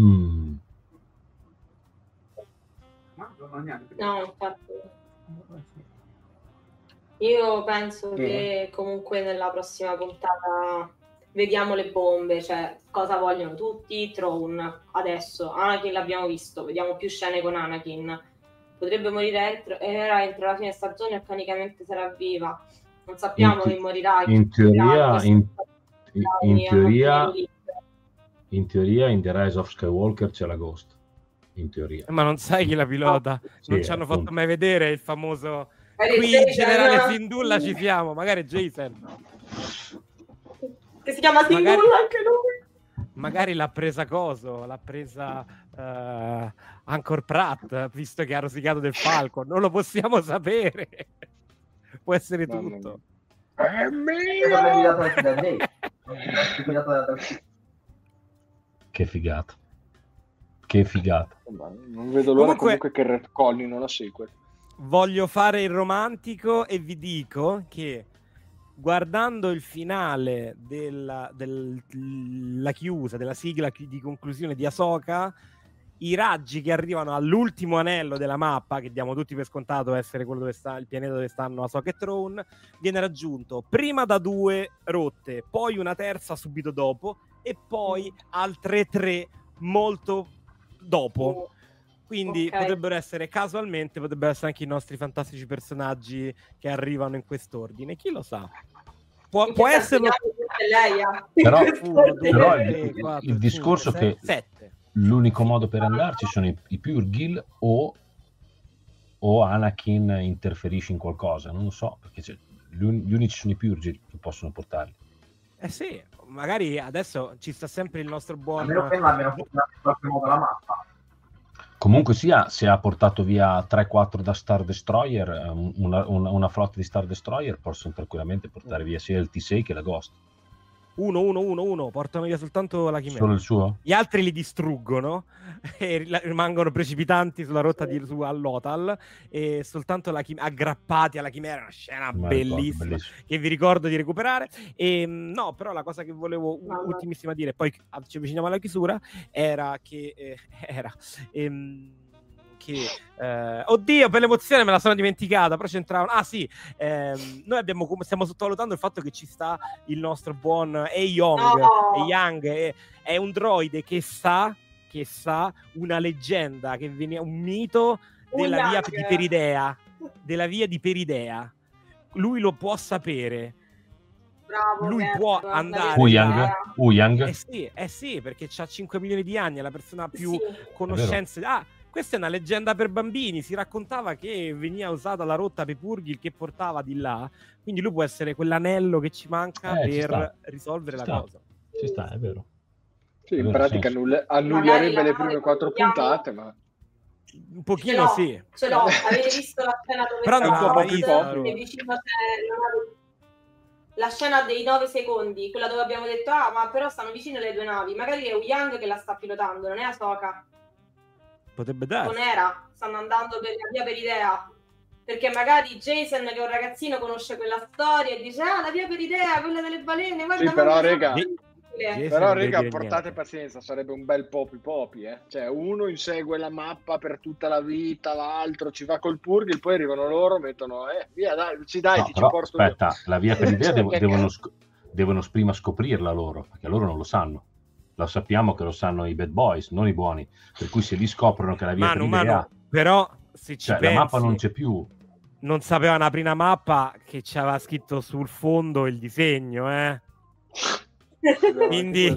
Mm. No, infatti. Io penso Bene. che comunque nella prossima puntata vediamo le bombe, cioè cosa vogliono tutti, Throne, adesso, Anakin l'abbiamo visto, vediamo più scene con Anakin, potrebbe morire entro, era entro la fine stagione e canicamente sarà viva, non sappiamo chi morirà. In teoria, in, in, in, teoria in teoria in The Rise of Skywalker c'è la Ghost, in teoria. Ma non sai chi la pilota, sì, non ci hanno appunto. fatto mai vedere il famoso Qui generale Sindulla ci siamo, magari Jason. Che si chiama Sindulla magari, anche lui. Magari l'ha presa Coso, l'ha presa uh, Ancor Pratt, visto che ha rosicato del Falcon. Non lo possiamo sapere. Può essere tutto. È mio! Che figata. Che figata. Non vedo l'ora comunque, comunque che retconnino la sequel voglio fare il romantico e vi dico che guardando il finale della, della chiusa, della sigla di conclusione di Asoka, i raggi che arrivano all'ultimo anello della mappa, che diamo tutti per scontato essere quello dove sta il pianeta dove stanno Asoka e Throne, viene raggiunto prima da due rotte, poi una terza subito dopo e poi altre tre molto dopo. Quindi okay. potrebbero essere casualmente, potrebbero essere anche i nostri fantastici personaggi che arrivano in quest'ordine. Chi lo sa? Può, può essere. Però, Uno, due, però tre, il, quattro, il, discorso cinque, che sette. l'unico modo per andarci sono i, i Purgil o, o Anakin interferisce in qualcosa. Non lo so, perché gli, gli unici sono i Purgil che possono portarli. Eh sì, magari adesso ci sta sempre il nostro buon. A meno che non abbiano in qualche modo la mappa. Comunque sia, se ha portato via 3-4 da Star Destroyer, ehm, una, una, una, flotta di Star Destroyer possono tranquillamente portare via sia il T6 che la Ghost. 1, 1, 1, 1, portano via soltanto la chimera. Solo il suo? Gli altri li distruggono e rimangono precipitanti sulla rotta di, su, all'Otal e soltanto la chim- aggrappati alla chimera, una scena bellissima, bellissima, che vi ricordo di recuperare. E, ehm, no, però la cosa che volevo no, ultimissima dire, poi ci avviciniamo alla chiusura, era che... Eh, era... Ehm, che eh, oddio per l'emozione me la sono dimenticata però c'entravano ah sì ehm, noi abbiamo stiamo sottovalutando il fatto che ci sta il nostro buon E Young no. Young è, è, un droide che sa che sa una leggenda che viene un mito della via di Peridea della via di Peridea lui lo può sapere Bravo, lui Gert, può andare Uyang, Uyang. Eh sì, eh sì, perché ha 5 milioni di anni, è la persona più sì. conoscenze. Ah, questa è una leggenda per bambini. Si raccontava che veniva usata la rotta Pepurgil che portava di là. Quindi lui può essere quell'anello che ci manca eh, per ci risolvere ci la sta. cosa. Ci sta, è vero. Sì, in pratica annull- annullerebbe le prime quattro puntate, ma un pochino ce sì. Ce l'ho, avete visto la scena dove Però non l'ho visto, e vicino c'è la scena dei nove secondi, quella dove abbiamo detto ah, ma però stanno vicine le due navi. Magari è Yang che la sta pilotando, non è Asoka. Potrebbe dare. Non era, stanno andando per la via per idea. Perché magari Jason, che è un ragazzino, conosce quella storia e dice: Ah, la via per idea, quella delle balene. Guarda, sì, però, rega. Però, rega, portate niente. pazienza, sarebbe un bel popi popi, eh? Cioè, uno insegue la mappa per tutta la vita, l'altro ci va col purgil, poi arrivano loro, mettono, eh, via, dai, ci dai, no, ti però, ci porto Aspetta, io. la via per idea devo, devono, sc- devono prima scoprirla loro, perché loro non lo sanno lo sappiamo che lo sanno i bad boys, non i buoni. Per cui se li scoprono che la via mano, per mano, però se ci cioè, pensi, la mappa non c'è più. Non sapevano aprire una mappa che c'aveva scritto sul fondo il disegno, eh? Quindi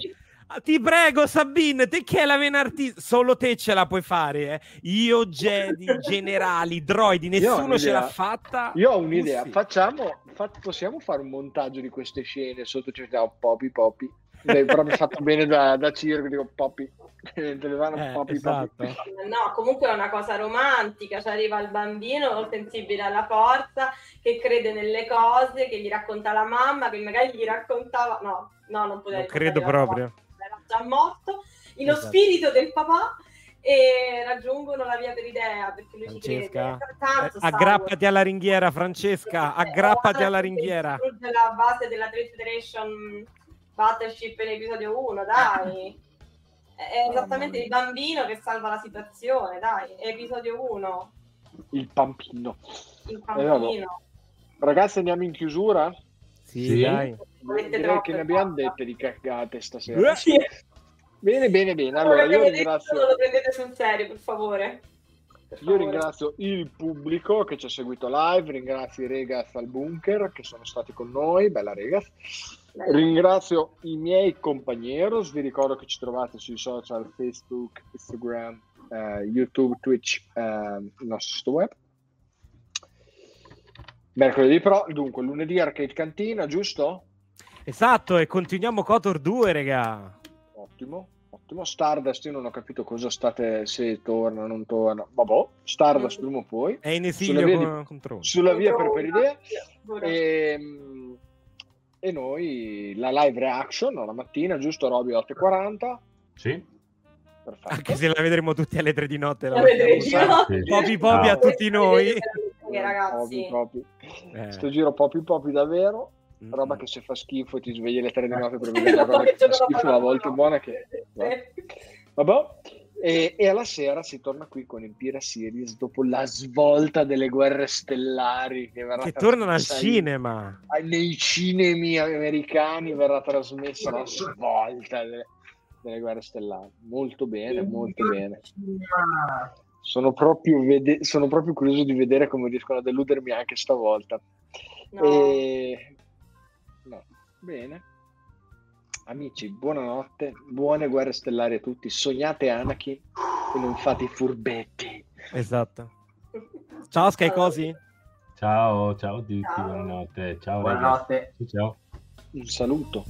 ah, ti prego Sabine, te che è la vena artista, solo te ce la puoi fare. Eh? Io, Jedi, generali, droidi, nessuno ce l'ha fatta. Io ho un'idea, facciamo, fa- possiamo fare un montaggio di queste scene sotto ci mettiamo Poppy Poppy, Dai, proprio fatto bene da, da circo, dico Poppy, te le vanno Eh, Poppy esatto. Poppy. No, comunque è una cosa romantica, ci arriva il bambino sensibile alla forza, che crede nelle cose, che gli racconta la mamma, che magari gli raccontava... No, no, non poteva Non credo proprio. era già morto, in lo Esatto. spirito del papà e raggiungono la via per idea, perché lui ci Francesca, crede. Tanto eh, aggrappati Wars. alla ringhiera, Francesca, aggrappati alla ringhiera. La base della Trade Federation Battleship in episodio 1, dai. È esattamente il bambino che salva la situazione, dai. Episodio 1, Il pampino. il Eh, vabbè. bambino. Ragazzi andiamo in chiusura? Sì, Sì. dai. Direi che ne abbiamo dette di cagate stasera. Eh, Sì. Bene, bene, bene. Allora io ringrazio... non lo prendete sul serio, per favore. Io ringrazio il pubblico che ci ha seguito live, ringrazio i Regas al bunker che sono stati con noi, bella Regas. Ringrazio i miei compagneros, vi ricordo che ci trovate sui social Facebook, Instagram, eh, YouTube, Twitch, eh, il nostro sito web. Mercoledì però, dunque lunedì Arcade Cantina, giusto? Esatto, e continuiamo Kotor 2, raga. Ottimo, ottimo. Stardust, io non ho capito cosa state, se torna, non torna. Vabbè, Stardust prima o poi. È in Sulla esilio via con, di-. Sulla via per, per idea. Ora. E, e noi la live reaction la mattina, giusto Roby 8.40. Sì? Perfetto. Anche se la vedremo tutti alle 3 di notte. la notte. Popi popi a No. tutti noi. Ragazzi. Popi, popi. Eh. Sto giro popi popi davvero. Mm. Roba che se fa schifo ti svegli alle 3 di notte per vedere la cosa che fa schifo, a volte buona che... Vabbè. E, e alla sera si torna qui con Empire Series dopo la svolta delle guerre stellari che, verrà Che tornano al cinema. nei cinemi americani verrà trasmessa la svolta delle, delle guerre stellari. Molto bene, molto bene. Sono proprio, vede- sono proprio curioso di vedere come riescono a deludermi anche stavolta. No. E... no, bene. Amici, buonanotte, buone guerre stellari a tutti. Sognate Anakin e non fate i furbetti. Esatto. Ciao Sky Cosi. Ciao, ciao a tutti, Ciao. buonanotte. Ciao, ragazzi. Buonanotte. Ciao, ciao. Un saluto.